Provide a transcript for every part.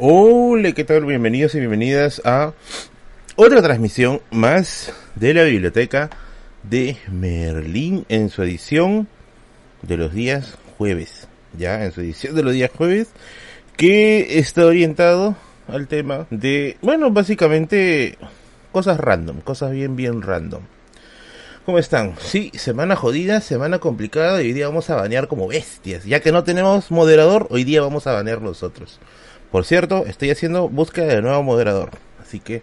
Hola, ¿qué tal? Bienvenidos y bienvenidas a otra transmisión más de la biblioteca de Merlín en su edición de los días jueves. Ya, en su edición de los días jueves, que está orientado al tema de, bueno, básicamente cosas random, cosas bien, bien random. ¿Cómo están? Sí, semana jodida, semana complicada y hoy día vamos a banear como bestias. Ya que no tenemos moderador, hoy día vamos a banear nosotros. Por cierto, estoy haciendo búsqueda de nuevo moderador. Así que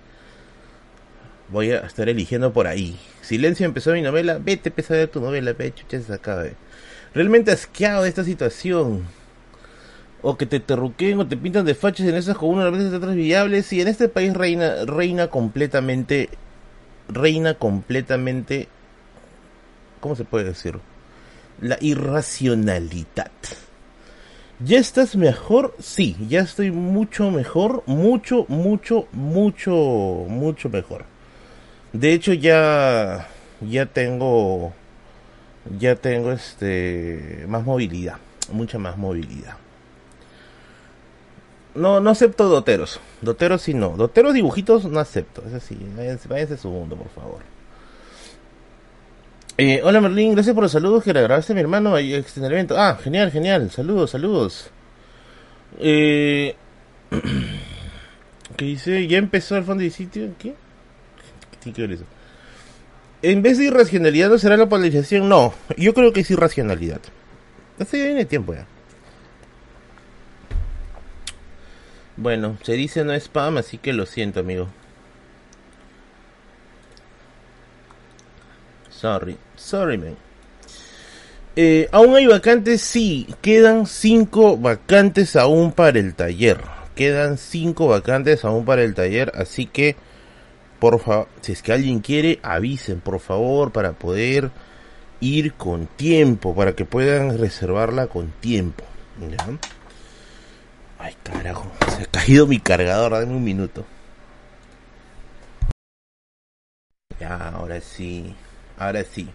voy a estar eligiendo por ahí. Silencio empezó mi novela. Vete, pesa de tu novela, ve, chucha, se acaba. Realmente asqueado de esta situación. O que te terruquen o te pintan de fachos en esas con una de otras viables. Y en este país reina, reina completamente. Reina completamente. ¿Cómo se puede decir? La irracionalidad. ¿Ya estás mejor? Sí, ya estoy mucho mejor, mucho, mucho, mucho, mucho mejor. De hecho ya ya tengo ya tengo este más movilidad, mucha más movilidad. No, no acepto doteros. Doteros sí no. Doteros dibujitos no acepto. Es así. Váyanse, váyanse su mundo, por favor. Eh, hola Merlín, gracias por los saludos que le grabaste a mi hermano. Ah, genial, genial. Saludos, saludos. Eh, ¿Qué dice? ¿Ya empezó el fondo de sitio? ¿Qué? ¿Qué tiene que ver eso? En vez de irracionalidad, ¿no será la polarización? No, yo creo que es irracionalidad. Hace ya viene tiempo ya. Bueno, se dice no spam, así que lo siento, amigo. Sorry, sorry, man. Eh, aún hay vacantes, sí. Quedan cinco vacantes aún para el taller. Quedan cinco vacantes aún para el taller, así que por favor, si es que alguien quiere, avisen, por favor, para poder ir con tiempo, para que puedan reservarla con tiempo. Ay, carajo, se ha caído mi cargador, dame un minuto. Ya, ahora sí. Ahora sí.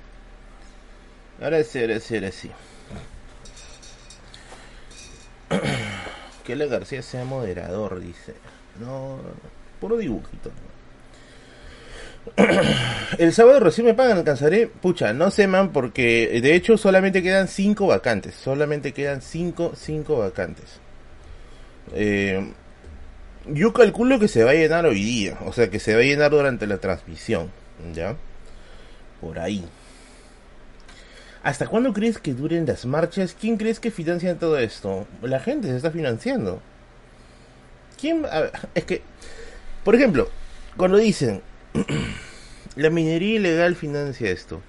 Ahora sí, ahora sí, ahora sí. que la García sea moderador, dice. No, puro dibujito. El sábado recién me pagan, alcanzaré. Pucha, no sé, man, porque de hecho solamente quedan 5 vacantes. Solamente quedan 5 cinco, vacantes. Eh, yo calculo que se va a llenar hoy día. O sea, que se va a llenar durante la transmisión. ¿Ya? por ahí. ¿Hasta cuándo crees que duren las marchas? ¿Quién crees que financia todo esto? La gente se está financiando. ¿Quién? es que, por ejemplo, cuando dicen la minería ilegal financia esto.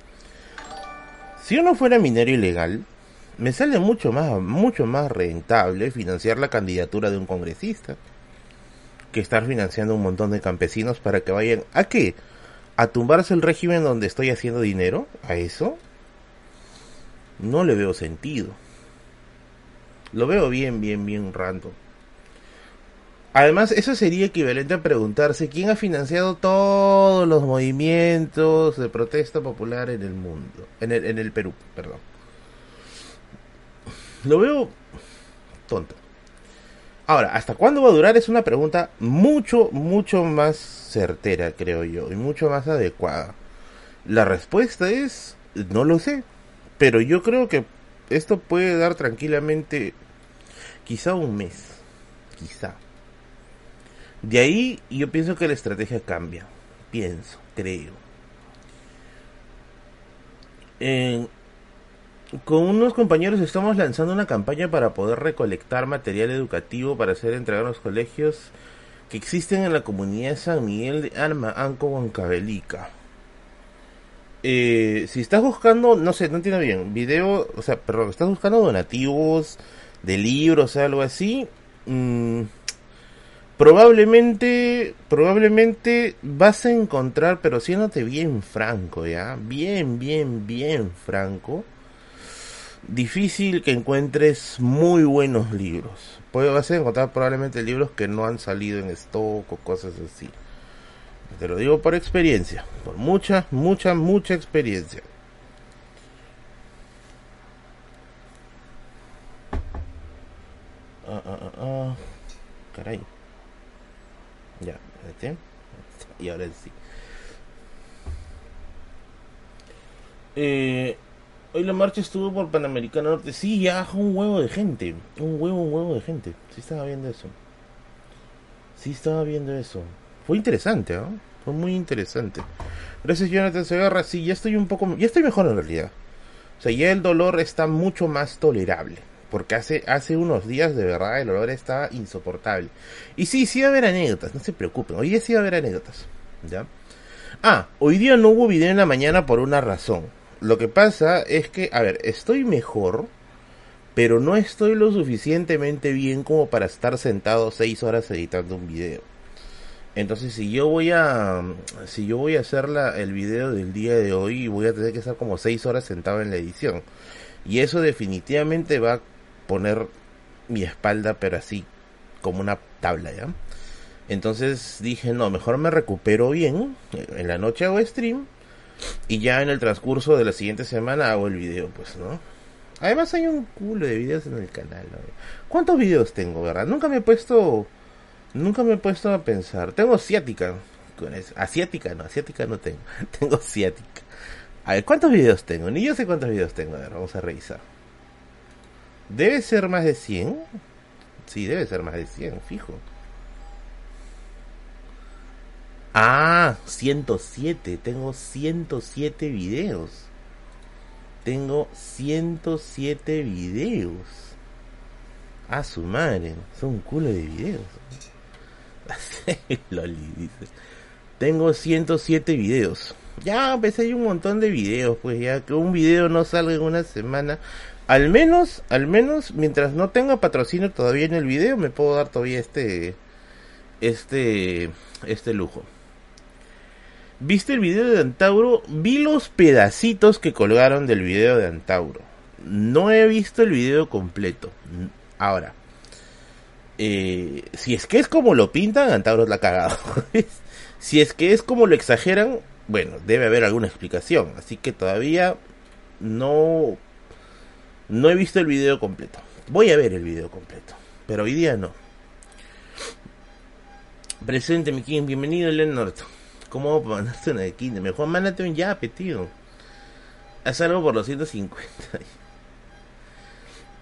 Si uno fuera minero ilegal, me sale mucho más, mucho más rentable financiar la candidatura de un congresista que estar financiando un montón de campesinos para que vayan a qué? a tumbarse el régimen donde estoy haciendo dinero, a eso, no le veo sentido. Lo veo bien, bien, bien random. Además, eso sería equivalente a preguntarse quién ha financiado todos los movimientos de protesta popular en el mundo, en el, en el Perú, perdón. Lo veo tonto. Ahora, ¿hasta cuándo va a durar? Es una pregunta mucho, mucho más certera, creo yo, y mucho más adecuada. La respuesta es, no lo sé, pero yo creo que esto puede dar tranquilamente quizá un mes, quizá. De ahí yo pienso que la estrategia cambia, pienso, creo. Con unos compañeros estamos lanzando una campaña para poder recolectar material educativo para ser entregado a los colegios que existen en la comunidad de San Miguel de Alma, Anco, Huancavelica. Eh, si estás buscando, no sé, no entiendo bien, video, o sea, perdón, estás buscando donativos de libros algo así, mm, probablemente, probablemente vas a encontrar, pero siéndote bien franco, ya, bien, bien, bien franco, difícil que encuentres muy buenos libros. Puedes encontrar probablemente libros que no han salido en stock o cosas así. Te lo digo por experiencia, por mucha, mucha, mucha experiencia. Ah, ah, ah, ah. Caray. Ya, ¿este? Y ahora sí. Eh, hoy la marcha estuvo por Panamericana Norte. Sí, ya un huevo de gente. Un huevo, un huevo de gente. Sí estaba viendo eso. Sí estaba viendo eso. Fue interesante, ¿no? Fue muy interesante. Gracias, Jonathan Segarra. Sí, ya estoy un poco... Ya estoy mejor en realidad. O sea, ya el dolor está mucho más tolerable. Porque hace, hace unos días de verdad el dolor está insoportable. Y sí, sí va a haber anécdotas, no se preocupen. Hoy día sí va a haber anécdotas. ¿Ya? Ah, hoy día no hubo video en la mañana por una razón. Lo que pasa es que, a ver, estoy mejor, pero no estoy lo suficientemente bien como para estar sentado seis horas editando un video. Entonces, si yo voy a, si yo voy a hacer la, el video del día de hoy, voy a tener que estar como seis horas sentado en la edición. Y eso definitivamente va a poner mi espalda, pero así, como una tabla, ¿ya? Entonces dije, no, mejor me recupero bien. En la noche hago stream. Y ya en el transcurso de la siguiente semana hago el video, pues, ¿no? Además hay un culo de videos en el canal. ¿no? ¿Cuántos videos tengo, verdad? Nunca me he puesto Nunca me he puesto a pensar. Tengo asiática. Asiática no, asiática no tengo. Tengo asiática. A ver, ¿cuántos videos tengo? Ni yo sé cuántos videos tengo. A ver, vamos a revisar. ¿Debe ser más de 100? Sí, debe ser más de 100, fijo. Ah, 107. Tengo 107 videos. Tengo 107 videos. A su madre. Son un culo de videos. Tengo 107 videos. Ya, pues hay un montón de videos, pues ya que un video no salga en una semana. Al menos, al menos, mientras no tenga patrocinio todavía en el video, me puedo dar todavía este, este, este lujo. ¿Viste el video de Antauro? Vi los pedacitos que colgaron del video de Antauro. No he visto el video completo. Ahora, eh, si es que es como lo pintan, Antauros la ha cagado. si es que es como lo exageran, bueno, debe haber alguna explicación. Así que todavía no, no he visto el video completo. Voy a ver el video completo, pero hoy día no. Presente, mi king, bienvenido, Leonard. ¿Cómo a mandarte una de kinder? Mejor mándate un yape, tío. Haz algo por los 150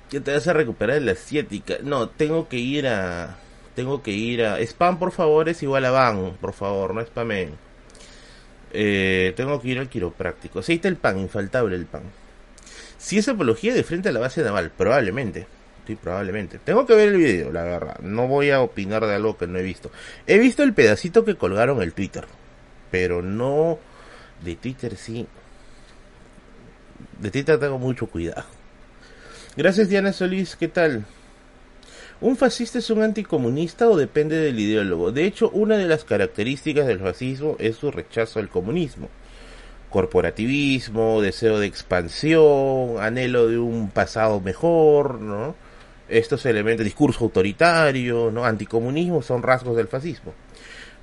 que te vas a recuperar de la asiática. No, tengo que ir a. Tengo que ir a. Spam, por favor, es igual a ban, por favor, no spamen. Eh, tengo que ir al quiropráctico. Sí, el pan, infaltable el pan. Si es apología de frente a la base naval, probablemente. Sí, probablemente. Tengo que ver el video, la verdad. No voy a opinar de algo que no he visto. He visto el pedacito que colgaron el Twitter. Pero no. De Twitter sí. De Twitter tengo mucho cuidado. Gracias Diana Solís, ¿qué tal? ¿Un fascista es un anticomunista o depende del ideólogo? De hecho, una de las características del fascismo es su rechazo al comunismo. Corporativismo, deseo de expansión, anhelo de un pasado mejor, ¿no? Estos elementos, discurso autoritario, ¿no? Anticomunismo son rasgos del fascismo.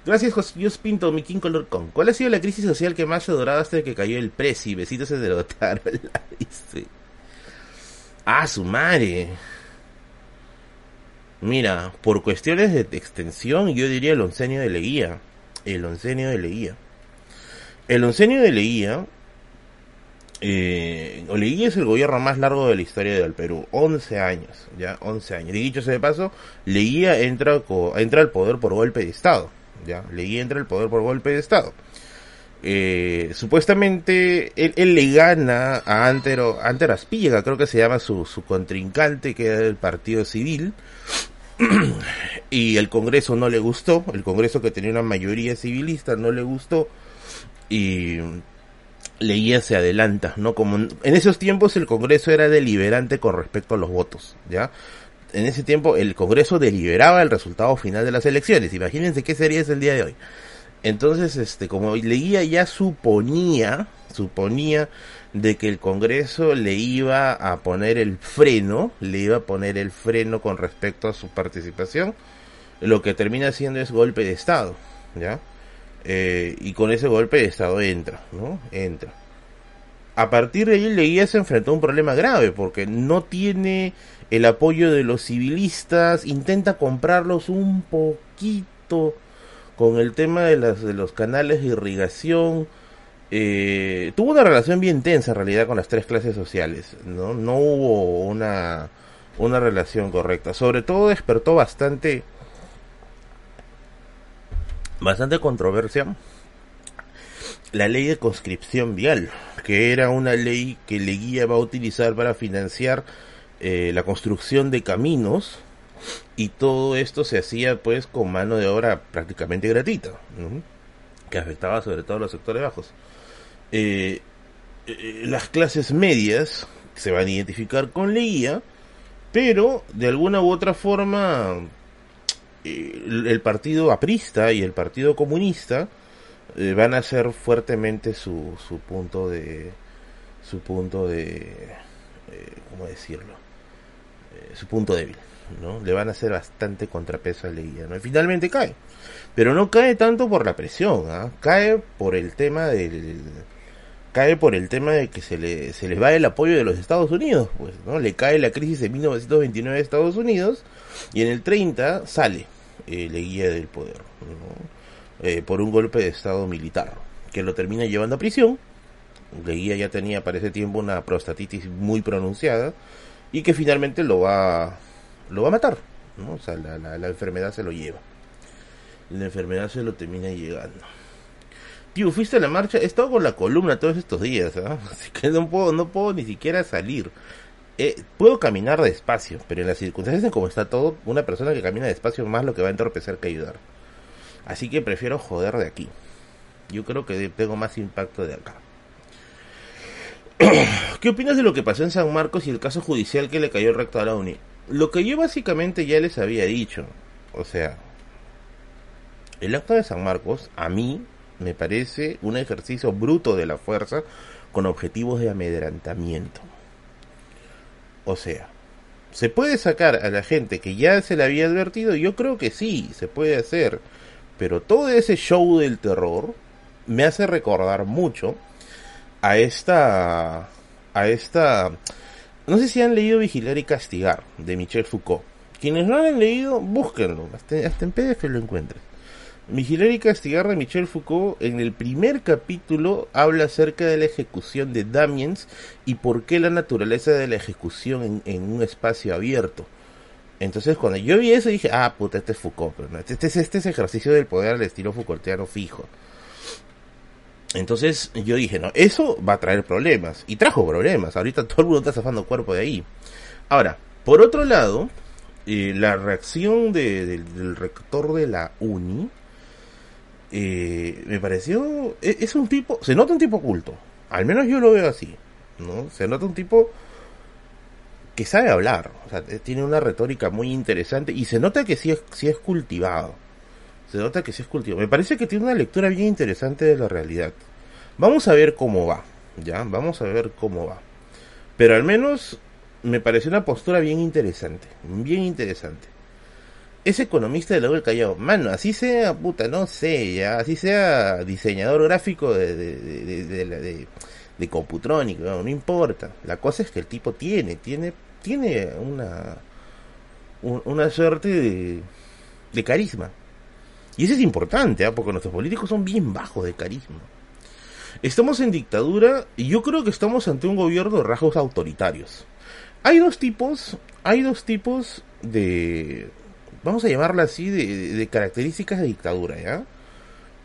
Gracias, José Pinto, mi King Color Con. ¿Cuál ha sido la crisis social que más durado hasta que cayó el Prezi? Besitos se derrotaron, dice. Ah, su madre. Mira, por cuestiones de extensión, yo diría el oncenio de Leguía. El oncenio de Leguía. El oncenio de Leguía. Eh, Leguía es el gobierno más largo de la historia del Perú. 11 años, ya, 11 años. Y dicho sea de paso, Leguía entra, entra al poder por golpe de Estado. Ya, Leguía entra al poder por golpe de Estado. Eh, supuestamente él, le gana a Antero, Antero Aspilla, creo que se llama su, su contrincante, que era del Partido Civil, y el Congreso no le gustó, el Congreso que tenía una mayoría civilista no le gustó, y Leía se adelanta, ¿no? Como en esos tiempos el Congreso era deliberante con respecto a los votos, ¿ya? En ese tiempo el Congreso deliberaba el resultado final de las elecciones. Imagínense qué sería ese el día de hoy. Entonces, este, como leía ya suponía, suponía de que el Congreso le iba a poner el freno, le iba a poner el freno con respecto a su participación, lo que termina siendo es golpe de Estado, ¿ya? Eh, y con ese golpe de Estado entra, ¿no? Entra. A partir de ahí Leguía se enfrentó a un problema grave porque no tiene el apoyo de los civilistas, intenta comprarlos un poquito con el tema de, las, de los canales de irrigación, eh, tuvo una relación bien tensa en realidad con las tres clases sociales, ¿no? No hubo una, una relación correcta. Sobre todo despertó bastante, bastante controversia la ley de conscripción vial, que era una ley que Leguía va a utilizar para financiar eh, la construcción de caminos y todo esto se hacía pues con mano de obra prácticamente gratuita, que afectaba sobre todo a los sectores bajos. Eh, eh, las clases medias se van a identificar con Leguía, pero de alguna u otra forma el partido aprista y el partido comunista eh, van a ser fuertemente su, su punto de su punto de eh, cómo decirlo eh, su punto débil no le van a hacer bastante contrapeso a Leguía no y finalmente cae pero no cae tanto por la presión ¿ah? cae por el tema del cae por el tema de que se le se les va el apoyo de los Estados Unidos pues no le cae la crisis de 1929 de Estados Unidos y en el 30 sale eh, Leguía del poder ¿no? Eh, por un golpe de estado militar, que lo termina llevando a prisión. Leguía ya tenía para ese tiempo una prostatitis muy pronunciada y que finalmente lo va, lo va a matar. ¿no? O sea, la, la, enfermedad se lo lleva. La enfermedad se lo termina llegando. Tío, fuiste a la marcha, he estado con la columna todos estos días, ¿ah? así que no puedo, no puedo ni siquiera salir. Eh, puedo caminar despacio, pero en las circunstancias como está todo, una persona que camina despacio más lo que va a entorpecer que ayudar. Así que prefiero joder de aquí. Yo creo que tengo más impacto de acá. ¿Qué opinas de lo que pasó en San Marcos y el caso judicial que le cayó recto a la UNI? Lo que yo básicamente ya les había dicho. O sea, el acto de San Marcos a mí me parece un ejercicio bruto de la fuerza con objetivos de amedrentamiento. O sea, ¿se puede sacar a la gente que ya se le había advertido? Yo creo que sí, se puede hacer. Pero todo ese show del terror me hace recordar mucho a esta a esta no sé si han leído Vigilar y Castigar de Michel Foucault. Quienes no lo han leído, búsquenlo, hasta, en PDF lo encuentran. Vigilar y Castigar de Michel Foucault en el primer capítulo habla acerca de la ejecución de Damiens y por qué la naturaleza de la ejecución en un espacio abierto. Entonces cuando yo vi eso dije, ah, puta, este es Foucault, pero este, es, este es ejercicio del poder al estilo Foucaultiano fijo. Entonces yo dije, no, eso va a traer problemas. Y trajo problemas. Ahorita todo el mundo está zafando cuerpo de ahí. Ahora, por otro lado, eh, la reacción del rector de la uni eh, me pareció, es, es, un tipo, se nota un tipo oculto. Al menos yo lo veo así. ¿no? Se nota un tipo que sabe hablar, o sea, tiene una retórica muy interesante y se nota que sí es, sí es cultivado. Se nota que sí es cultivado. Me parece que tiene una lectura bien interesante de la realidad. Vamos a ver cómo va, ¿ya? Vamos a ver cómo va. Pero al menos me pareció una postura bien interesante, bien interesante. Es economista de luego del Callao. Mano, así sea, puta, no sé, ya, así sea diseñador gráfico de, de, de, de, Computrónico, no, importa. La cosa es que el tipo tiene, tiene tiene una, una suerte de carisma. Y eso es importante, ¿eh? porque nuestros políticos son bien bajos de carisma. Estamos en dictadura y yo creo que estamos ante un gobierno de rasgos autoritarios. Hay dos tipos, hay dos tipos de, vamos a llamarla así, de, de características de dictadura, ¿ya?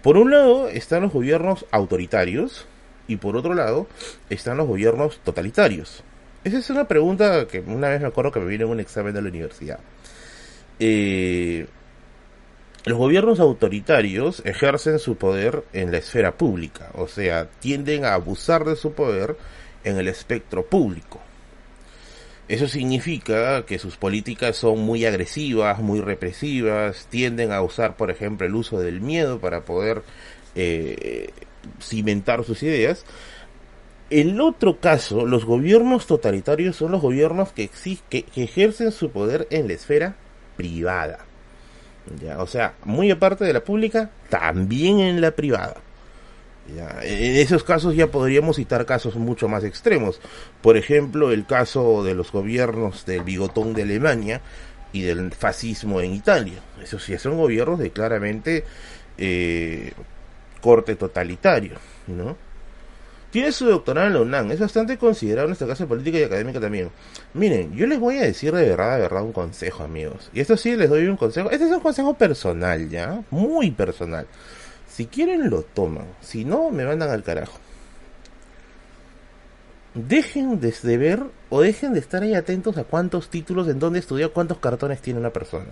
Por un lado están los gobiernos autoritarios y por otro lado están los gobiernos totalitarios. Esa es una pregunta que una vez me acuerdo que me vino en un examen de la universidad. Eh, los gobiernos autoritarios ejercen su poder en la esfera pública, o sea, tienden a abusar de su poder en el espectro público. Eso significa que sus políticas son muy agresivas, muy represivas, tienden a usar, por ejemplo, el uso del miedo para poder eh, cimentar sus ideas, el otro caso, los gobiernos totalitarios son los gobiernos que, que, ejercen su poder en la esfera privada. ¿Ya? O sea, muy aparte de la pública, también en la privada. En esos casos ya podríamos citar casos mucho más extremos. Por ejemplo, el caso de los gobiernos del bigotón de Alemania y del fascismo en Italia. Esos sí son gobiernos de claramente eh, corte totalitario, ¿no? Tiene su doctorado en la UNAM, es bastante considerado en esta casa política y académica también. Miren, yo les voy a decir de verdad, de verdad un consejo, amigos. Y esto sí les doy un consejo. Este es un consejo personal, ¿ya? Muy personal. Si quieren lo toman, si no me mandan al carajo. Dejen de ver o dejen de estar ahí atentos a cuántos títulos, en dónde estudió, cuántos cartones tiene una persona.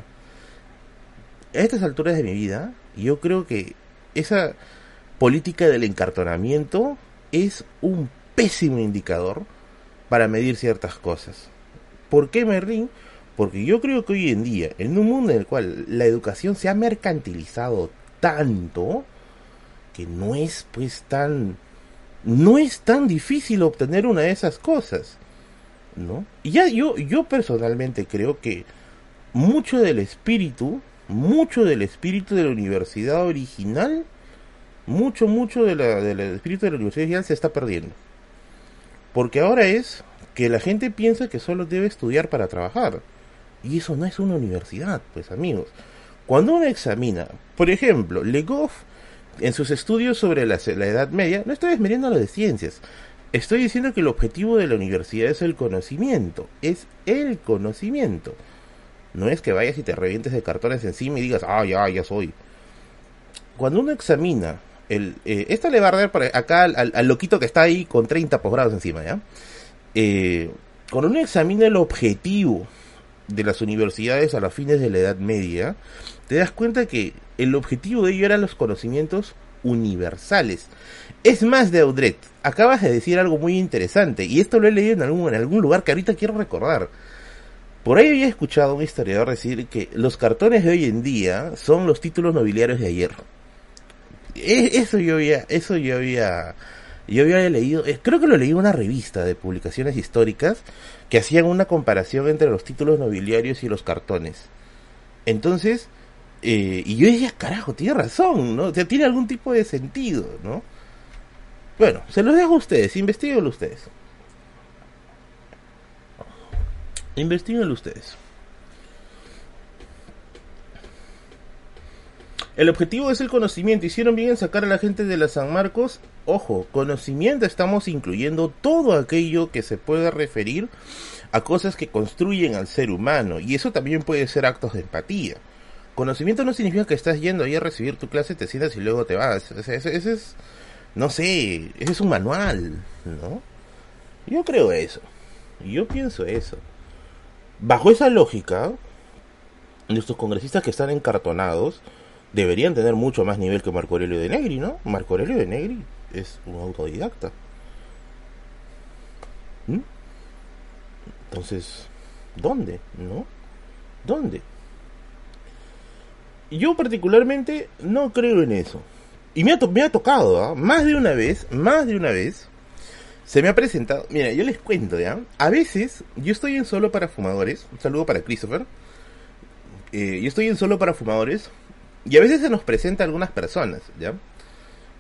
A estas alturas de mi vida, yo creo que esa política del encartonamiento es un pésimo indicador para medir ciertas cosas. ¿Por qué Merlin? Porque yo creo que hoy en día, en un mundo en el cual la educación se ha mercantilizado tanto, que no es pues tan no es tan difícil obtener una de esas cosas, ¿no? Y ya yo yo personalmente creo que mucho del espíritu, mucho del espíritu de la universidad original mucho, mucho de la, del espíritu de la universidad se está perdiendo. Porque ahora es que la gente piensa que solo debe estudiar para trabajar. Y eso no es una universidad, pues amigos. Cuando uno examina, por ejemplo, Legoff, en sus estudios sobre la, Edad Media, no estoy desmediendo lo de ciencias. Estoy diciendo que el objetivo de la universidad es el conocimiento. Es el conocimiento. No es que vayas y te revientes de cartones encima y digas, ah, ya, ya soy. Cuando uno examina eh, esta le va a dar para acá al, loquito que está ahí con 30 posgrados encima, ¿ya? Eh, cuando uno examina el objetivo de las universidades a los fines de la Edad Media, te das cuenta que el objetivo de ello eran los conocimientos universales. Es más de Audret, acabas de decir algo muy interesante, y esto lo he leído en algún, en algún lugar que ahorita quiero recordar. Por ahí había escuchado a un historiador decir que los cartones de hoy en día son los títulos nobiliarios de ayer. Eso yo había, eso yo había, yo había leído, creo que lo leí en una revista de publicaciones históricas que hacían una comparación entre los títulos nobiliarios y los cartones. Entonces, eh, y yo decía, carajo, tiene razón, ¿no? Tiene algún tipo de sentido, ¿no? Bueno, se los dejo a ustedes, investiguenlo ustedes. Investíguenlo ustedes. El objetivo es el conocimiento. Hicieron bien en sacar a la gente de la San Marcos. Ojo, conocimiento estamos incluyendo todo aquello que se pueda referir a cosas que construyen al ser humano. Y eso también puede ser actos de empatía. Conocimiento no significa que estás yendo ahí a recibir tu clase, te sientas y luego te vas. Ese, es, no sé, ese es un manual, ¿no? Yo creo eso. Yo pienso eso. Bajo esa lógica, nuestros congresistas que están encartonados, deberían tener mucho más nivel que Marco Aurelio de Negri, ¿no? Marco Aurelio de Negri es un autodidacta. ¿Mm? Entonces, ¿dónde? ¿No? ¿Dónde? Yo particularmente no creo en eso. Y me ha, me ha tocado, ¿ah? más de una vez, más de una vez, se me ha presentado. Mira, yo les cuento, ¿ya? A veces, yo estoy en solo para fumadores. Un saludo para Christopher. Eh, yo estoy en solo para fumadores y a veces se nos presenta algunas personas, ¿ya?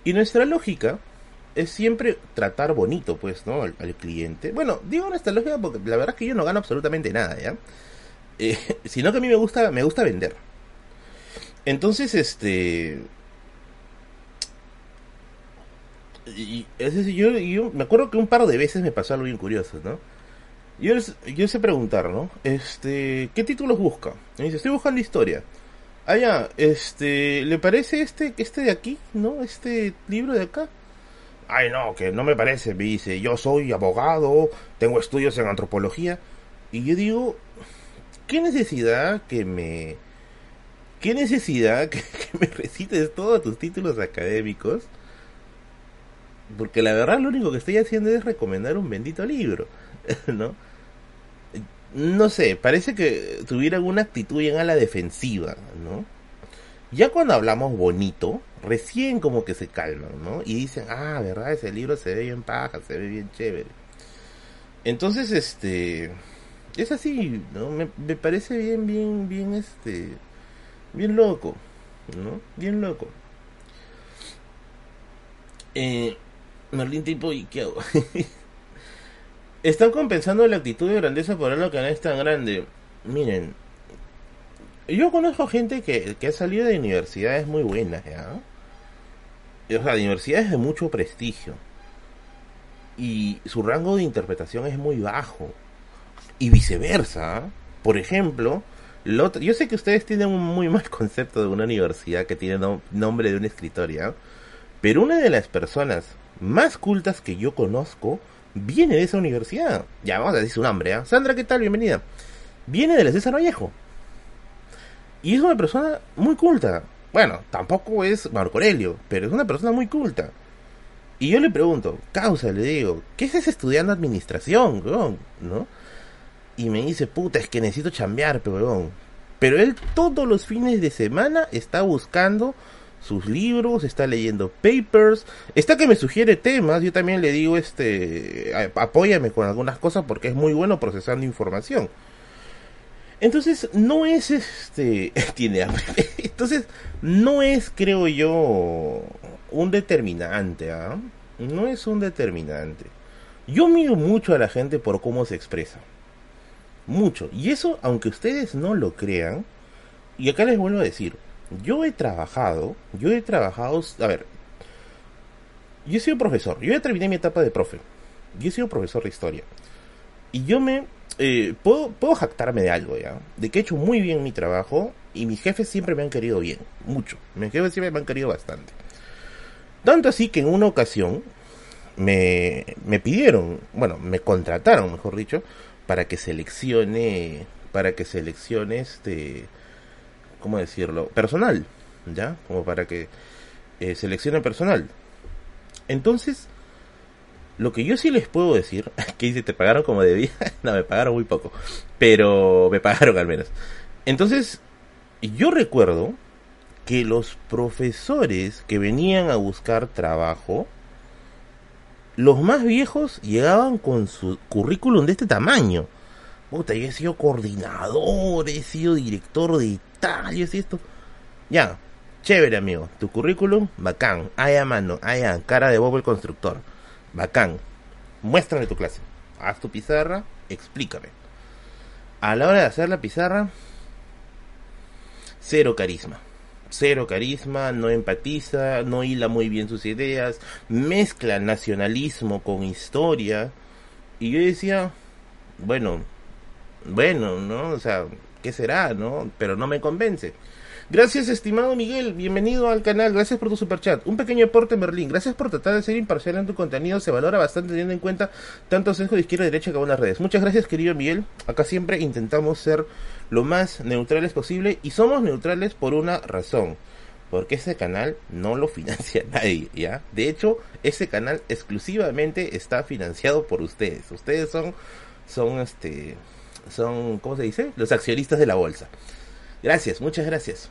Y nuestra lógica es siempre tratar bonito, pues, ¿no? Al, cliente. Bueno, digo nuestra lógica porque la verdad es que yo no gano absolutamente nada, ¿ya? Eh, sino que a mí me gusta, me gusta vender. Entonces, este... Y, es decir, yo, yo me acuerdo que un par de veces me pasó algo bien curioso, ¿no? Yo, yo sé preguntar, ¿no? Este, ¿qué títulos busca? Me dice, estoy buscando historia. Ah, ya, este, ¿le parece este, este de aquí, no? Este libro de acá. Ay, no, que no me parece, me dice, yo soy abogado, tengo estudios en antropología. Y yo digo, ¿qué necesidad que me... ¿Qué necesidad que, que me recites todos tus títulos académicos? Porque la verdad lo único que estoy haciendo es recomendar un bendito libro, ¿no? No sé, parece que tuvieran una actitud bien a la defensiva, ¿no? Ya cuando hablamos bonito, recién como que se calman, ¿no? Y dicen, ah, verdad, ese libro se ve bien paja, se ve bien chévere. Entonces, este, es así, ¿no? Me, me parece bien, bien, bien, este, bien loco, ¿no? Bien loco. Eh, Merlin tipo, ¿y qué hago? Están compensando la actitud de grandeza por algo que no es tan grande. Miren, yo conozco gente que, que ha salido de universidades muy buenas, ¿ya? O sea, de universidades de mucho prestigio. Y su rango de interpretación es muy bajo. Y viceversa. ¿ah? Por ejemplo, yo sé que ustedes tienen un muy mal concepto de una universidad que tiene nombre de una escritoria. Pero una de las personas más cultas que yo conozco viene de esa universidad. Ya, vamos a decir su nombre, ¿eh? Sandra, ¿qué tal? Bienvenida. Viene de la César Vallejo. Y es una persona muy culta. Bueno, tampoco es Marco Aurelio, pero es una persona muy culta. Y yo le pregunto, causa, le digo, ¿qué es ese estudiando administración, ¿No? Y me dice, puta, es que necesito chambear, weón. Pero él todos los fines de semana está buscando sus libros, está leyendo papers, está que me sugiere temas, yo también le digo, este, apóyame con algunas cosas porque es muy bueno procesando información. Entonces, no es este, tiene. Entonces, no es, creo yo, un determinante, ¿ah? No es un determinante. Yo miro mucho a la gente por cómo se expresa. Mucho. Y eso, aunque ustedes no lo crean, y acá les vuelvo a decir, yo he trabajado, yo he trabajado, a ver, yo he sido profesor, yo ya terminé mi etapa de profe, yo he sido profesor de historia, y yo me, eh, puedo, puedo jactarme de algo, ¿ya? De que he hecho muy bien mi trabajo, y mis jefes siempre me han querido bien, mucho, mis jefes siempre me han querido bastante. Tanto así que en una ocasión me, me pidieron, bueno, me contrataron, mejor dicho, para que seleccione, para que seleccione este, ¿cómo decirlo? Personal, ¿ya? Como para que eh, seleccione personal. Entonces, lo que yo sí les puedo decir, que dice, ¿te pagaron como debía? no, me pagaron muy poco, pero me pagaron al menos. Entonces, yo recuerdo que los profesores que venían a buscar trabajo, los más viejos llegaban con su currículum de este tamaño. Puta, yo he sido coordinador, he sido director de tal, y esto. Ya, chévere amigo, tu currículum, bacán, ahí a mano, ahí a cara de Bobo el constructor, bacán. Muéstrame tu clase, haz tu pizarra, explícame. A la hora de hacer la pizarra, cero carisma. Cero carisma, no empatiza, no hila muy bien sus ideas, mezcla nacionalismo con historia. Y yo decía, bueno, bueno, ¿no? O sea, ¿qué será, no? Pero no me convence. Gracias, estimado Miguel. Bienvenido al canal. Gracias por tu superchat. Un pequeño aporte, Merlín. Gracias por tratar de ser imparcial en tu contenido. Se valora bastante teniendo en cuenta tanto sesgo de izquierda y derecha como en las redes. Muchas gracias, querido Miguel. Acá siempre intentamos ser lo más neutrales posible y somos neutrales por una razón. Porque ese canal no lo financia nadie, ¿ya? De hecho, ese canal exclusivamente está financiado por ustedes. Ustedes son, son este, son, ¿cómo se dice? Los accionistas de la bolsa. Gracias, muchas gracias.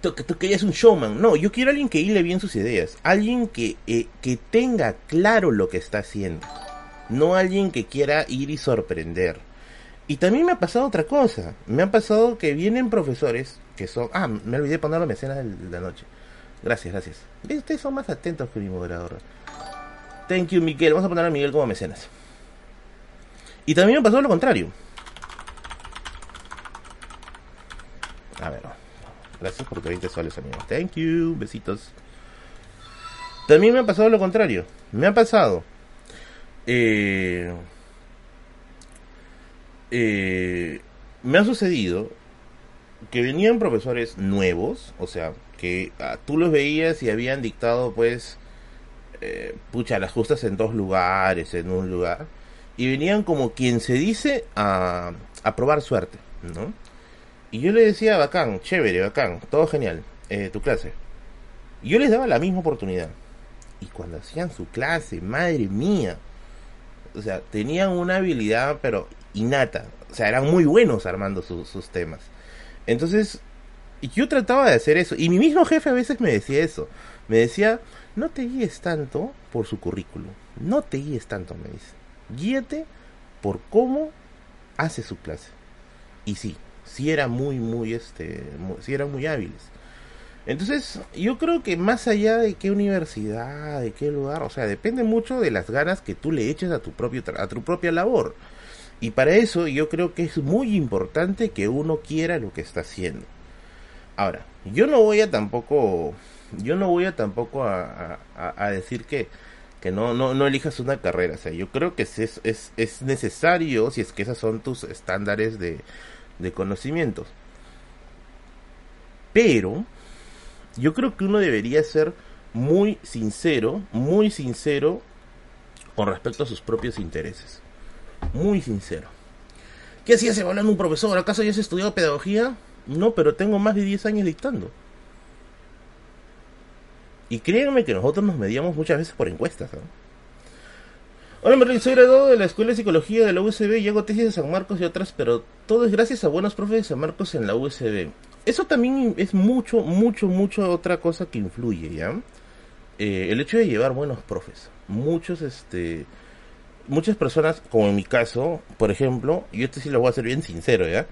Tú, tú querías un showman. No, yo quiero alguien que hile bien sus ideas. Alguien que, eh, que tenga claro lo que está haciendo. No alguien que quiera ir y sorprender. Y también me ha pasado otra cosa. Me ha pasado que vienen profesores que son... Ah, me olvidé poner la mecenas de la noche. Gracias, gracias. Ustedes son más atentos que mi moderador. Thank you, Miguel. Vamos a poner a Miguel como mecenas. Y también me pasó lo contrario. A ver, gracias por 20 soles, amigos. Thank you, besitos. También me ha pasado lo contrario. Me ha pasado. Eh, eh, me ha sucedido que venían profesores nuevos, o sea, que ah, tú los veías y habían dictado, pues, eh, pucha, las justas en dos lugares, en un lugar y venían como quien se dice a, a probar suerte, ¿no? Y yo le decía, bacán, chévere, bacán, todo genial, eh, tu clase. Y yo les daba la misma oportunidad. Y cuando hacían su clase, madre mía, o sea, tenían una habilidad, pero innata. O sea, eran muy buenos armando sus temas. Entonces, yo trataba de hacer eso. Y mi mismo jefe a veces me decía eso. Me decía, no te guíes tanto por su currículum. No te guíes tanto, me dice guíate por cómo hace su clase. Y sí, sí era muy, muy, este, sí eran muy hábiles. Entonces, yo creo que más allá de qué universidad, de qué lugar, o sea, depende mucho de las ganas que tú le eches a tu propio a tu propia labor. Y para eso yo creo que es muy importante que uno quiera lo que está haciendo. Ahora, yo no voy a tampoco, yo no voy a tampoco a, decir que, que no, no, no elijas una carrera. O sea, yo creo que es, es, es necesario, si es que esos son tus estándares de, de conocimientos. Pero, yo creo que uno debería ser muy sincero, muy sincero con respecto a sus propios intereses. Muy sincero. ¿Qué hacías evaluando un profesor? ¿Acaso ya has estudiado pedagogía? No, pero tengo más de 10 años dictando. Y créanme que nosotros nos medíamos muchas veces por encuestas. Hola Merlin, soy graduado de la Escuela de Psicología de la USB y hago tesis de San Marcos y otras, pero todo es gracias a buenos profes de San Marcos en la USB. Eso también es mucho, mucho, mucho otra cosa que influye, ¿ya? Eh, el hecho de llevar buenos profes. Muchos, este, muchas personas, como en mi caso, por ejemplo, y esto sí lo voy a ser bien sincero, ¿ya?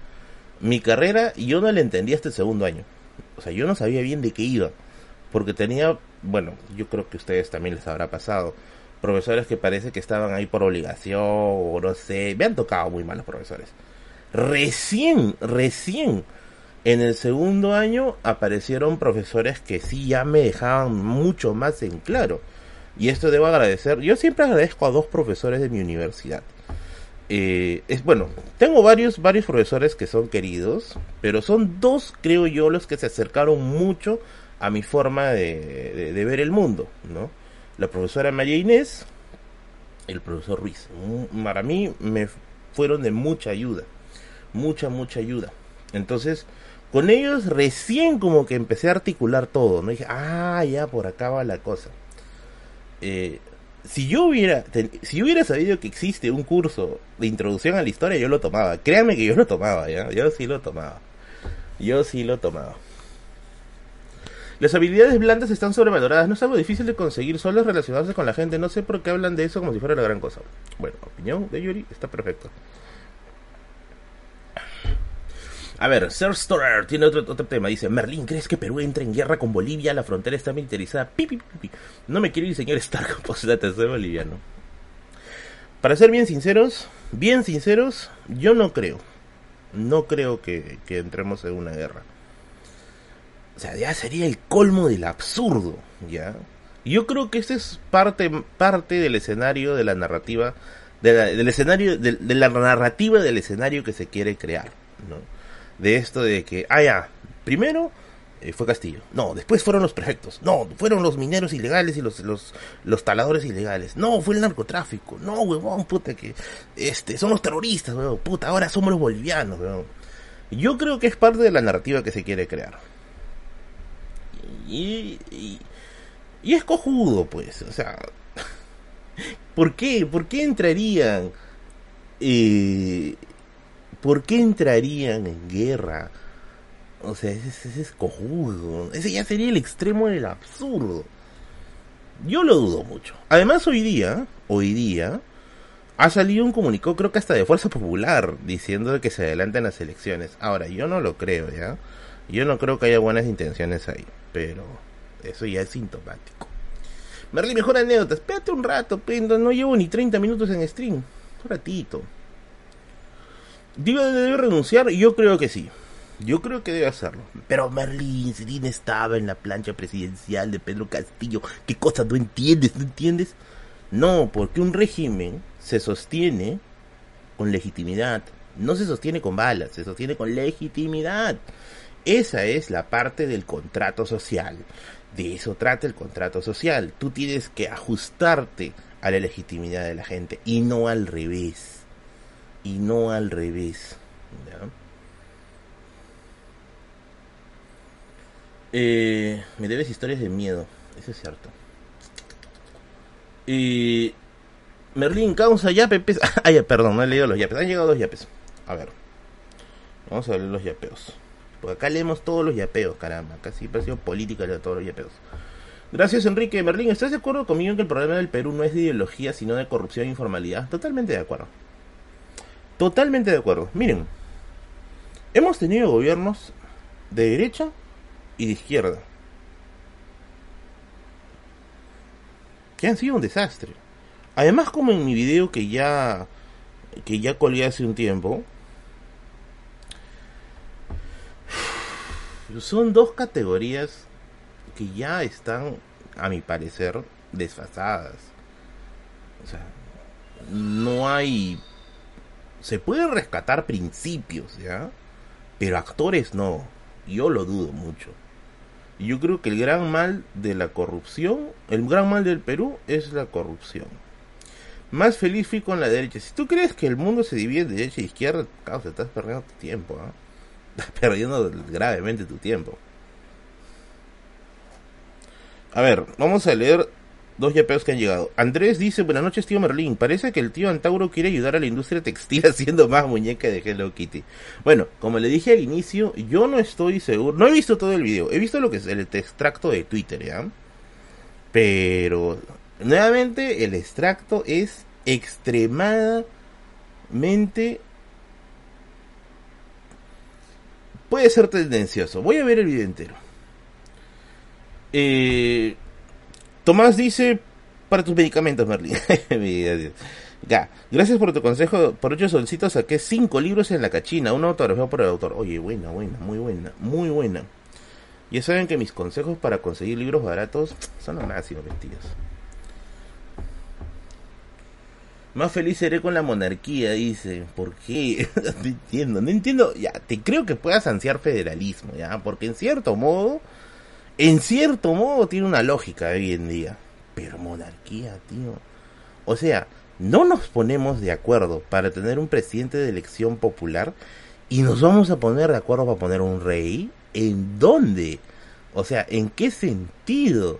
Mi carrera yo no la entendía hasta el segundo año. O sea, yo no sabía bien de qué iba. Porque tenía, bueno, yo creo que a ustedes también les habrá pasado. Profesores que parece que estaban ahí por obligación, o no sé. Me han tocado muy malos profesores. Recién, recién en el segundo año aparecieron profesores que sí ya me dejaban mucho más en claro. Y esto debo agradecer. Yo siempre agradezco a dos profesores de mi universidad. Eh, es bueno, tengo varios, varios profesores que son queridos, pero son dos, creo yo, los que se acercaron mucho a mi forma de, ver el mundo, ¿no? La profesora María Inés, el profesor Ruiz. Mm, para mí me fueron de mucha ayuda, mucha, mucha ayuda. Entonces, con ellos recién como que empecé a articular todo, ¿no? dije, ah, ya por acá va la cosa. Eh, si yo hubiera si yo hubiera sabido que existe un curso de introducción a la historia, yo lo tomaba. Créanme que yo lo tomaba, ¿ya? Yo sí lo tomaba. Yo sí lo tomaba. Las habilidades blandas están sobrevaloradas. No es algo difícil de conseguir, solo relacionarse con la gente. No sé por qué hablan de eso como si fuera la gran cosa. Bueno, opinión de Yuri está perfecto. A ver, Sir Storer tiene otro, otro tema. Dice, Merlín, ¿crees que Perú entre en guerra con Bolivia? La frontera está militarizada. Pi, No me quiero ir, señor Stark, postdata, soy boliviano. Para ser bien sinceros, bien sinceros, yo no creo. No creo que entremos en una guerra. O sea, ya sería el colmo del absurdo, ¿ya? Yo creo que este es parte, parte del escenario de la narrativa, del escenario, de, de la narrativa del escenario que se quiere crear, ¿no? de esto de que, ah, ya, primero eh, fue Castillo, no, después fueron los prefectos, no, fueron los mineros ilegales y los, los, los taladores ilegales, no, fue el narcotráfico, no, huevón, puta, que este, son los terroristas, huevón, puta, ahora somos los bolivianos, huevón. Yo creo que es parte de la narrativa que se quiere crear. Y, y, es cojudo, pues, o sea, ¿por qué? ¿Por qué entrarían eh, ¿Por qué entrarían en guerra? O sea, ese, es cojudo. Ese ya sería el extremo del absurdo. Yo lo dudo mucho. Además, hoy día, hoy día, ha salido un comunicado, creo que hasta de Fuerza Popular, diciendo que se adelantan las elecciones. Ahora, yo no lo creo, ¿ya? Yo no creo que haya buenas intenciones ahí, pero eso ya es sintomático. Merly, mejor anécdota. Espérate un rato, Pendo. No llevo ni 30 minutos en stream. Un ratito. ¿Debe, renunciar? Yo creo que sí. Yo creo que debe hacerlo. Pero Merlín, Sedín estaba en la plancha presidencial de Pedro Castillo. ¿Qué cosa no entiendes? ¿No entiendes? No, porque un régimen se sostiene con legitimidad. No se sostiene con balas, se sostiene con legitimidad. Esa es la parte del contrato social. De eso trata el contrato social. Tú tienes que ajustarte a la legitimidad de la gente y no al revés y no al revés. Eh, me debes historias de miedo, eso es cierto. Y Merlín causa yapes. Ah, perdón, no he leído los yapes. Han llegado dos yapes. A ver. Vamos a leer los yapeos. Porque acá leemos todos los yapeos, caramba. Casi parecido política de todos los yapeos. Gracias, Enrique. Merlín, ¿estás de acuerdo conmigo en que el problema del Perú no es de ideología, sino de corrupción e informalidad? Totalmente de acuerdo. Totalmente de acuerdo. Miren, hemos tenido gobiernos de derecha y de izquierda. Que han sido un desastre. Además, como en mi video que ya que ya colgué hace un tiempo. Son dos categorías que ya están, a mi parecer, desfasadas. O sea, no hay... Se pueden rescatar principios, ¿ya? Pero actores no. Yo lo dudo mucho. Yo creo que el gran mal de la corrupción, el gran mal del Perú es la corrupción. Más feliz fui con la derecha. Si tú crees que el mundo se divide de derecha e izquierda, causa, estás perdiendo tu tiempo. ¿ah? Estás perdiendo gravemente tu tiempo. A ver, vamos a leer dos yapeos que han llegado. Andrés dice, buenas noches tío Merlín, parece que el tío Antauro quiere ayudar a la industria textil haciendo más muñeca de Hello Kitty. Bueno, como le dije al inicio, yo no estoy seguro, no he visto todo el video, he visto lo que es el extracto de Twitter, ¿ya? Pero, nuevamente, el extracto es extremadamente... Puede ser tendencioso. Voy a ver el video entero. Eh, Tomás dice, para tus medicamentos, Merlin. ya, gracias por tu consejo. Por ocho solcitos saqué cinco libros en la cachina, un autografía por el autor. Oye, buena, buena, muy buena, muy buena. Ya saben que mis consejos para conseguir libros baratos son los máximos vestidos. Más feliz seré con la monarquía, dice. ¿Por qué? no entiendo, no entiendo. Ya, te creo que puedas ansiar federalismo, ya, porque en cierto modo en cierto modo tiene una lógica hoy en día. Pero monarquía, tío. O sea, no nos ponemos de acuerdo para tener un presidente de elección popular y nos vamos a poner de acuerdo para poner un rey. ¿En dónde? O sea, ¿en qué sentido?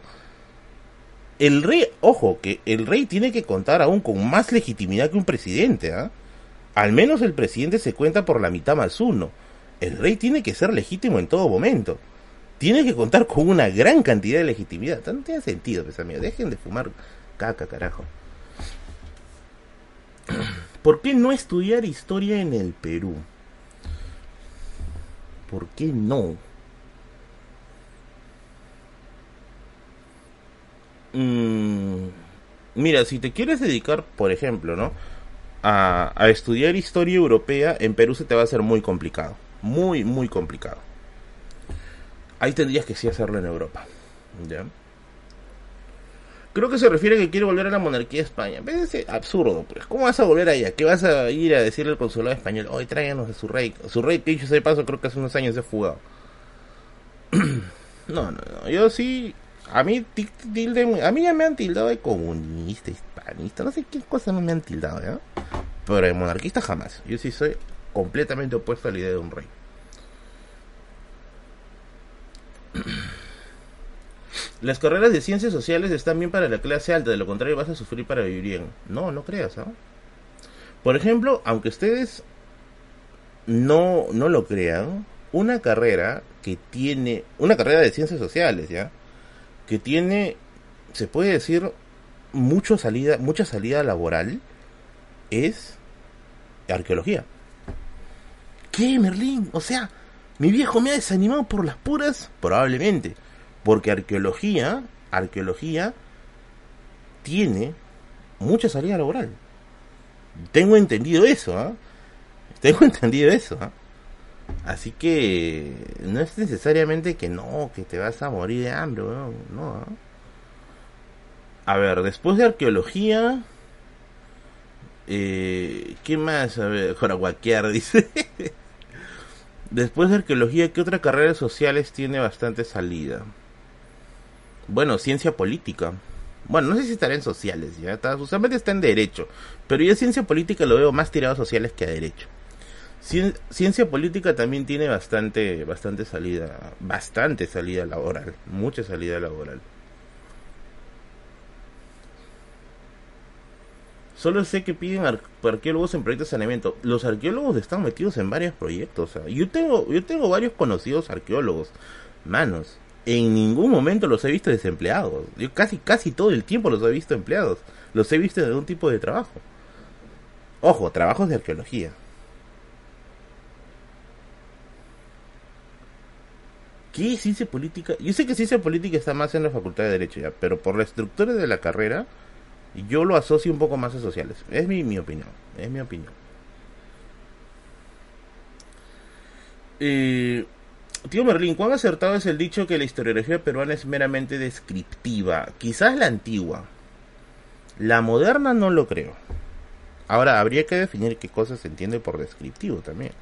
El rey, ojo, que el rey tiene que contar aún con más legitimidad que un presidente, ¿ah? Al menos el presidente se cuenta por la mitad más uno. El rey tiene que ser legítimo en todo momento tiene que contar con una gran cantidad de legitimidad. No tiene sentido, pues amigos. Dejen de fumar caca, carajo. ¿Por qué no estudiar historia en el Perú? ¿Por qué no? Mm, mira, si te quieres dedicar, por ejemplo, ¿no? A, estudiar historia europea, en Perú se te va a hacer muy complicado. Muy, muy complicado ahí tendrías que sí hacerlo en Europa. ¿Ya? Creo que se refiere a que quiere volver a la monarquía de España. Es absurdo, pues. ¿Cómo vas a volver allá? ¿Qué vas a ir a decirle al consulado español? Hoy tráiganos a su rey. Su rey, que dicho ese paso, creo que hace unos años se ha fugado. no, no, no. Yo sí. A mí, a mí ya me han tildado de comunista, hispanista. No sé qué cosa no me han tildado, ¿ya? Pero de monarquista jamás. Yo sí soy completamente opuesto a la idea de un rey. Las carreras de ciencias sociales están bien para la clase alta, de lo contrario vas a sufrir para vivir bien. No, no creas, ¿ah? Por ejemplo, aunque ustedes no, no lo crean, una carrera que tiene, una carrera de ciencias sociales, ¿ya? Que tiene, se puede decir, mucho salida, mucha salida laboral, es arqueología. ¿Qué, Merlín? O sea, mi viejo me ha desanimado por las puras, probablemente, porque arqueología, arqueología tiene mucha salida laboral. Tengo entendido eso, ¿ah? Tengo entendido eso, ¿ah? Así que no es necesariamente que no, que te vas a morir de hambre, no. ¿ah? A ver, después de arqueología, eh, ¿qué más? A ver, Joraguaquear dice. Después de arqueología, ¿qué otras carreras sociales tiene bastante salida? Bueno, ciencia política. Bueno, no sé si estará en sociales, ya está, usualmente está en derecho, pero yo ciencia política lo veo más tirado a sociales que a derecho. Ciencia política también tiene bastante, bastante salida, bastante salida laboral, mucha salida laboral. Solo sé que piden arqueólogos en proyectos de saneamiento. Los arqueólogos están metidos en varios proyectos. yo tengo, yo tengo varios conocidos arqueólogos. Manos, en ningún momento los he visto desempleados. Yo casi, casi todo el tiempo los he visto empleados. Los he visto en algún tipo de trabajo. Ojo, trabajos de arqueología. ¿Qué ciencia política? Yo sé que ciencia política está más en la facultad de Derecho ya, pero por la estructura de la carrera, Yo lo asocio un poco más a sociales. Es mi, mi opinión. Es mi opinión. Eh, tío Merlín, ¿cuán acertado es el dicho que la historiografía peruana es meramente descriptiva? Quizás la antigua. La moderna no lo creo. Ahora, habría que definir qué cosas se entiende por descriptivo también.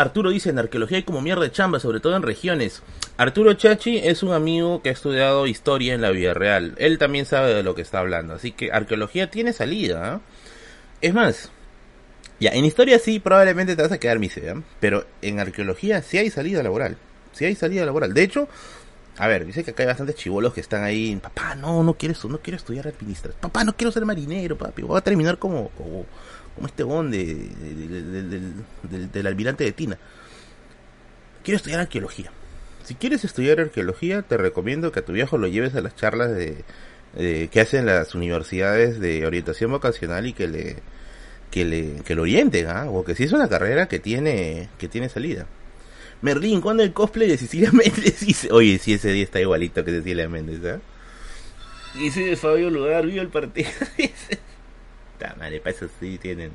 Arturo dice, en arqueología hay como mierda de chamba, sobre todo en regiones. Arturo Chachi es un amigo que ha estudiado historia en la vida real. Él también sabe de lo que está hablando. Así que arqueología tiene salida. ¿ah? Es más, ya, en historia sí, probablemente te vas a quedar misera. ¿eh? Pero en arqueología sí hay salida laboral. Sí hay salida laboral. De hecho, a ver, dice que acá hay bastantes chivolos que están ahí. Papá, no, no quiero, no quiero estudiar administración. Papá, no quiero ser marinero, papi. Voy a terminar como, este bon de, del, del almirante de Tina. Quiero estudiar arqueología. Si quieres estudiar arqueología, te recomiendo que a tu viejo lo lleves a las charlas de, que hacen las universidades de orientación vocacional y que le que le que lo orienten, ¿ah? O que si es una carrera que tiene que tiene salida. Merlín, ¿cuándo el cosplay de Cecilia Méndez? Oye, si ese día está igualito que Cecilia Méndez, ¿ah? Dice de Fabio Lugar, vio el partido. Está madre, para eso sí tienen.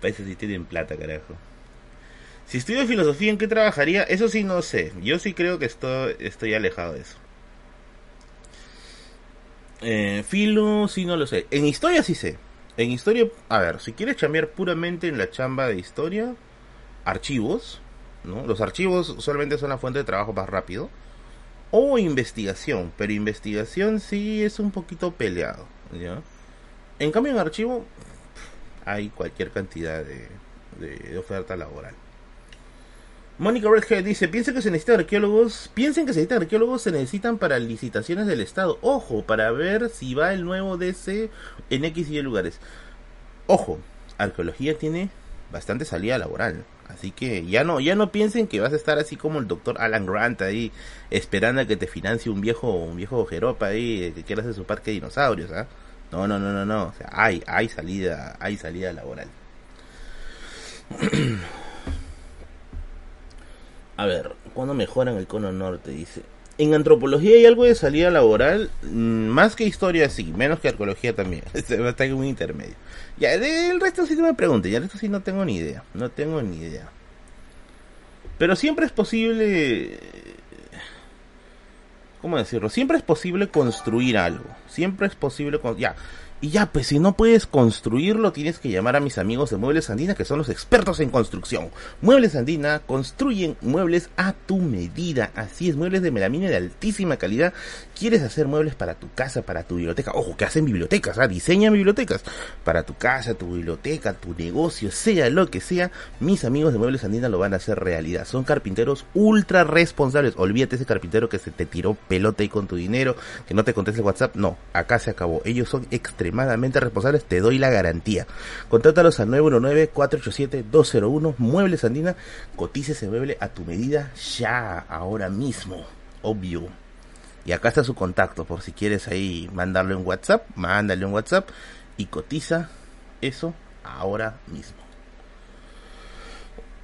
Para eso sí tienen plata, carajo. Si estudio filosofía, ¿en qué trabajaría? Eso sí no sé. Yo sí creo que estoy, estoy alejado de eso. Eh, filo, sí no lo sé. En historia sí sé. En historia, a ver, si quieres chambear puramente en la chamba de historia, archivos, ¿no? Los archivos usualmente son la fuente de trabajo más rápido. O investigación, pero investigación sí es un poquito peleado, ¿ya? En cambio en archivo hay cualquier cantidad de, oferta laboral. Mónica Redhead dice, piensen que se necesitan arqueólogos, piensen que se necesitan arqueólogos, se necesitan para licitaciones del Estado. Ojo, para ver si va el nuevo DC en X y Y lugares. Ojo, arqueología tiene bastante salida laboral. Así que ya no, ya no piensen que vas a estar así como el doctor Alan Grant ahí, esperando a que te financie un viejo, un viejo jeropa ahí, que quiera hacer su parque de dinosaurios, ¿ah? No, no, no, no, no. O sea, hay, hay salida, hay salida laboral. A ver, ¿cuándo mejoran el cono norte? Dice. En antropología hay algo de salida laboral, mm, más que historia sí, menos que arqueología también. Está en un intermedio. Ya, el resto sí no me pregunte, ya el resto sí no tengo ni idea. No tengo ni idea. Pero siempre es posible. ¿Cómo decirlo? Siempre es posible construir algo. Siempre es posible. Ya, y ya, pues si no puedes construirlo, tienes que llamar a mis amigos de Muebles Andina, que son los expertos en construcción. Muebles Andina construyen muebles a tu medida. Así es, muebles de melamina de altísima calidad. ¿Quieres hacer muebles para tu casa, para tu biblioteca? Ojo, que hacen bibliotecas, ¿ah? diseñan bibliotecas. Para tu casa, tu biblioteca, tu negocio, sea lo que sea, mis amigos de Muebles Andina lo van a hacer realidad. Son carpinteros ultra responsables. Olvídate ese carpintero que se te tiró pelota y con tu dinero, que no te conteste WhatsApp. No, acá se acabó. Ellos son extremadamente responsables, te doy la garantía. Contrátalos al 919-487-201 Muebles Andina. Cotice ese mueble a tu medida ya, ahora mismo. Obvio. Y acá está su contacto, por si quieres ahí mandarle un WhatsApp, mándale un WhatsApp y cotiza eso ahora mismo.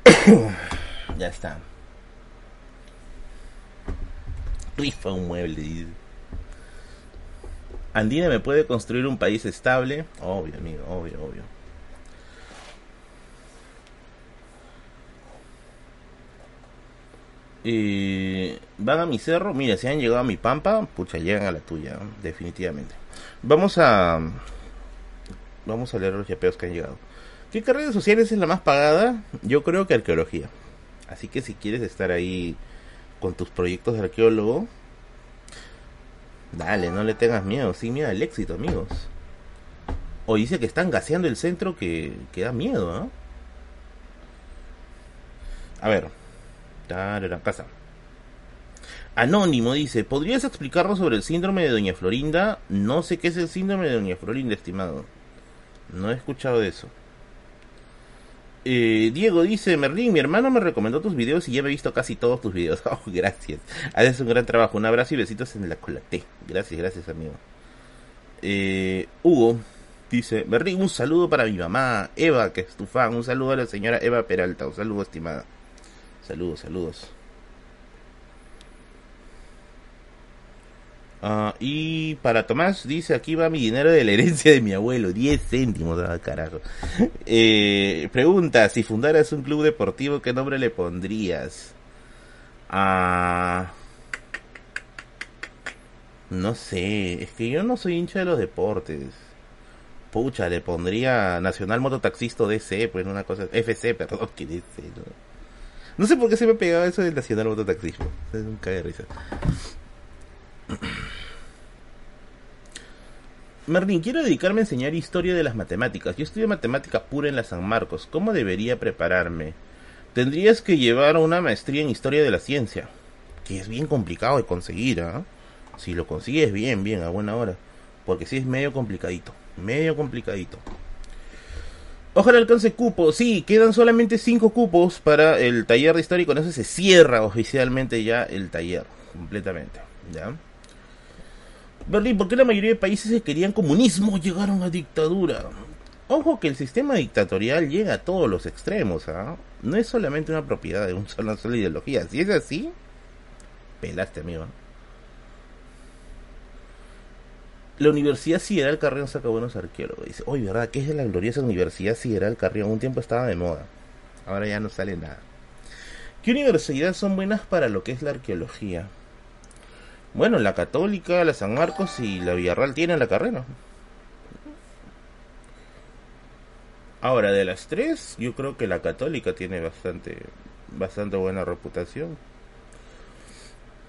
ya está. Rifa un mueble. Andina me puede construir un país estable. Obvio, amigo, obvio, obvio. Y van a mi cerro, mira, si han llegado a mi pampa, pucha, llegan a la tuya, definitivamente. Vamos a vamos a leer los yapeos que han llegado. ¿Qué carrera sociales es la más pagada? Yo creo que arqueología. Así que si quieres estar ahí con tus proyectos de arqueólogo, Dale, no le tengas miedo, sin miedo al éxito, amigos. O dice que están gaseando el centro que, que da miedo, ¿no? A ver. La casa. Anónimo dice, ¿podrías explicarnos sobre el síndrome de Doña Florinda? No sé qué es el síndrome de Doña Florinda, estimado. No he escuchado de eso. Eh, Diego dice, Merlín, mi hermano me recomendó tus videos y ya me he visto casi todos tus videos. Oh, gracias. Haces un gran trabajo. Un abrazo y besitos en la colate. Gracias, gracias, amigo. Eh, Hugo dice, Merlín, un saludo para mi mamá, Eva, que es tu fan. Un saludo a la señora Eva Peralta. Un saludo, estimada. Saludos, saludos. Ah, y para Tomás dice, aquí va mi dinero de la herencia de mi abuelo, 10 céntimos, ah, carajo. Eh, pregunta, si fundaras un club deportivo, ¿qué nombre le pondrías? Ah, no sé, es que yo no soy hincha de los deportes. Pucha, le pondría Nacional Mototaxisto DC, pues una cosa, FC, perdón, que DC, ¿no? No sé por qué se me ha pegado eso del Nacional Mototaxismo. Es un de risa. Merlin, quiero dedicarme a enseñar historia de las matemáticas. Yo estudio matemática pura en la San Marcos. ¿Cómo debería prepararme? Tendrías que llevar una maestría en historia de la ciencia, que es bien complicado de conseguir, ¿ah? Si lo consigues bien, bien, a buena hora. Porque sí es medio complicadito, medio complicadito. Ojalá alcance cupo. Sí, quedan solamente 5 cupos para el taller de historia y eso se cierra oficialmente ya el taller, completamente. ¿Ya? Berlín, ¿por qué la mayoría de países que querían comunismo llegaron a dictadura? Ojo que el sistema dictatorial llega a todos los extremos, ¿ah? No es solamente una propiedad de una sola, sola ideología. Si es así, pelaste, amigo. La Universidad Sideral Carrión saca buenos arqueólogos. Dice, oye, ¿verdad? ¿Qué es de la gloriosa Universidad Sideral Carrión? Un tiempo estaba de moda. Ahora ya no sale nada. ¿Qué universidades son buenas para lo que es la arqueología? Bueno, la Católica, la San Marcos y la Villarreal tienen la carrera. Ahora, de las tres, yo creo que la Católica tiene bastante, bastante buena reputación.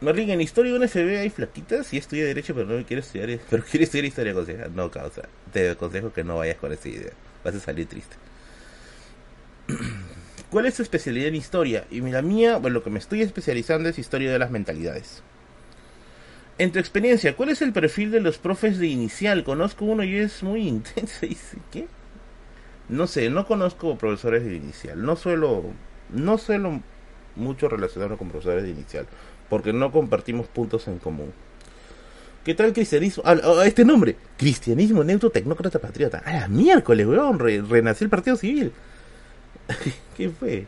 Merlin, en historia una FB hay flaquitas y estudia Derecho, pero no quiere estudiar, pero quiere estudiar Historia aconseja. No, causa. Te aconsejo que no vayas con esa idea. Vas a salir triste. ¿Cuál es tu especialidad en historia? Y la mía, bueno, lo que me estoy especializando es historia de las mentalidades. En tu experiencia, ¿cuál es el perfil de los profes de inicial? Conozco uno y es muy intenso. Dice, ¿qué? No sé, no conozco profesores de inicial. No suelo, no suelo mucho relacionarme con profesores de inicial, porque no compartimos puntos en común. ¿Qué tal cristianismo? Ah, ah, este nombre, cristianismo neutro tecnócrata patriota. A la miércoles, weón, renació el Partido Civil. ¿Qué fue?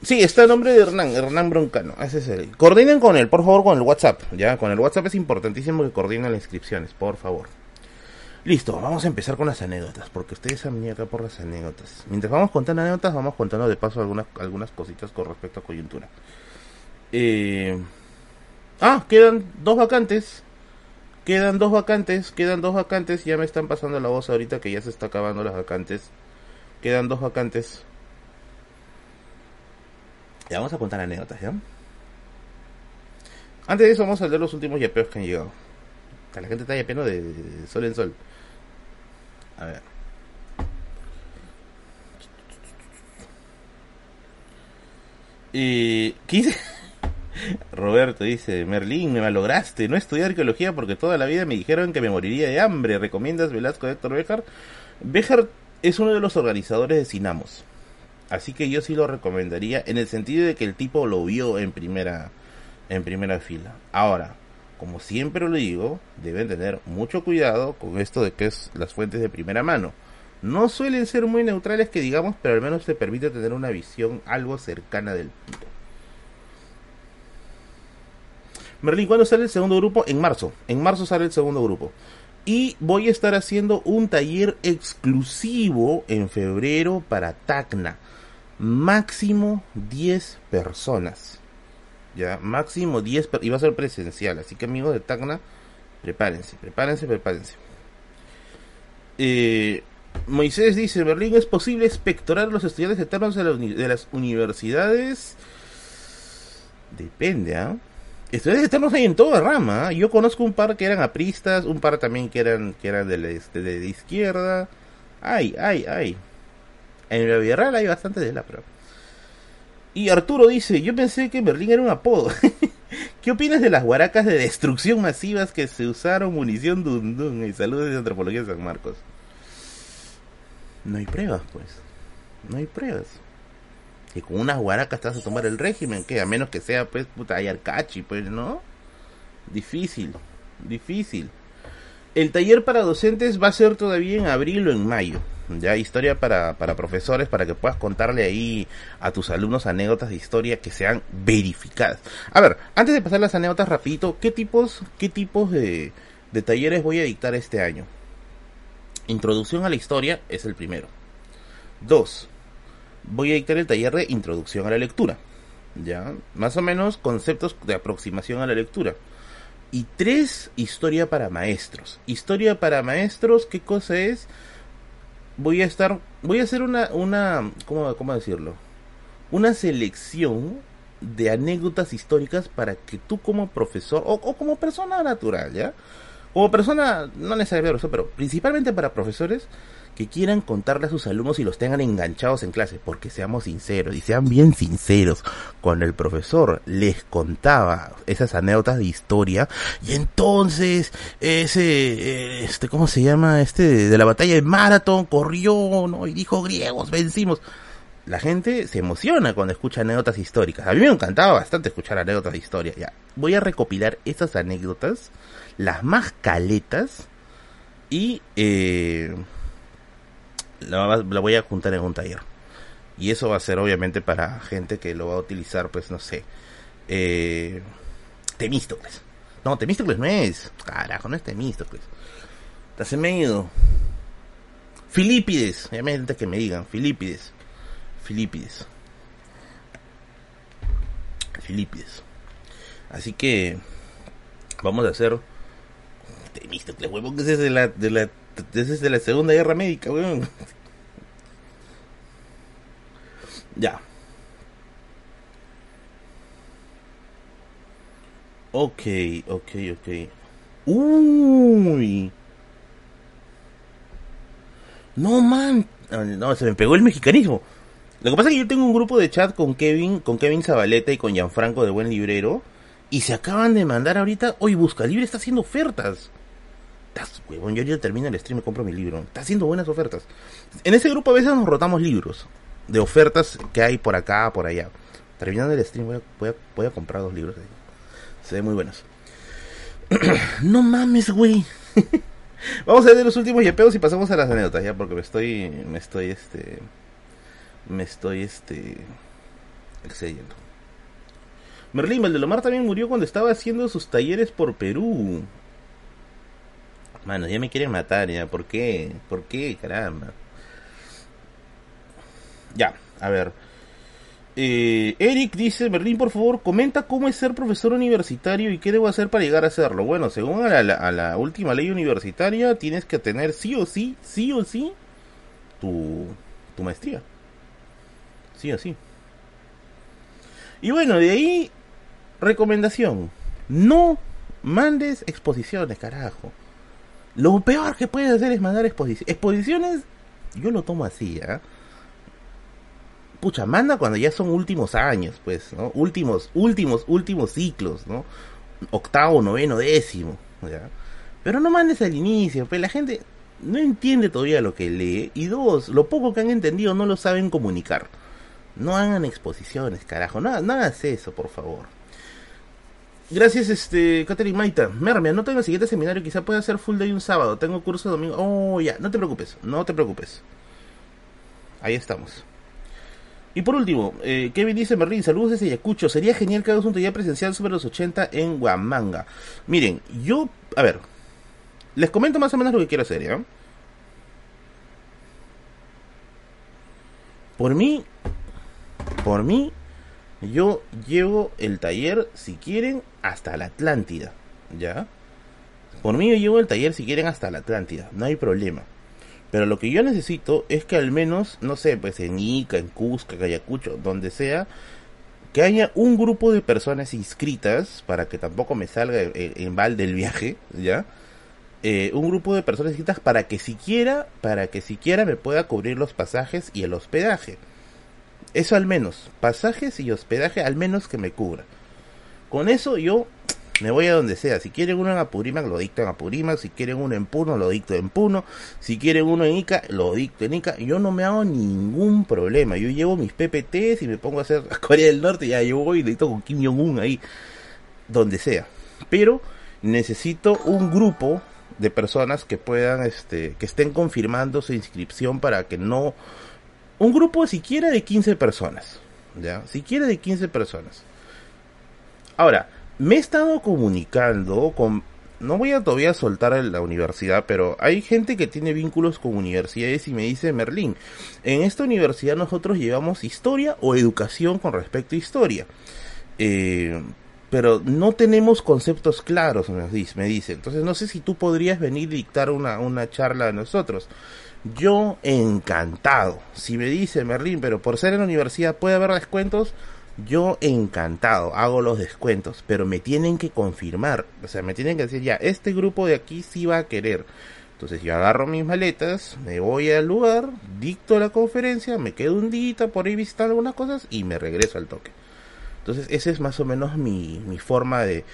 Sí, está el nombre de Hernán, Hernán Broncano. Ese es el. Coordinen con él, por favor, con el WhatsApp. Ya, con el WhatsApp es importantísimo que coordinen las inscripciones, por favor. Listo, vamos a empezar con las anécdotas, porque ustedes han venido acá por las anécdotas. Mientras vamos contando anécdotas, vamos contando de paso algunas, algunas cositas con respecto a coyuntura. Eh... Ah, quedan dos vacantes. Quedan dos vacantes, quedan dos vacantes. Ya me están pasando la voz ahorita que ya se está acabando las vacantes. Quedan dos vacantes. Ya vamos a contar anécdotas, ¿ya? Antes de eso vamos a leer los últimos yapeos que han llegado. La gente está yapeando de sol en sol. A ver. Y... ¿Qué? Roberto dice, Merlín, me malograste, no estudié arqueología porque toda la vida me dijeron que me moriría de hambre. ¿Recomiendas Velasco de Héctor Bejar? Bejar es uno de los organizadores de Sinamos. Así que yo sí lo recomendaría en el sentido de que el tipo lo vio en primera en primera fila. Ahora, como siempre lo digo, deben tener mucho cuidado con esto de que es las fuentes de primera mano. No suelen ser muy neutrales que digamos, pero al menos te permite tener una visión algo cercana del punto. Merlin, ¿cuándo sale el segundo grupo? En marzo. En marzo sale el segundo grupo. Y voy a estar haciendo un taller exclusivo en febrero para Tacna máximo 10 personas. Ya, máximo 10 y va a ser presencial. Así que amigos de Tacna, prepárense, prepárense, prepárense. Eh, Moisés dice, Berlín es posible espectorar los estudiantes eternos de, de las universidades. Depende, ¿ah? Estudiantes eternos hay en toda rama. ¿ah? Yo conozco un par que eran apristas, un par también que eran que eran de, este, de, de izquierda. Ay, ay, ay. En la vida hay bastante de la prueba. Y Arturo dice, yo pensé que Berlín era un apodo. ¿Qué opinas de las guaracas de destrucción masivas que se usaron munición dundun? Y saludos de Antropología de San Marcos. No hay pruebas, pues. No hay pruebas. Con unas guaracas te vas a tomar el régimen, que a menos que sea, pues, puta, arcachi, pues, ¿no? Difícil, difícil. El taller para docentes va a ser todavía en abril o en mayo. Ya historia para, para profesores, para que puedas contarle ahí a tus alumnos anécdotas de historia que sean verificadas. A ver, antes de pasar las anécdotas rapidito, ¿qué tipos, qué tipos de, de talleres voy a dictar este año? Introducción a la historia es el primero. Dos, voy a dictar el taller de introducción a la lectura. Ya, más o menos conceptos de aproximación a la lectura. Y tres, historia para maestros. Historia para maestros, ¿qué cosa es? Voy a estar, voy a hacer una, una, ¿cómo, cómo decirlo? Una selección de anécdotas históricas para que tú como profesor o, o como persona natural, ¿ya? Como persona, no necesariamente pero principalmente para profesores que quieran contarle a sus alumnos y los tengan enganchados en clase, porque seamos sinceros y sean bien sinceros, cuando el profesor les contaba esas anécdotas de historia, y entonces ese, eh, este, ¿cómo se llama? Este, de la batalla de Maratón, corrió, ¿no? Y dijo, griegos, vencimos la gente se emociona cuando escucha anécdotas históricas. A mí me encantaba bastante escuchar anécdotas de historia. Ya, voy a recopilar esas anécdotas las más caletas y eh, la, voy a juntar en un taller. Y eso va a ser obviamente para gente que lo va a utilizar, pues no sé, eh, Temístocles. No, Temístocles no es. Carajo, no es Temístocles. Te medio. Filipides. Obviamente que me digan. Filipides. Filipides. Filipides. Así que vamos a hacer Temístocles, huevón, que es de la, de la, ese es de la Segunda Guerra Médica, weón. ya. Ok, ok, ok. Uy. No, man. No, se me pegó el mexicanismo. Lo que pasa es que yo tengo un grupo de chat con Kevin, con Kevin Zabaleta y con Gianfranco de Buen Librero. Y se acaban de mandar ahorita, hoy Busca Libre está haciendo ofertas. Yo ya termino el stream y compro mi libro. Está haciendo buenas ofertas. En ese grupo a veces nos rotamos libros. De ofertas que hay por acá, por allá. Terminando el stream voy a, comprar dos libros. Se ven muy buenos. no mames, güey. Vamos a ver los últimos yepeos y pasamos a las anécdotas ya porque me estoy me estoy este me estoy este excediendo. Merlín Valdelomar también murió cuando estaba haciendo sus talleres por Perú. Mano, ya me quieren matar, ya. ¿Por qué? ¿Por qué? Caramba. Ya, a ver. Eh, Eric dice, Merlín, por favor, comenta cómo es ser profesor universitario y qué debo hacer para llegar a serlo. Bueno, según a la, a la última ley universitaria, tienes que tener sí o sí, sí o sí, tu, tu maestría. Sí o sí. Y bueno, de ahí Recomendación. No mandes exposiciones, carajo. Lo peor que puedes hacer es mandar exposiciones. Exposiciones, yo lo tomo así, ¿ah? Pucha, manda cuando ya son últimos años, pues, ¿no? Últimos, últimos, últimos ciclos, ¿no? Octavo, noveno, décimo, ¿ya? Pero no mandes al inicio, pues la gente no entiende todavía lo que lee. Y dos, lo poco que han entendido no lo saben comunicar. No hagan exposiciones, carajo. No, no hagas eso, por favor. Gracias, este, Catherine Maita. Mermia, no tengo el siguiente seminario, quizá pueda ser full day un sábado. Tengo curso domingo. Oh, ya, no te preocupes, no te preocupes. Ahí estamos. Y por último, eh, Kevin dice, Merlin, saludos desde Ayacucho. Sería genial que hagas un taller presencial sobre los 80 en Guamanga. Miren, yo, a ver, les comento más o menos lo que quiero hacer, ¿ya? Por mí, por mí, yo llevo el taller, si quieren, hasta la Atlántida, ¿ya? Por mí yo llevo el taller, si quieren, hasta la Atlántida, no hay problema. Pero lo que yo necesito es que al menos, no sé, pues en Ica, en Cusca, Ayacucho, donde sea, que haya un grupo de personas inscritas, para que tampoco me salga en balde el viaje, ¿ya? Eh, un grupo de personas inscritas para que siquiera, para que siquiera me pueda cubrir los pasajes y el hospedaje. Eso al menos, pasajes y hospedaje al menos que me cubra. Con eso yo me voy a donde sea. Si quieren uno en Apurímac, lo dicto en Apurímac. Si quieren uno en Puno, lo dicto en Puno. Si quieren uno en Ica, lo dicto en Ica. Yo no me hago ningún problema. Yo llevo mis PPTs y me pongo a hacer Corea del Norte. Ya yo voy y dicto con Kim Jong-un ahí. Donde sea. Pero necesito un grupo de personas que puedan, este, que estén confirmando su inscripción para que no, un grupo siquiera de 15 personas, ya, siquiera de 15 personas. Ahora, me he estado comunicando con no voy a todavía soltar a la universidad, pero hay gente que tiene vínculos con universidades y me dice, Merlín, en esta universidad nosotros llevamos historia o educación con respecto a historia. Eh, pero no tenemos conceptos claros, me dice, me dice. Entonces no sé si tú podrías venir y dictar una, una charla a nosotros. Yo encantado. Si me dice Merlín, pero por ser en la universidad puede haber descuentos, yo encantado, hago los descuentos, pero me tienen que confirmar, o sea, me tienen que decir ya, este grupo de aquí sí va a querer. Entonces yo agarro mis maletas, me voy al lugar, dicto la conferencia, me quedo un día por ahí visitar algunas cosas y me regreso al toque. Entonces esa es más o menos mi, mi forma de,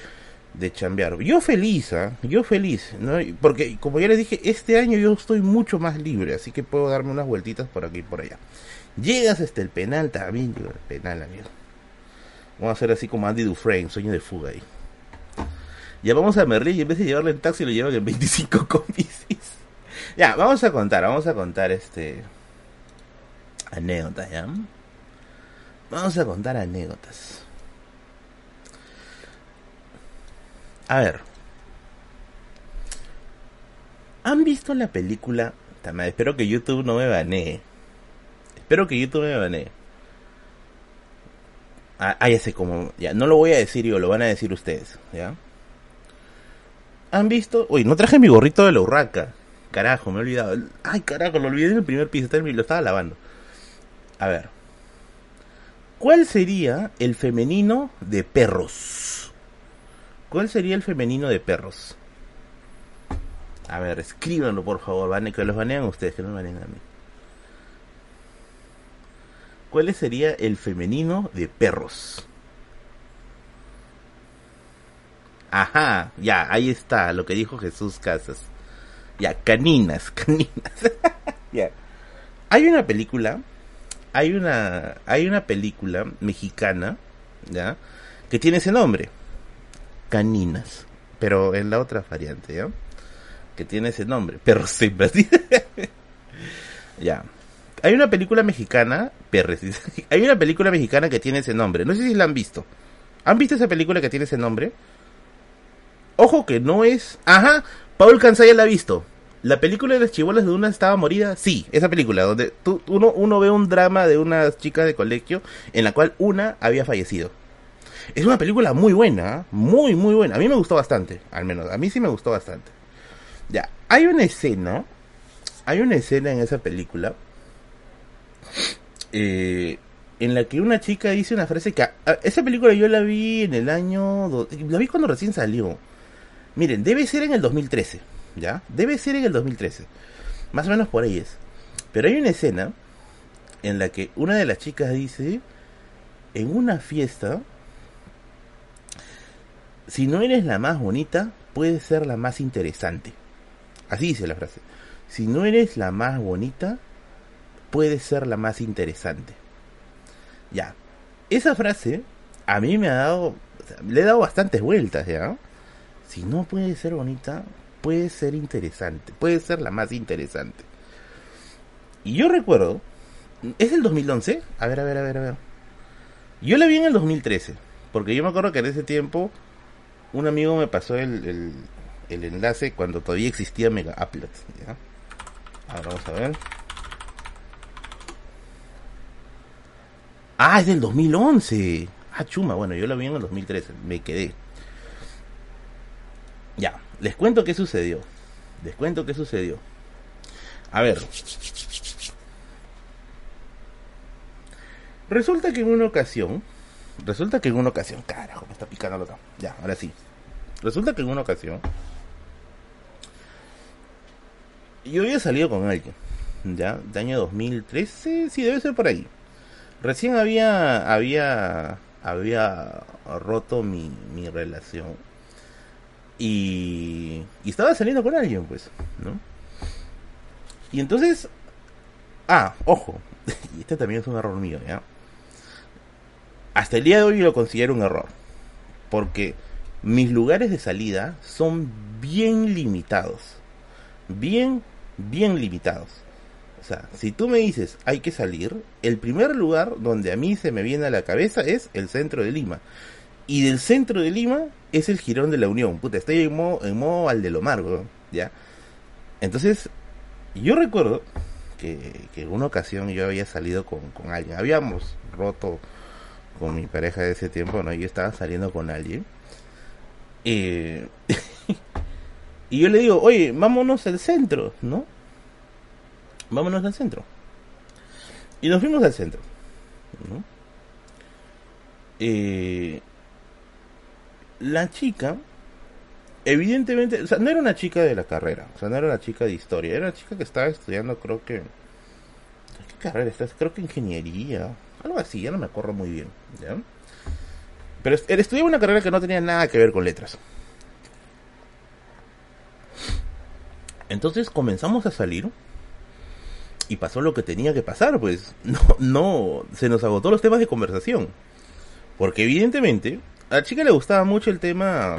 de chambear. Yo feliz, ¿eh? yo feliz, ¿no? Porque como ya les dije, este año yo estoy mucho más libre, así que puedo darme unas vueltitas por aquí y por allá. Llegas hasta el penal también, el penal, amigo. Vamos a hacer así como Andy Dufresne, sueño de fuga ahí. Ya vamos a Merlin y en vez de llevarlo en taxi lo llevan en 25 comisis. Ya, vamos a contar, vamos a contar este anécdotas, ¿ya? Vamos a contar anécdotas. A ver. ¿Han visto la película? Espero que YouTube no me banee. Espero que YouTube me banee. Ah, ah, ya sé cómo. Ya, no lo voy a decir yo, lo van a decir ustedes. ¿Ya? ¿Han visto? Uy, no traje mi gorrito de la urraca. Carajo, me he olvidado. Ay, carajo, lo olvidé en el primer piso. Lo estaba lavando. A ver. ¿Cuál sería el femenino de perros? ¿Cuál sería el femenino de perros? A ver, escríbanlo por favor, van que los banean ustedes, que no me banean a mí. ¿Cuál sería el femenino de perros? Ajá, ya, ahí está lo que dijo Jesús Casas. Ya, caninas, caninas. ya. Hay una película, hay una, hay una película mexicana, ya, que tiene ese nombre, caninas, pero en la otra variante, ya, que tiene ese nombre, perros siempre. ya. Hay una película mexicana, perres, hay una película mexicana que tiene ese nombre. No sé si la han visto. ¿Han visto esa película que tiene ese nombre? Ojo que no es... Ajá, Paul Cansaya la ha visto. La película de las chibolas de una estaba morida, sí, esa película, donde tú, uno, uno ve un drama de unas chicas de colegio en la cual una había fallecido. Es una película muy buena, muy, muy buena. A mí me gustó bastante, al menos. A mí sí me gustó bastante. Ya, hay una escena, hay una escena en esa película eh, en la que una chica dice una frase que... esa película yo la vi en el año... La vi cuando recién salió. Miren, debe ser en el 2013, ¿ya? Debe ser en el 2013. Más o menos por ahí es. Pero hay una escena en la que una de las chicas dice, en una fiesta, si no eres la más bonita, puedes ser la más interesante. Así dice la frase. Si no eres la más bonita, puede ser la más interesante. Ya, esa frase a mí me ha dado, le he dado bastantes vueltas, ¿ya? Si no puede ser bonita, puede ser interesante, puede ser la más interesante. Y yo recuerdo, ¿es el 2011? A ver, a ver, a ver, a ver. Yo la vi en el 2013, porque yo me acuerdo que en ese tiempo un amigo me pasó el, el, enlace cuando todavía existía Mega Upload, ¿ya? Ahora vamos a ver. Ah, es del 2011. Ah, chuma, bueno, yo lo vi en el 2013, me quedé. Ya, les cuento qué sucedió. Les cuento qué sucedió. A ver. Resulta que en una ocasión, resulta que en una ocasión, carajo, me está picando loca. Ya, ahora sí. Resulta que en una ocasión, yo había salido con alguien, ya, de año 2013, sí, debe ser por ahí. Recién había, había, había roto mi, mi relación. Y, y estaba saliendo con alguien, pues, ¿no? Y entonces, ah, ojo, y este también es un error mío, ¿ya? Hasta el día de hoy lo considero un error. Porque mis lugares de salida son bien limitados. Bien, bien limitados. O sea, si tú me dices hay que salir, el primer lugar donde a mí se me viene a la cabeza es el centro de Lima. Y del centro de Lima es el Girón de la Unión. Puta, estoy en modo, en modo Valdelomar, ¿ya? Entonces, yo recuerdo que, en una ocasión yo había salido con, con alguien. Habíamos roto con mi pareja de ese tiempo, ¿no? Yo estaba saliendo con alguien. Y yo le digo, oye, vámonos al centro, ¿no? Vámonos al centro. Y nos fuimos al centro. ¿no? Eh, la chica, evidentemente, o sea, no era una chica de la carrera, o sea, no era una chica de historia, era una chica que estaba estudiando, creo que. ¿Qué carrera estás? Creo que ingeniería, algo así, ya no me acuerdo muy bien, ¿ya? Pero él estudiaba una carrera que no tenía nada que ver con letras. Entonces comenzamos a salir y pasó lo que tenía que pasar, pues no, no, se nos agotó los temas de conversación. Porque evidentemente a la chica le gustaba mucho el tema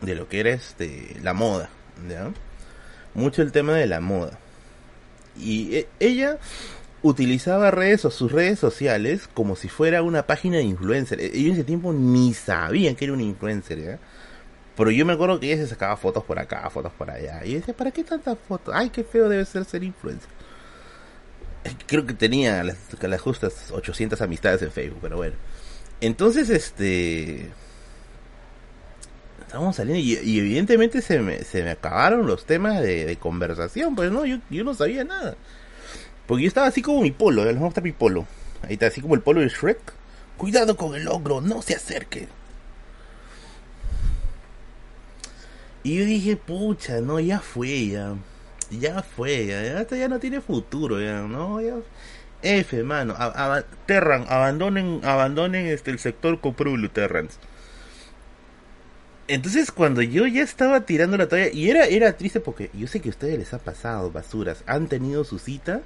de lo que era este la moda, ¿ya? Mucho el tema de la moda. Y e, ella utilizaba redes o sus redes sociales como si fuera una página de influencer. Ellos en ese tiempo ni sabían que era un influencer. Pero yo me acuerdo que ella se sacaba fotos por acá, fotos por allá. Y decía, ¿para qué tantas fotos? Ay, qué feo debe ser ser influencer. Creo que tenía las, justas 800 amistades en Facebook, pero bueno. Entonces, este... Estábamos saliendo y, evidentemente se me, se me acabaron los temas de, conversación, pues no, yo, yo no sabía nada. Porque yo estaba así como mi polo, les mostrar mi polo. Ahí está, así como el polo de Shrek. Cuidado con el ogro, no se acerque. Y yo dije, pucha, no, ya fue, ya. Ya fue, ya. Esto ya no tiene futuro, ya, ¿no? Ya. F, mano. Terran, abandonen, abandonen este, el sector Coprulu, Terrans. Entonces cuando yo ya estaba tirando la toalla, y era, era triste porque yo sé que a ustedes les ha pasado, basuras, han tenido su cita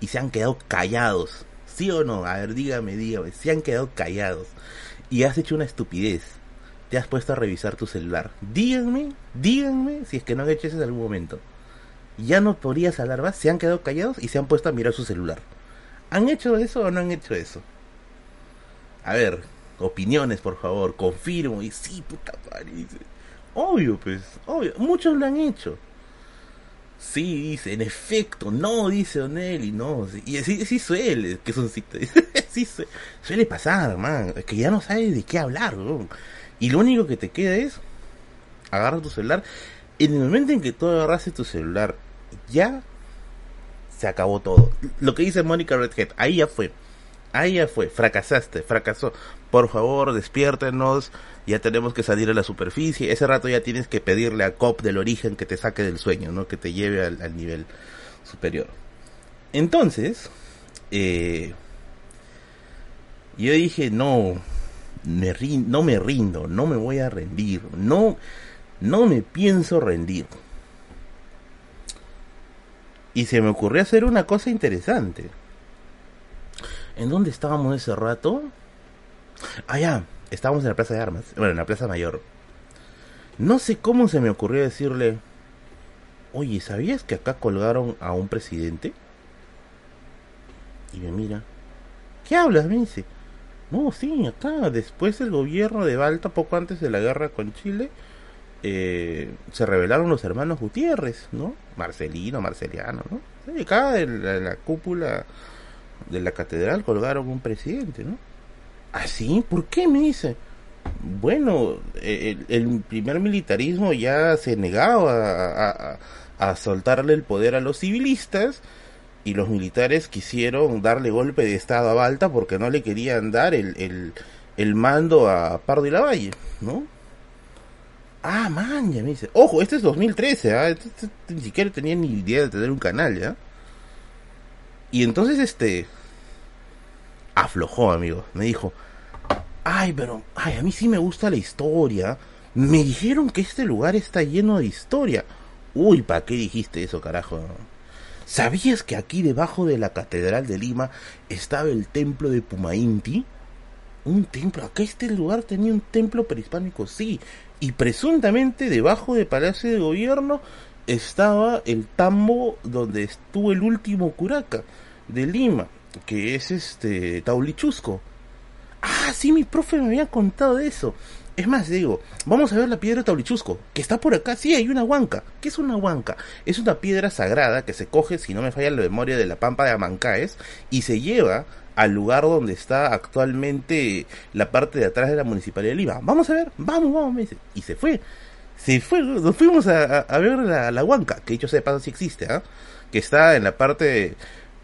y se han quedado callados. ¿Sí o no? A ver, dígame, dígame, se han quedado callados. Y has hecho una estupidez. Te has puesto a revisar tu celular. Díganme, díganme si es que no han hecho eso en algún momento. Ya no podrías hablar más, se han quedado callados y se han puesto a mirar su celular. ¿Han hecho eso o no han hecho eso? A ver, opiniones, por favor, confirmo. Y sí, puta madre. Obvio, pues, obvio. Muchos lo han hecho. Sí, dice, en efecto, no, dice Onelli, no. Y sí, sí suele, que son sí suele, suele pasar, man. Es que ya no sabes de qué hablar, Y lo único que te queda es agarra tu celular. En el momento en que tú agarraste tu celular, ya se acabó todo. Lo que dice Mónica Redhead, ahí ya fue. Ahí ya fue, fracasaste, fracasó. Por favor, despiértenos, ya tenemos que salir a la superficie. Ese rato ya tienes que pedirle a COP del origen que te saque del sueño, ¿no? Que te lleve al, nivel superior. Entonces, eh, yo dije, no, me no me rindo, no me voy a rendir, no, no me pienso rendir. Y se me ocurrió hacer una cosa interesante. ¿En dónde estábamos ese rato? Ah, ya, estábamos en la Plaza de Armas, bueno, en la Plaza Mayor. No sé cómo se me ocurrió decirle, oye, ¿sabías que acá colgaron a un presidente? Y me mira, ¿qué hablas? Me dice, no, sí, acá, después del gobierno de Balta, poco antes de la guerra con Chile, eh, se revelaron los hermanos Gutiérrez, ¿no? Marcelino, Marceliano, ¿no? Y acá en la, cúpula de la catedral colgaron un presidente, ¿no? ¿Así? ¿Ah, ¿Por qué? Me dice. Bueno, el, primer militarismo ya se negaba a, soltarle el poder a los civilistas y los militares quisieron darle golpe de estado a Balta porque no le querían dar el, el, el mando a Pardo y Lavalle, ¿no? Ah, man, ya me dice. Ojo, este es 2013, ¿ah? Este, este, este, ni siquiera tenía ni idea de tener un canal, ¿ya? Y entonces, este. Aflojó, amigo. Me dijo. Ay, pero. Ay, a mí sí me gusta la historia. Me dijeron que este lugar está lleno de historia. Uy, ¿para qué dijiste eso, carajo? ¿Sabías que aquí debajo de la Catedral de Lima estaba el templo de Pumainti? Un templo, acá este lugar tenía un templo prehispánico, sí. Y presuntamente debajo del Palacio de Gobierno estaba el tambo donde estuvo el último curaca de Lima, que es este Taulichusco. Ah, sí, mi profe me había contado de eso. Es más, digo, vamos a ver la piedra Taulichusco, que está por acá. Sí, hay una huanca. ¿Qué es una huanca? Es una piedra sagrada que se coge, si no me falla la memoria, de la pampa de Amancaes y se lleva al lugar donde está actualmente la parte de atrás de la Municipalidad de Lima. Vamos a ver, vamos, vamos. Y se fue. Se fue, nos fuimos a, ver la, la, huanca, que dicho sea de paso sí existe, ¿ah? Que está en la parte...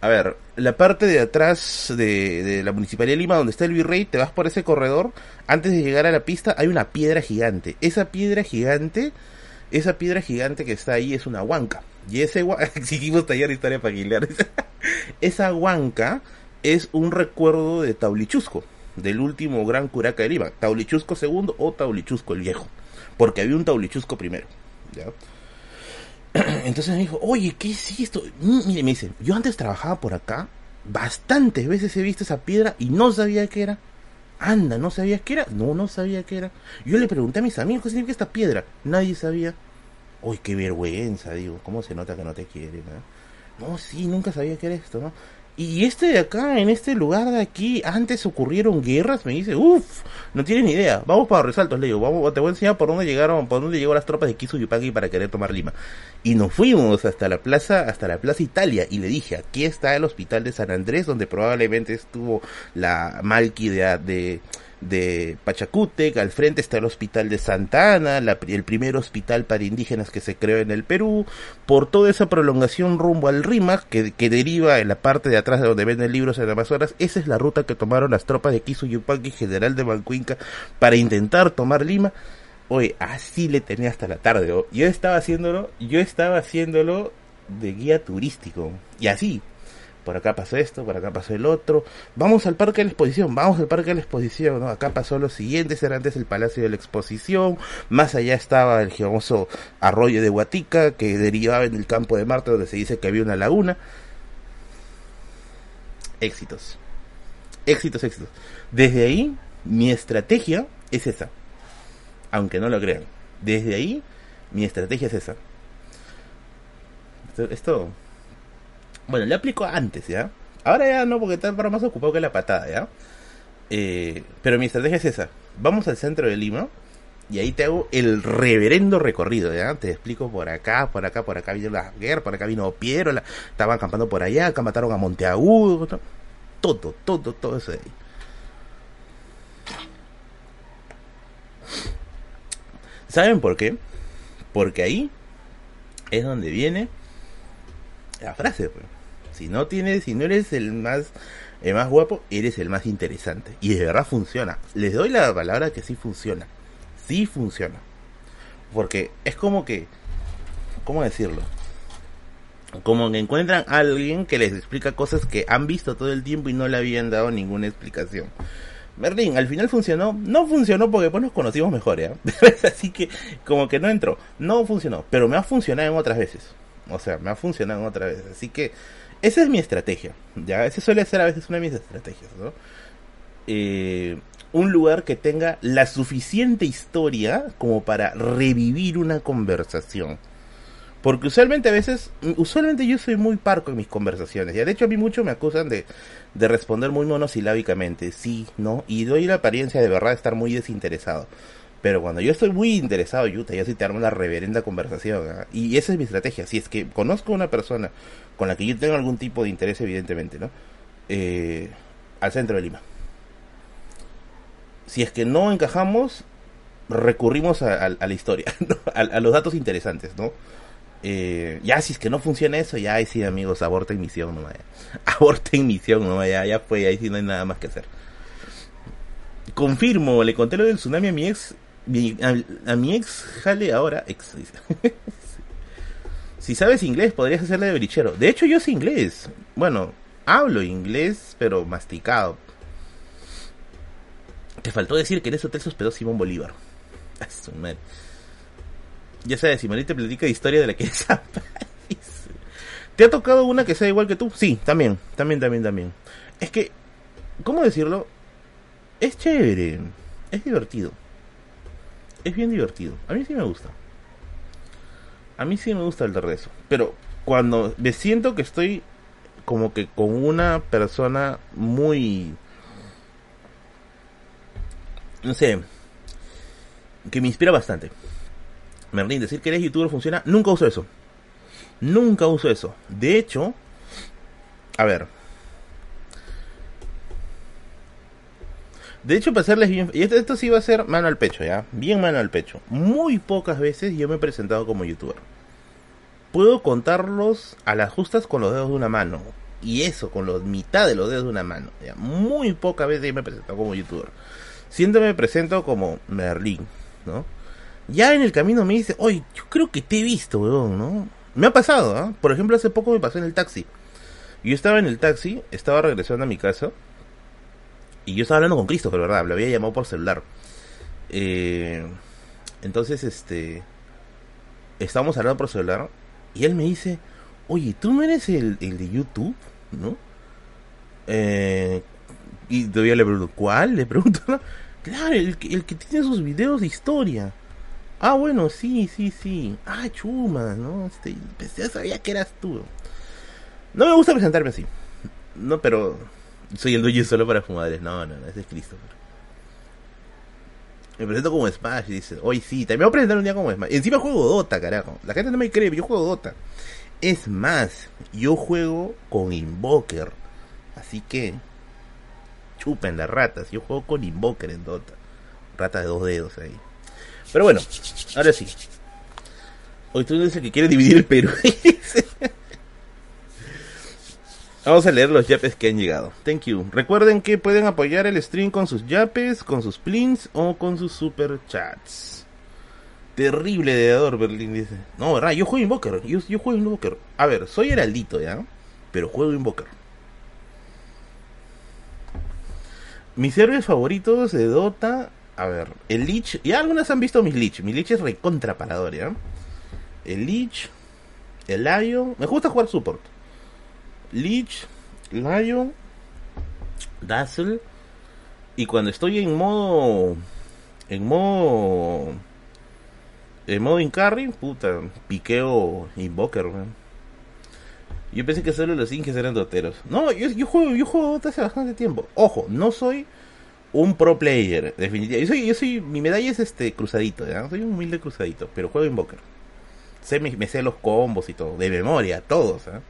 a ver, la parte de atrás de, de, la Municipalidad de Lima, donde está el virrey, te vas por ese corredor, antes de llegar a la pista hay una piedra gigante. Esa piedra gigante, esa piedra gigante que está ahí es una huanca. Y ese exigimos taller historia familiar. esa huanca es un recuerdo de Taulichusco, del último gran curaca de Lima, Taulichusco II o Taulichusco el viejo, porque había un Taulichusco primero. ¿ya? Entonces me dijo, oye, ¿qué es esto? Mire, me dice, yo antes trabajaba por acá, bastantes veces he visto esa piedra y no sabía qué era. Anda, ¿no sabías qué era? No, no sabía qué era. Yo le pregunté a mis amigos qué significa esta piedra. Nadie sabía. Uy, qué vergüenza, digo. ¿Cómo se nota que no te quieren? No, no sí, nunca sabía qué era esto, ¿no? Y este de acá, en este lugar de aquí, antes ocurrieron guerras, me dice, uff, no tienen ni idea. Vamos para resaltos, le digo, vamos, te voy a enseñar por dónde llegaron, por dónde llegó las tropas de Kisu Yupagi para querer tomar Lima. Y nos fuimos hasta la plaza, hasta la plaza Italia, y le dije, aquí está el hospital de San Andrés, donde probablemente estuvo la Malqui de, de de Pachacútec, al frente está el Hospital de Santa Ana, el primer hospital para indígenas que se creó en el Perú, por toda esa prolongación rumbo al RIMAC, que, que deriva en la parte de atrás de donde venden libros en Amazonas, esa es la ruta que tomaron las tropas de Kisu Yupanqui, general de Bancuinca, para intentar tomar Lima. Oye, así le tenía hasta la tarde. Yo estaba haciéndolo, yo estaba haciéndolo de guía turístico. Y así, por acá pasó esto, por acá pasó el otro, vamos al parque de la exposición, vamos al parque de la exposición, ¿no? Acá pasó lo siguiente, era antes el Palacio de la Exposición, más allá estaba el famoso arroyo de Huatica, que derivaba en el campo de Marte, donde se dice que había una laguna. Éxitos. Éxitos, éxitos. Desde ahí, mi estrategia es esa. Aunque no lo crean. Desde ahí, mi estrategia es esa. esto bueno, le aplico antes, ¿ya? Ahora ya no, porque está para más ocupado que la patada, ¿ya? Eh, pero mi estrategia es esa. Vamos al centro de Lima y ahí te hago el reverendo recorrido, ¿ya? Te explico por acá, por acá, por acá vino la guerra, por acá vino Piero, la, estaban acampando por allá, acá mataron a Monteagudo, todo, todo, todo eso de ahí. ¿Saben por qué? Porque ahí es donde viene la frase, pues. Si no tienes, si no eres el más, el más guapo, eres el más interesante. Y de verdad funciona. Les doy la palabra que sí funciona. Sí funciona. Porque es como que, ¿cómo decirlo? Como que encuentran a alguien que les explica cosas que han visto todo el tiempo y no le habían dado ninguna explicación. Merlin, al final funcionó. No funcionó porque después nos conocimos mejor, ¿eh? Así que como que no entró. No funcionó, pero me ha funcionado en otras veces. O sea, me ha funcionado en otras veces. Así que esa es mi estrategia, ¿ya? Esa suele ser a veces una de mis estrategias, ¿no? Eh, un lugar que tenga la suficiente historia como para revivir una conversación. Porque usualmente a veces, usualmente yo soy muy parco en mis conversaciones. Ya de hecho a mí mucho me acusan de, de responder muy monosilábicamente, sí, no, y doy la apariencia de verdad de estar muy desinteresado. Pero cuando yo estoy muy interesado, Yuta, yo sí te armo una reverenda conversación. ¿ah? Y esa es mi estrategia. Si es que conozco a una persona con la que yo tengo algún tipo de interés, evidentemente, ¿no? Eh, al centro de Lima. Si es que no encajamos, recurrimos a, la historia, a, los datos interesantes, ¿no? Eh, ya si es que no funciona eso, ya ahí sí amigos, aborten misión, no vaya. Aborten misión, no vaya, ya fue, ahí sí no hay nada más que hacer. Confirmo, le conté lo del tsunami a mi ex a, mi ex jale ahora, ex, si sabes inglés, podrías hacerle de brichero. De hecho, yo sé inglés. Bueno, hablo inglés, pero masticado. Te faltó decir que en ese hotel se Simón Bolívar. Ya sabes, Simón te platica de historia de la que ¿Te ha tocado una que sea igual que tú? Sí, también, también, también, también. Es que, ¿cómo decirlo? es chévere, es divertido. Es bien divertido. A mí sí me gusta. A mí sí me gusta el de eso. Pero cuando me siento que estoy como que con una persona muy... No sé. Que me inspira bastante. Merlin, decir que eres youtuber funciona. Nunca uso eso. Nunca uso eso. De hecho, a ver, De hecho, para serles bien... Y esto, sí va a ser mano al pecho, ¿ya? Bien mano al pecho. Muy pocas veces yo me he presentado como youtuber. Puedo contarlos a las justas con los dedos de una mano. Y eso, con los mitad de los dedos de una mano. ¿ya? Muy pocas veces me he presentado como youtuber. Siempre me presento como Merlin, ¿no? Ya en el camino me dice, oye, yo creo que te he visto, weón, ¿no? Me ha pasado, ¿ah? Por ejemplo, hace poco me pasó en el taxi. Yo estaba en el taxi, estaba regresando a mi casa y yo estaba hablando con Cristo, pero verdad, lo había llamado por celular. Eh, entonces, este. Estábamos hablando por celular. Y él me dice: Oye, ¿tú no eres el, de YouTube? ¿No? Eh, y todavía le pregunto: ¿Cuál? Le pregunto: Claro, el, el que tiene sus videos de historia. Ah, bueno, sí, sí, sí. Ah, chuma, ¿no? Este, pues ya sabía que eras tú. No me gusta presentarme así. No, pero soy el dueño solo para fumadores. No, no, no, ese es Christopher. Me presento como Smash y dice, hoy sí, también voy a presentar un día como Smash. Encima juego Dota, carajo. La gente no me cree, yo juego Dota. Es más, yo juego con Invoker. Así que, chupen las ratas. Yo juego con Invoker en Dota. Rata de dos dedos ahí. Pero bueno, ahora sí. Hoy tú dices que quiere dividir el Perú. Vamos a leer los yapes que han llegado. Thank you. Recuerden que pueden apoyar el stream con sus yapes, con sus plins o con sus super chats. Terrible deador, Berlín dice. No, verdad, yo juego Invoker. Yo, yo juego Invoker. A ver, soy heraldito, ¿ya? Pero juego Invoker. Mis héroes favoritos de Dota. A ver, el Lich. Ya algunas han visto mis Lich. Mi Lich es recontra parador, ¿ya? El Lich. El Lion. Me gusta jugar support. Lich, Lion, Dazzle. Y cuando estoy en modo. En modo. En modo Incarry, puta, piqueo Invoker, Yo pensé que solo los Inges eran doteros. No, yo, juego, yo juego Dota hace bastante tiempo. Ojo, no soy un pro player, definitivamente. Yo soy, yo soy, mi medalla es este cruzadito, ¿ya? Soy un humilde cruzadito, pero juego Invoker. Me sé los combos y todo, de memoria, todos, ¿eh?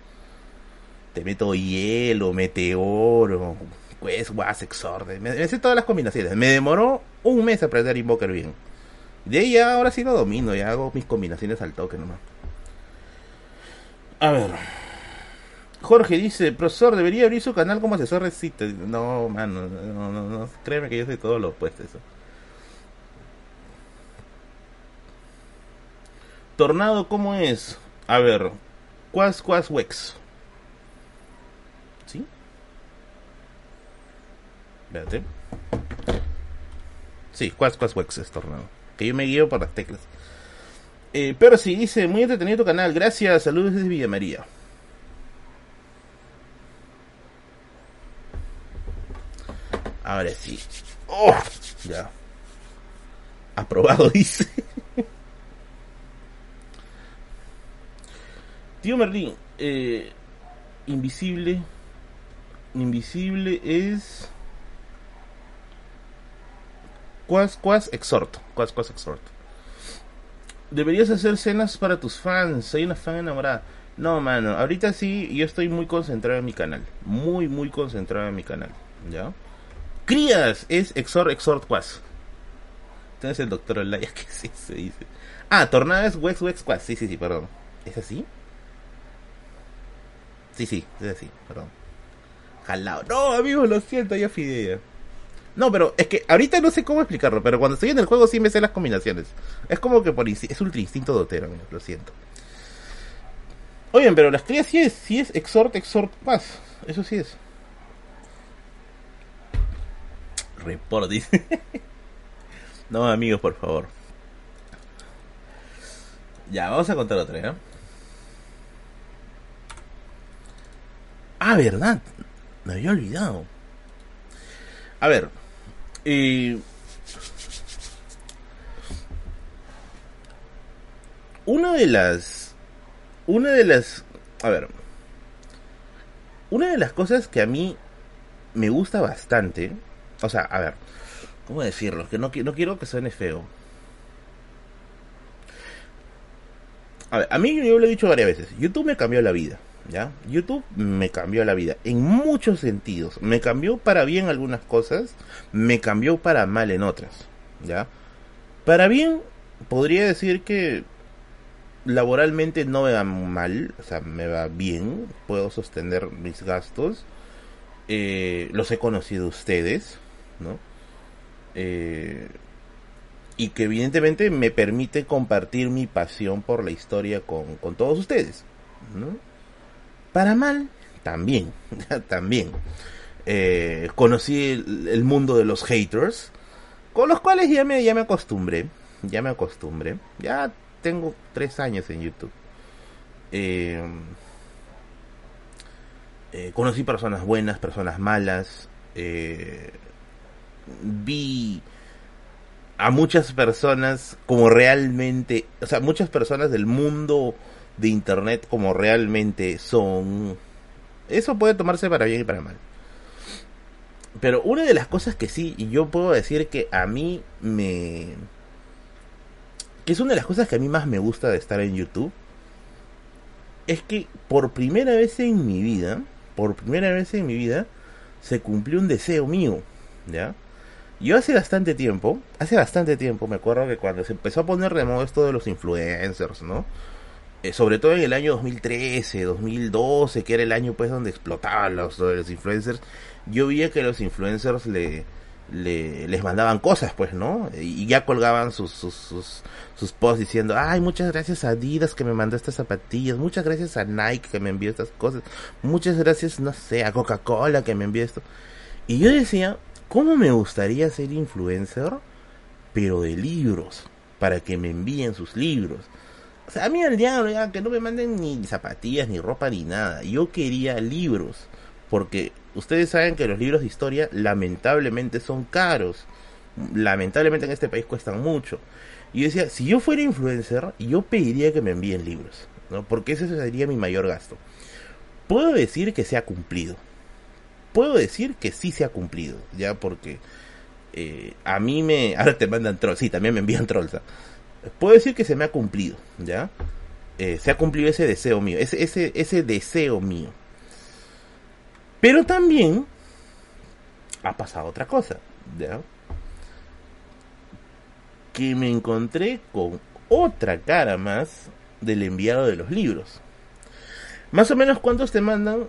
Meto hielo, meteoro, pues, was, exorde. Me, sé todas las combinaciones. Me demoró un mes aprender Invoker bien. De ahí ya ahora sí lo domino, ya hago mis combinaciones al toque nomás. A ver. Jorge dice, profesor, debería abrir su canal como asesor de sitio. No, mano, no, no, no, créeme que yo soy todo lo opuesto. Tornado, ¿cómo es? A ver, Quas Quas Wex. Espérate. Sí, Quas Quas Wex es tornado. Que yo me guío por las teclas. Eh, pero sí, dice, muy entretenido tu canal. Gracias, saludos desde Villa María. Ahora sí. Oh, ya. Aprobado, dice. Tío Merlín, eh, invisible. Invisible es. Quas, quas, exhorto. Quas, quas, exhorto. Deberías hacer cenas para tus fans. Soy una fan enamorada. No, mano. Ahorita sí, yo estoy muy concentrado en mi canal. Muy, muy concentrado en mi canal. ¿Ya? Crías es exhort, exhort, quas. Entonces el doctor Olaya, ¿qué sí se dice? Ah, tornado es wex, wex, quas. Sí, sí, sí, perdón. ¿Es así? Sí, sí, es así, perdón. Jalado. No, amigos, lo siento, ya fidea. No, pero es que ahorita no sé cómo explicarlo, pero cuando estoy en el juego sí me sé las combinaciones. Es como que por es ultra instinto dotero, lo siento. Oigan, pero las crías sí es, sí es exhort, exhort, paz. Eso sí es. Report, dice. no, amigos, por favor. Ya, vamos a contar otra, ¿eh? Ah, verdad. Me había olvidado. A ver, Y una de las una de las a ver una de las cosas que a mí me gusta bastante o sea a ver cómo decirlo que no, no quiero que suene feo. A ver a mí yo lo he dicho varias veces YouTube me cambió la vida YouTube me cambió la vida en muchos sentidos. Me cambió para bien algunas cosas, me cambió para mal en otras, ¿ya? Para bien podría decir que laboralmente no me va mal, o sea, me va bien, puedo sostener mis gastos, eh, los he conocido ustedes, ¿no? Eh, y que evidentemente me permite compartir mi pasión por la historia con, con todos ustedes, ¿no? Para mal, también, también. Eh, conocí el, mundo de los haters, con los cuales ya me, ya me acostumbré, ya me acostumbré. Ya tengo tres años en YouTube. Eh, eh, conocí personas buenas, personas malas. vi a muchas personas como realmente, o sea, muchas personas del mundo de internet como realmente son. Eso puede tomarse para bien y para mal. Pero una de las cosas que sí, y yo puedo decir que a mí me... que es una de las cosas que a mí más me gusta de estar en YouTube, es que por primera vez en mi vida, por primera vez en mi vida, se cumplió un deseo mío, ¿ya? Yo hace bastante tiempo, hace bastante tiempo, me acuerdo que cuando se empezó a poner de moda esto de los influencers, ¿no? Eh, sobre todo en el año 2013, 2012, que era el año pues donde explotaban los, los influencers, yo veía que los influencers le, le, les mandaban cosas, pues, ¿no? Y ya colgaban sus, sus, sus, sus, posts diciendo, ay, muchas gracias a Adidas que me mandó estas zapatillas, muchas gracias a Nike que me envió estas cosas, muchas gracias, no sé, a Coca-Cola que me envió esto. Y yo decía, ¿cómo me gustaría ser influencer, pero de libros, para que me envíen sus libros? A mí al diablo, que no me manden ni zapatillas, ni ropa, ni nada. Yo quería libros. Porque ustedes saben que los libros de historia lamentablemente son caros. Lamentablemente en este país cuestan mucho. Y yo decía, si yo fuera influencer, yo pediría que me envíen libros. ¿no? Porque ese sería mi mayor gasto. Puedo decir que se ha cumplido. Puedo decir que sí se ha cumplido. Ya porque eh, a mí me... Ahora te mandan trolls. Sí, también me envían trolls. Puedo decir que se me ha cumplido, ¿ya? Eh, se ha cumplido ese deseo mío, ese, ese, ese deseo mío. Pero también ha pasado otra cosa, ¿ya? Que me encontré con otra cara más del enviado de los libros. Más o menos cuántos te mandan?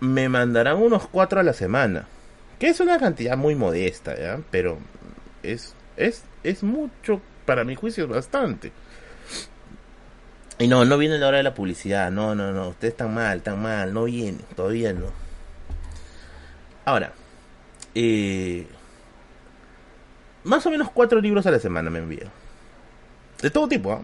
Me mandarán unos cuatro a la semana. Que es una cantidad muy modesta, ¿ya? Pero es, es, es mucho para mi juicio es bastante. Y no, no viene la hora de la publicidad. No, no, no. Ustedes están mal, están mal. No viene. Todavía no. Ahora. Eh, más o menos cuatro libros a la semana me envío. De todo tipo. ¿ah?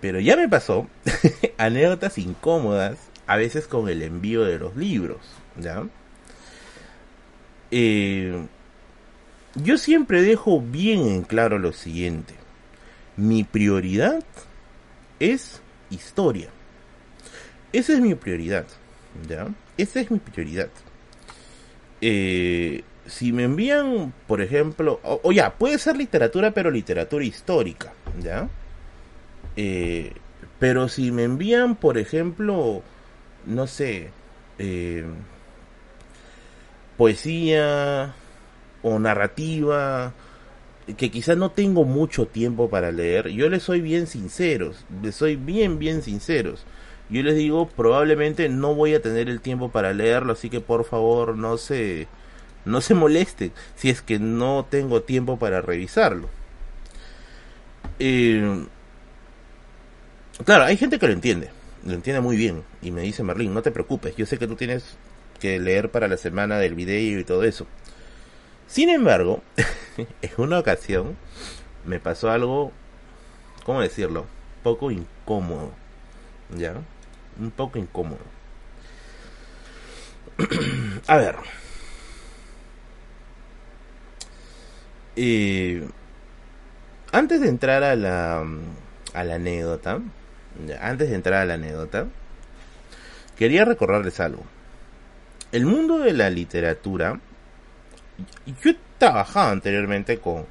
Pero ya me pasó anécdotas incómodas. A veces con el envío de los libros. ¿Ya? Eh, yo siempre dejo bien en claro lo siguiente. Mi prioridad es historia. Esa es mi prioridad. ¿Ya? Esa es mi prioridad. Eh, si me envían, por ejemplo, o, ya, puede ser literatura, pero literatura histórica, ¿ya? Eh, pero si me envían, por ejemplo, no sé, eh, poesía, o narrativa que quizás no tengo mucho tiempo para leer, yo les soy bien sinceros, les soy bien, bien sinceros. Yo les digo, probablemente no voy a tener el tiempo para leerlo, así que por favor no se, no se molesten si es que no tengo tiempo para revisarlo. Eh, claro, hay gente que lo entiende, lo entiende muy bien, y me dice Merlín, no te preocupes, yo sé que tú tienes que leer para la semana del video y todo eso. Sin embargo, en una ocasión me pasó algo, ¿cómo decirlo? Poco incómodo. ¿Ya? Un poco incómodo. A ver. Eh, antes de entrar a la, a la anécdota, antes de entrar a la anécdota, quería recordarles algo. El mundo de la literatura, yo he trabajado anteriormente con,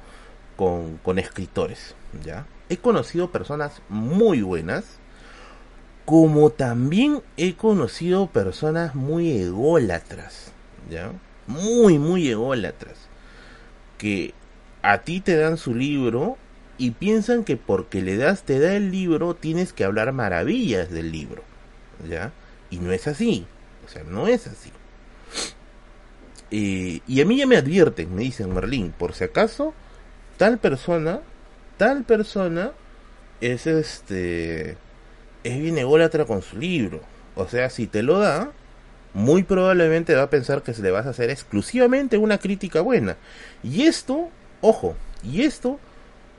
con, con escritores, ¿ya? He conocido personas muy buenas, como también he conocido personas muy ególatras, ¿ya? Muy, muy ególatras, que a ti te dan su libro y piensan que porque le das, te da el libro, tienes que hablar maravillas del libro, ¿ya? Y no es así, o sea, no es así. Y a mí ya me advierten, me dicen, Merlín, por si acaso, tal persona, tal persona es este, es bien ególatra con su libro. O sea, si te lo da, muy probablemente va a pensar que se le vas a hacer exclusivamente una crítica buena. Y esto, ojo, y esto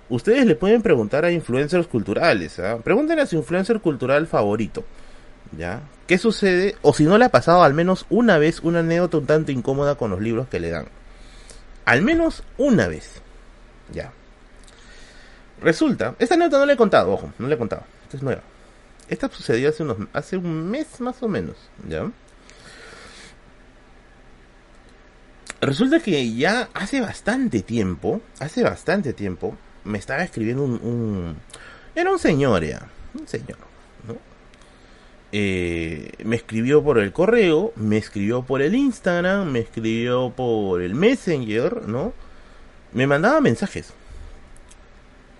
ustedes le pueden preguntar a influencers culturales. ¿ah? Pregúntenle a su influencer cultural favorito. ¿Ya? ¿Qué sucede? O si no le ha pasado al menos una vez una anécdota un tanto incómoda con los libros que le dan. Al menos una vez. Ya. Resulta, esta anécdota no le he contado, ojo, no le he contado. Esta es nueva. Esta sucedió hace unos hace un mes más o menos, ¿ya? Resulta que ya hace bastante tiempo, hace bastante tiempo, me estaba escribiendo un, era un señor ya, un señor, ¿no? Eh, me escribió por el correo, me escribió por el Instagram, me escribió por el Messenger, ¿no? Me mandaba mensajes.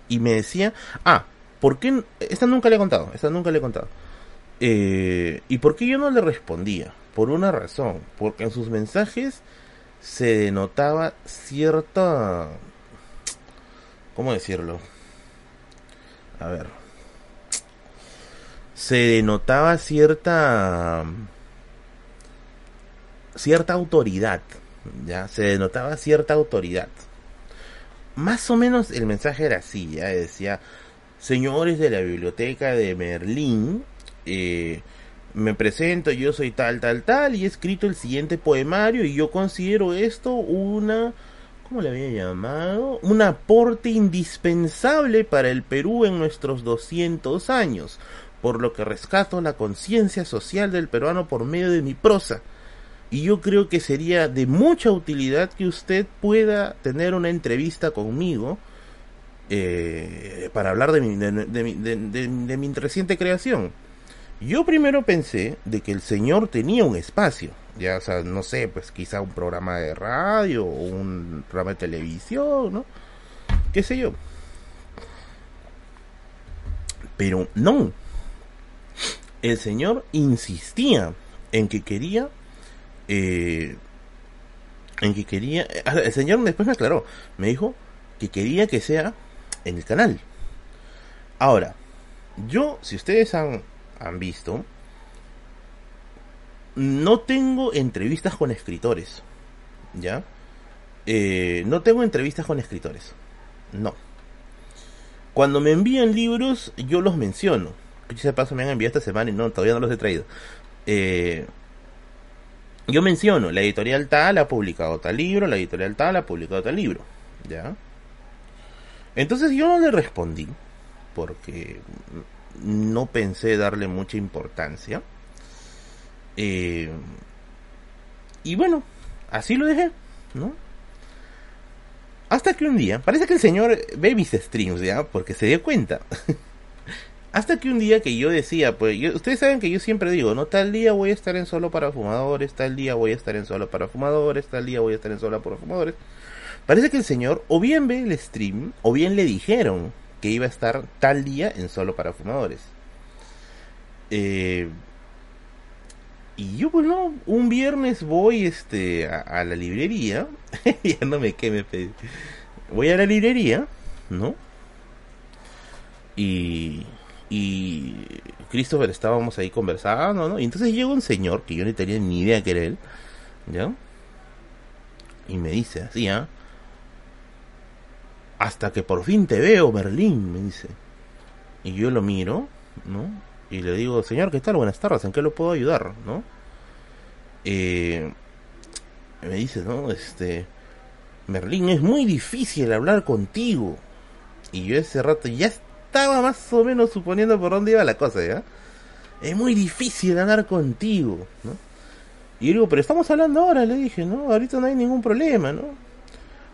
Y me decía, ah, ¿por qué? Esta nunca le he contado, esta nunca le he contado. Eh, ¿Y por qué yo no le respondía? Por una razón, porque en sus mensajes se denotaba cierta ¿Cómo decirlo? A ver. Se denotaba cierta. cierta autoridad. Ya, se denotaba cierta autoridad. Más o menos el mensaje era así, ya decía, señores de la biblioteca de Merlín, eh, me presento, yo soy tal, tal, tal, y he escrito el siguiente poemario y yo considero esto una ¿cómo le había llamado? Un aporte indispensable para el Perú en nuestros 200 años, por lo que rescato la conciencia social del peruano por medio de mi prosa. Y yo creo que sería de mucha utilidad que usted pueda tener una entrevista conmigo eh, para hablar de mi, de mi reciente creación. Yo primero pensé de que el señor tenía un espacio, ya, o sea, no sé, pues quizá un programa de radio un programa de televisión, ¿no? ¿Qué sé yo? Pero no. El señor insistía en que quería eh, en que quería ah, el señor después me aclaró me dijo que quería que sea en el canal ahora yo si ustedes han, han visto no tengo entrevistas con escritores, ¿ya? Eh, no tengo entrevistas con escritores, no. Cuando me envían libros, yo los menciono. Que paso me han enviado esta semana y no, todavía no los he traído. Eh, yo menciono, la editorial tal ha publicado tal libro, la editorial tal ha publicado tal libro, ¿ya? Entonces yo no le respondí, porque no pensé darle mucha importancia. Eh, y bueno, así lo dejé, ¿no? Hasta que un día, parece que el señor ve mis streams, ¿ya? Porque se dio cuenta. Hasta que un día que yo decía, pues, ustedes saben que yo siempre digo, ¿no? Tal día voy a estar en solo para fumadores, tal día voy a estar en solo para fumadores, tal día voy a estar en solo para fumadores. Parece que el señor o bien ve el stream, o bien le dijeron que iba a estar tal día en solo para fumadores. Eh, y yo, pues no, un viernes voy este a, la librería. ya no me queme, voy a la librería, ¿no? Y, y Christopher estábamos ahí conversando, ¿no? Y entonces llega un señor que yo no tenía ni idea que era él, ¿ya? Y me dice así, ¿ah? Hasta que por fin te veo, Berlín, me dice. Y yo lo miro, ¿no? y le digo, señor, ¿qué tal? Buenas tardes, ¿en qué lo puedo ayudar? ¿No? Eh, me dice, ¿no? Este, Merlín, es muy difícil hablar contigo. Y yo ese rato ya estaba más o menos suponiendo por dónde iba la cosa, ¿ya? Es muy difícil hablar contigo, ¿no? Y yo digo, pero estamos hablando ahora, le dije, ¿no? Ahorita no hay ningún problema, ¿no?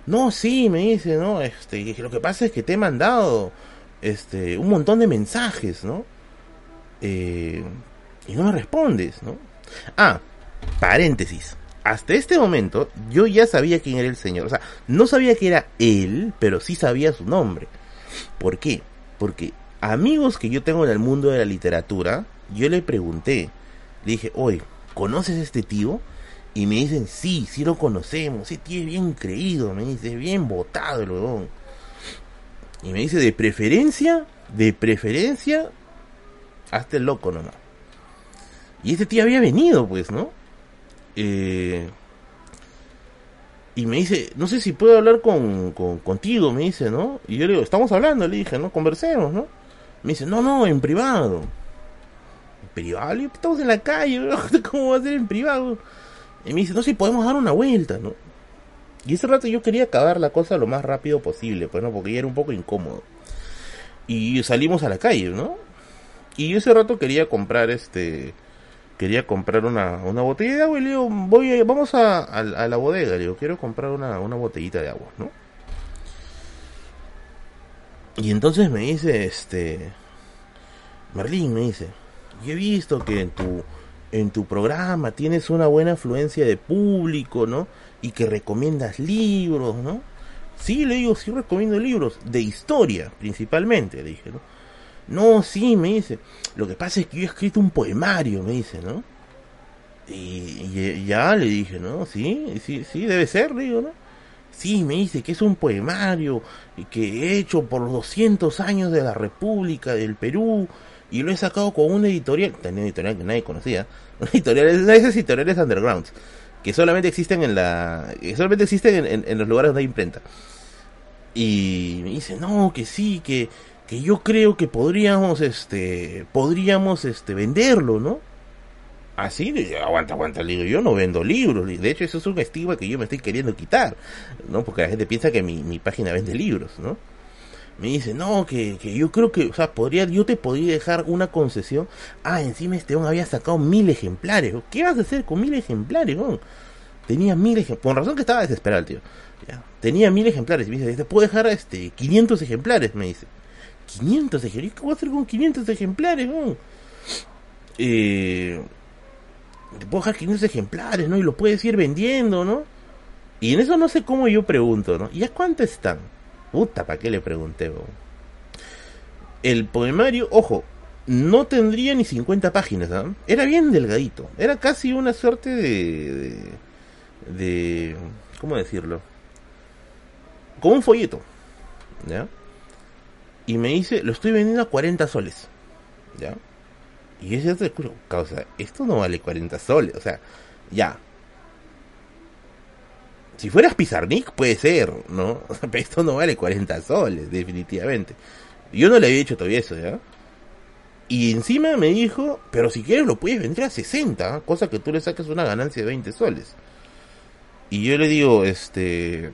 No, sí, me dice, ¿no? Este, lo que pasa es que te he mandado, este, un montón de mensajes, ¿no? Eh, y no me respondes, ¿no? Ah, paréntesis. Hasta este momento yo ya sabía quién era el señor. O sea, no sabía que era él, pero sí sabía su nombre. ¿Por qué? Porque amigos que yo tengo en el mundo de la literatura, yo le pregunté, le dije, oye, ¿conoces a este tío? Y me dicen, sí, sí lo conocemos, ese tío es bien creído, me dice, bien votado el huevón. Y me dice, de preferencia, de preferencia, hasta el loco nomás. Y este tío había venido, pues, ¿no? Eh, y me dice, no sé si puedo hablar con, contigo, me dice, ¿no? Y yo le digo, estamos hablando, le dije, ¿no? Conversemos, ¿no? Me dice, no, no, en privado. ¿En privado? Estamos en la calle, ¿cómo va a ser en privado? Y me dice, no sé, si podemos dar una vuelta, ¿no? Y ese rato yo quería acabar la cosa lo más rápido posible, pues, ¿no? Porque ya era un poco incómodo. Y salimos a la calle, ¿no? Y ese rato quería comprar este quería comprar una, una botella de agua y le digo, voy vamos a, la bodega, le digo, quiero comprar una, una botellita de agua, ¿no? Y entonces me dice, este, Merlín me dice, yo he visto que en tu, en tu programa tienes una buena afluencia de público, ¿no? Y que recomiendas libros, ¿no? Sí, le digo, sí recomiendo libros, de historia principalmente, le dije, ¿no? No, sí, me dice. Lo que pasa es que yo he escrito un poemario, me dice, ¿no? Y, ya le dije, ¿no? Sí, sí, sí, debe ser, digo, ¿no? Sí, me dice que es un poemario que he hecho por los 200 años de la República del Perú y lo he sacado con una editorial, una editorial que nadie conocía, una editorial, esas editoriales underground, que solamente existen en la, que solamente existen en, en los lugares donde hay imprenta. Y me dice, no, que sí, que, que yo creo que podríamos, este, podríamos, este, venderlo, ¿no? Así, aguanta, aguanta, digo, yo no vendo libros, de hecho eso es un estigma que yo me estoy queriendo quitar, ¿no? Porque la gente piensa que mi, mi página vende libros, ¿no? Me dice, no, que, que yo creo que, o sea, podría, yo te podría dejar una concesión. Ah, encima este hombre había sacado mil ejemplares. ¿Qué vas a hacer con mil ejemplares, ¿no? Tenía mil ejemplares. Con razón que estaba desesperado tío. Tenía mil ejemplares. Me dice, te puedo dejar este 500 ejemplares, me dice. 500 ejemplares. ¿Qué voy a hacer con 500 ejemplares? No? Eh, te puedo dejar 500 ejemplares, ¿no? Y lo puedes ir vendiendo, ¿no? Y en eso no sé cómo yo pregunto, ¿no? ¿Y a cuánto están? Puta, ¿para qué le pregunté? El poemario, ojo, no tendría ni 50 páginas, ¿no? Era bien delgadito. Era casi una suerte de, de, de ¿cómo decirlo? Como un folleto, ¿ya? Y me dice, lo estoy vendiendo a 40 soles. ¿Ya? Y otro escucho, causa, esto no vale 40 soles, o sea, ya. Si fueras Pizarnik puede ser, ¿no? Pero esto no vale 40 soles, definitivamente. Yo no le había dicho todavía eso, ¿ya? Y encima me dijo, pero si quieres lo puedes vender a 60, cosa que tú le sacas una ganancia de 20 soles. Y yo le digo, este,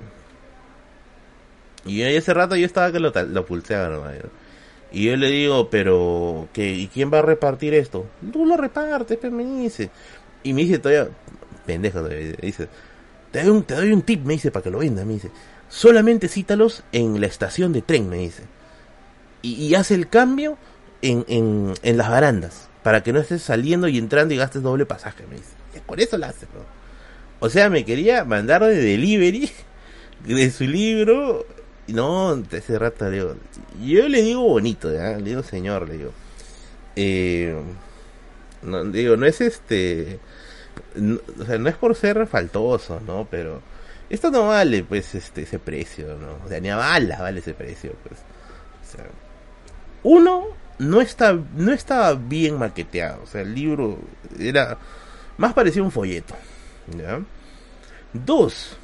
y ese rato yo estaba que lo, lo pulseaba Y yo le digo, pero, ¿qué, ¿y quién va a repartir esto? Tú lo repartes, me dice. Y me dice todavía, pendejo, dice, te doy, un, te doy un tip, me dice, para que lo venda, me dice. Solamente cítalos en la estación de tren, me dice. Y, y hace el cambio en, en, en, las barandas, para que no estés saliendo y entrando y gastes doble pasaje, me dice. Y con eso lo hace, O sea, me quería mandar de delivery de su libro no, ese rato le digo, yo le digo bonito, le digo señor, le digo. Eh, no, digo, no es este, o sea, no es por ser faltoso, ¿no? Pero esto no vale, pues, este, ese precio, ¿no? O sea, ni a balas vale ese precio, pues. O sea, uno, no está, no estaba bien maqueteado, o sea, el libro era, más parecía un folleto, ¿ya? Dos,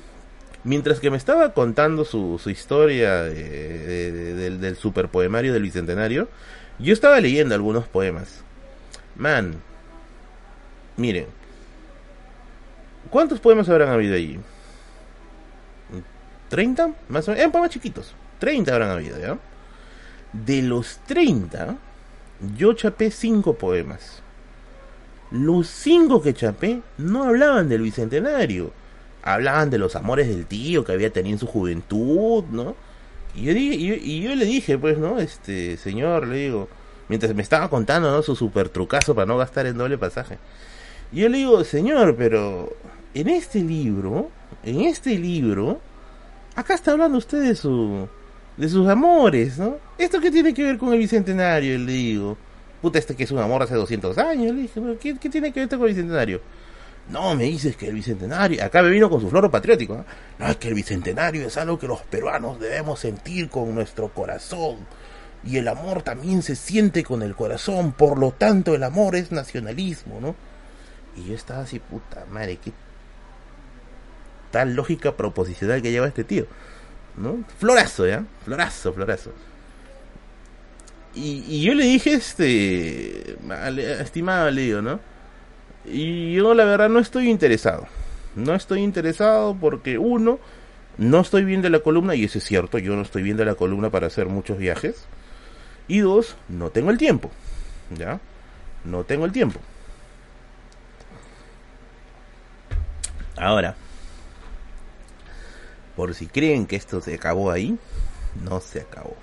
Mientras que me estaba contando su, su historia del, del super poemario del Bicentenario, yo estaba leyendo algunos poemas. Man, miren, ¿cuántos poemas habrán habido allí? 30, más o menos, eran poemas chiquitos, 30 habrán habido, ¿ya? De los 30, yo chapé 5 poemas. Los 5 que chapé no hablaban del bicentenario, hablaban de los amores del tío que había tenido en su juventud, ¿no? Y yo, yo le dije, pues, ¿no? Este, señor, le digo, mientras me estaba contando, ¿no? Su super trucazo para no gastar en doble pasaje. Y yo le digo, señor, pero en este libro, en este libro, acá está hablando usted de su, de sus amores, ¿no? ¿Esto qué tiene que ver con el bicentenario? Le digo, puta, este que es un amor hace 200 años, le dije, ¿qué, qué tiene que ver esto con el bicentenario? No, me dices que el bicentenario, acá me vino con su floro patriótico, ¿no? es que el bicentenario es algo que los peruanos debemos sentir con nuestro corazón. Y el amor también se siente con el corazón, por lo tanto el amor es nacionalismo, ¿no? Y yo estaba así, puta madre, qué tal lógica proposicional que lleva este tío. ¿No? Florazo, ¿ya? Florazo, florazo. Y, yo le dije, este, estimado Leo, ¿no? Y yo la verdad no estoy interesado. No estoy interesado porque uno, no estoy viendo la columna, y eso es cierto, yo no estoy viendo la columna para hacer muchos viajes. Y dos, no tengo el tiempo. ¿Ya? No tengo el tiempo. Ahora, por si creen que esto se acabó ahí, no se acabó.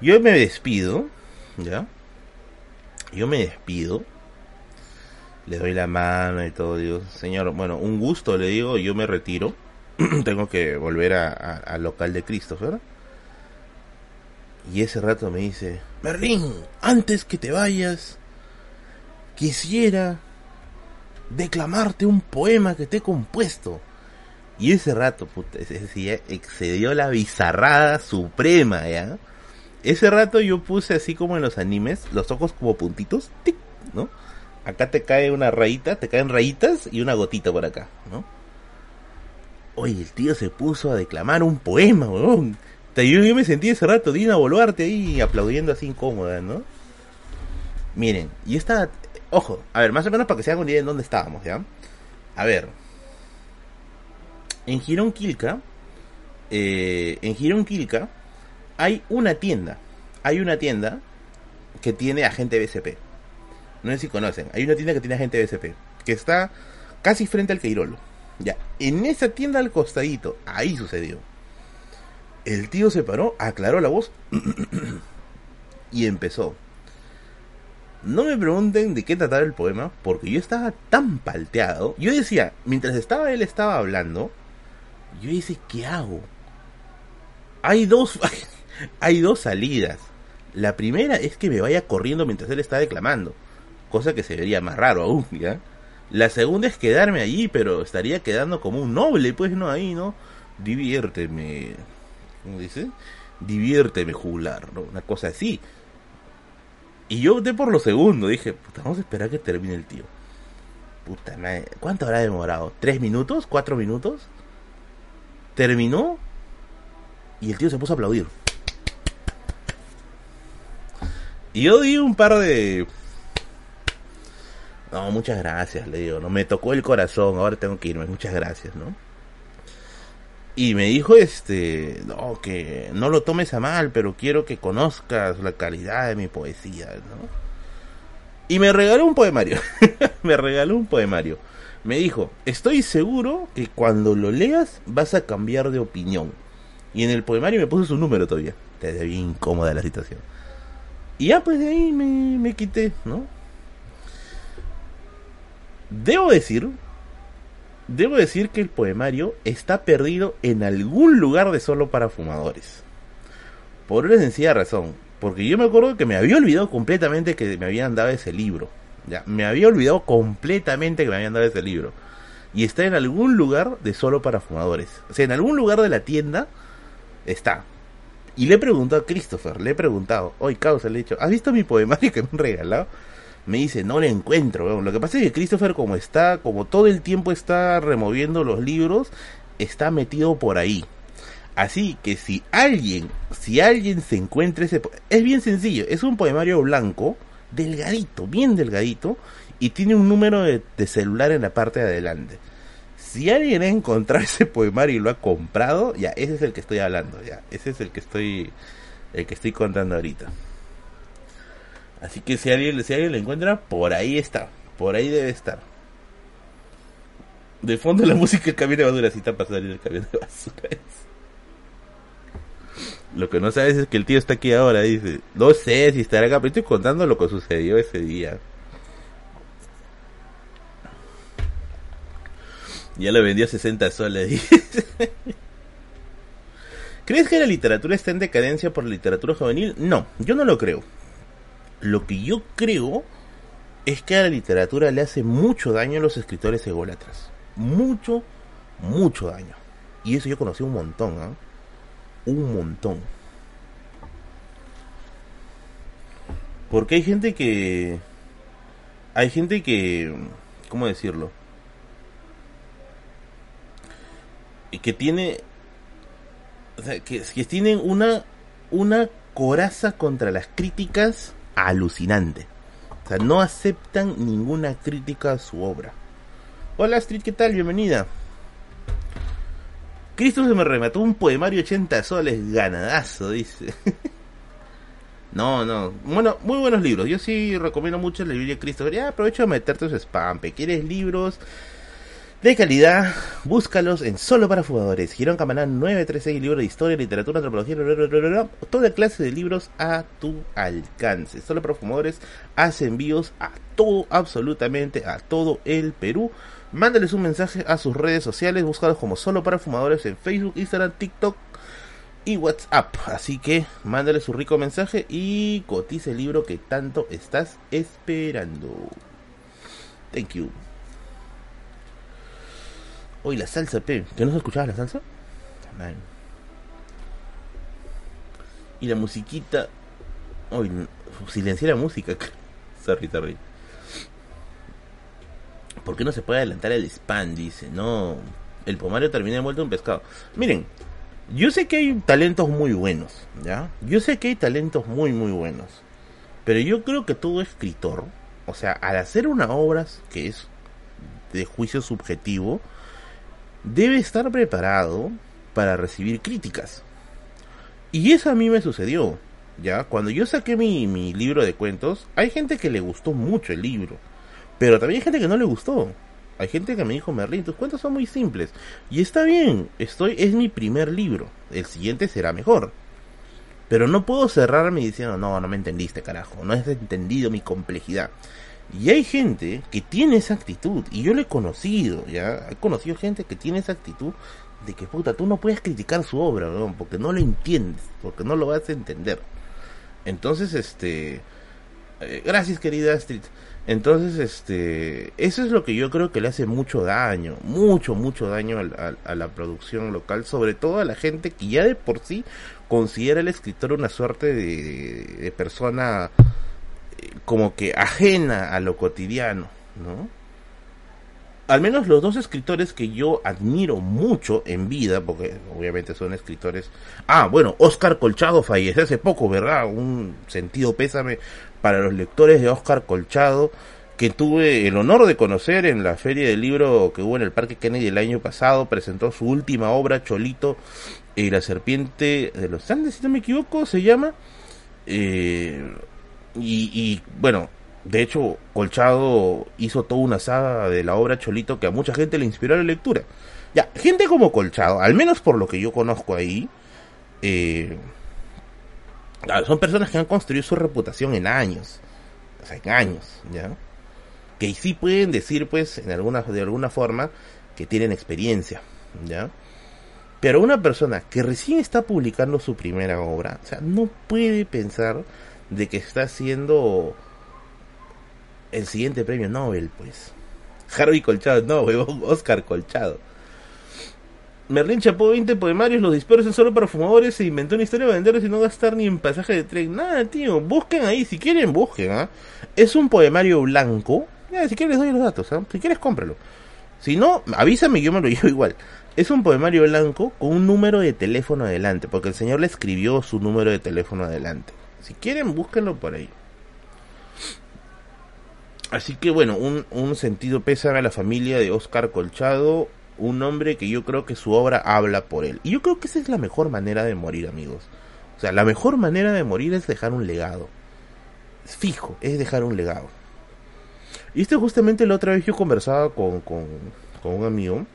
Yo me despido, ¿ya? Yo me despido. Le doy la mano y todo, digo, señor, bueno, un gusto, le digo, yo me retiro. Tengo que volver al local de Christopher. Y ese rato me dice, Merlín, antes que te vayas, quisiera declamarte un poema que te he compuesto. Y ese rato, puta, ese, excedió la bizarrada suprema, ¿ya? Ese rato yo puse así como en los animes, los ojos como puntitos, tic, ¿no? Acá te cae una rayita, te caen rayitas y una gotita por acá, ¿no? Oye, el tío se puso a declamar un poema, weón. Yo, yo me sentí ese rato, Dina Boluarte ahí aplaudiendo así incómoda, ¿no? Miren, y esta, ojo, a ver, más o menos para que se hagan una idea de dónde estábamos, ¿ya? A ver, en Girón Quilca, eh, en Girón Quilca, hay una tienda, hay una tienda que tiene agente BCP. No sé si conocen, hay una tienda que tiene agente BCP, que está casi frente al Queirolo. Ya, en esa tienda al costadito, ahí sucedió. El tío se paró, aclaró la voz y empezó. No me pregunten de qué trataba el poema, porque yo estaba tan palteado. Yo decía, mientras estaba él estaba hablando, yo dije, ¿qué hago? Hay dos, hay dos salidas. La primera es que me vaya corriendo mientras él está declamando, cosa que se vería más raro aún, ¿ya? La segunda es quedarme allí, pero estaría quedando como un noble, pues no ahí, ¿no? Diviérteme. ¿Cómo dice? Diviérteme jugular, ¿no? Una cosa así. Y yo opté por lo segundo, dije, puta, vamos a esperar que termine el tío. Puta madre, ¿cuánto habrá demorado? ¿Tres minutos? ¿Cuatro minutos? Terminó y el tío se puso a aplaudir. Y yo di un par de... No, muchas gracias, le digo, no me tocó el corazón, ahora tengo que irme, muchas gracias, ¿no? Y me dijo, este, no, que no lo tomes a mal, pero quiero que conozcas la calidad de mi poesía, ¿no? Y me regaló un poemario. me regaló un poemario. Me dijo, estoy seguro que cuando lo leas vas a cambiar de opinión. Y en el poemario me puso su número todavía. Te bien incómoda la situación. Y ya pues de ahí me, me quité, ¿no? Debo decir Debo decir que el poemario está perdido en algún lugar de solo para fumadores. Por una sencilla razón. Porque yo me acuerdo que me había olvidado completamente que me habían dado ese libro. Ya, me había olvidado completamente que me habían dado ese libro. Y está en algún lugar de solo para fumadores. O sea, en algún lugar de la tienda está. Y le he preguntado a Christopher, le he preguntado, hoy causa, le he dicho, ¿has visto mi poemario que me han regalado? Me dice, no le encuentro. lo que pasa es que Christopher, como está, como todo el tiempo está removiendo los libros, está metido por ahí. Así que si alguien, si alguien se encuentra ese... Es bien sencillo, es un poemario blanco, delgadito, bien delgadito, y tiene un número de, celular en la parte de adelante. Si alguien ha encontrado ese poemario y lo ha comprado, ya, ese es el que estoy hablando, ya. Ese es el que estoy, el que estoy contando ahorita. Así que si alguien, si alguien lo encuentra, por ahí está. Por ahí debe estar. De fondo la música el camión de basura, si está pasando el camión de basura. Lo que no sabes es que el tío está aquí ahora, dice. No sé si estará acá, pero estoy contando lo que sucedió ese día. Ya lo vendió a 60 soles. ¿Crees que la literatura está en decadencia por la literatura juvenil? No, yo no lo creo. Lo que yo creo es que a la literatura le hace mucho daño a los escritores ególatras. Mucho, mucho daño. Y eso yo conocí un montón, ¿ah? Un montón. Porque hay gente que... Hay gente que... ¿Cómo decirlo? que tiene o sea, que, que tienen una una coraza contra las críticas alucinante. O sea, no aceptan ninguna crítica a su obra. Hola Street, ¿qué tal? Bienvenida. Cristo se me remató un poemario 80 soles, ganadazo, dice. no, no. Bueno, muy buenos libros. Yo sí recomiendo mucho la Biblia de Cristo. Ya aprovecho a meterte su spam. ¿Quieres libros? De calidad, búscalos en Solo para Jugadores. Girón Camaná 936, libro de historia, literatura, antropología, toda clase de libros a tu alcance. Solo para Fumadores hace envíos a todo, absolutamente a todo el Perú. Mándales un mensaje a sus redes sociales, búscalos como Solo para Fumadores en Facebook, Instagram, TikTok y WhatsApp. Así que mándale su rico mensaje y cotice el libro que tanto estás esperando. Thank you. Hoy la salsa, pe. ¿Que no se escuchaba la salsa? Y la musiquita. Hoy silencié la música. sorry, sorry. ¿Por qué no se puede adelantar el spam? Dice, no. El pomario termina envuelto en pescado. Miren, yo sé que hay talentos muy buenos, ¿ya? Yo sé que hay talentos muy, muy buenos. Pero yo creo que todo escritor, o sea, al hacer una obra que es de juicio subjetivo, debe estar preparado para recibir críticas. Y eso a mí me sucedió. Ya, cuando yo saqué mi, mi libro de cuentos, hay gente que le gustó mucho el libro. Pero también hay gente que no le gustó. Hay gente que me dijo, Merlin, tus cuentos son muy simples. Y está bien, estoy, es mi primer libro. El siguiente será mejor. Pero no puedo cerrarme diciendo, no, no me entendiste, carajo. No has entendido mi complejidad. Y hay gente que tiene esa actitud, y yo lo he conocido, ya, he conocido gente que tiene esa actitud de que puta, tú no puedes criticar su obra, porque no lo entiendes, porque no lo vas a entender. Entonces, este, eh, gracias querida Astrid. Entonces, este, eso es lo que yo creo que le hace mucho daño, mucho, mucho daño a, la producción local, sobre todo a la gente que ya de por sí considera al escritor una suerte de persona como que ajena a lo cotidiano, ¿no? Al menos los dos escritores que yo admiro mucho en vida, porque obviamente son escritores. Ah, bueno, Oscar Colchado falleció hace poco, ¿verdad? Un sentido pésame para los lectores de Oscar Colchado, que tuve el honor de conocer en la feria del libro que hubo en el Parque Kennedy el año pasado. Presentó su última obra, Cholito, y la serpiente de los Andes, si no me equivoco, se llama. Eh, y, bueno, de hecho, Colchado hizo toda una saga de la obra Cholito que a mucha gente le inspiró la lectura. Ya, gente como Colchado, al menos por lo que yo conozco ahí, eh, son personas que han construido su reputación en años. O sea, en años, ¿ya? Que sí pueden decir, pues, en alguna, de alguna forma, que tienen experiencia, ¿ya? Pero una persona que recién está publicando su primera obra, o sea, no puede pensar de que está haciendo el siguiente premio Nobel, pues. Harvey Colchado, no, huevón, Oscar Colchado. Merlin chapó 20 poemarios, los dispersos solo para fumadores, se inventó una historia de venderlos y no gastar ni en pasaje de tren. Nada, tío, busquen ahí, si quieren, busquen, ¿ah? Es un poemario blanco. si quieren les doy los datos, ¿ah? Si quieres, cómpralo. Si no, avísame, yo me lo llevo igual. Es un poemario blanco con un número de teléfono adelante, porque el señor le escribió su número de teléfono adelante. Si quieren, búsquenlo por ahí. Así que bueno, un, sentido pésame a la familia de Oscar Colchado. Un nombre que yo creo que su obra habla por él. Y yo creo que esa es la mejor manera de morir, amigos. O sea, la mejor manera de morir es dejar un legado. Fijo, es dejar un legado. Y esto justamente la otra vez yo conversaba con, con, con un amigo.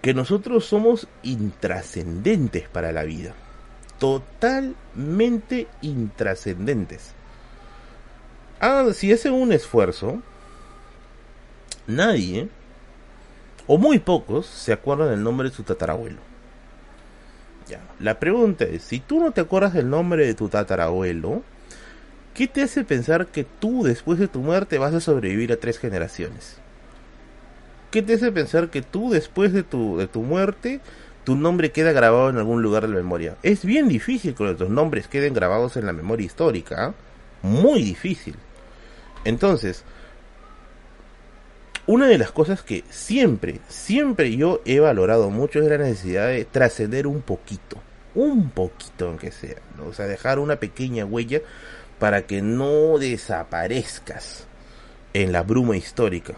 Que nosotros somos intrascendentes para la vida. Totalmente intrascendentes. Ah, si hacen un esfuerzo, nadie, o muy pocos, se acuerdan del nombre de su tatarabuelo. Ya. La pregunta es, si tú no te acuerdas del nombre de tu tatarabuelo, ¿qué te hace pensar que tú después de tu muerte vas a sobrevivir a tres generaciones? ¿Qué te hace pensar que tú después de tu, de tu muerte tu nombre queda grabado en algún lugar de la memoria? Es bien difícil que tus nombres queden grabados en la memoria histórica. Muy difícil. Entonces, una de las cosas que siempre, siempre yo he valorado mucho es la necesidad de trascender un poquito, un poquito aunque sea, o sea, dejar una pequeña huella para que no desaparezcas en la bruma histórica.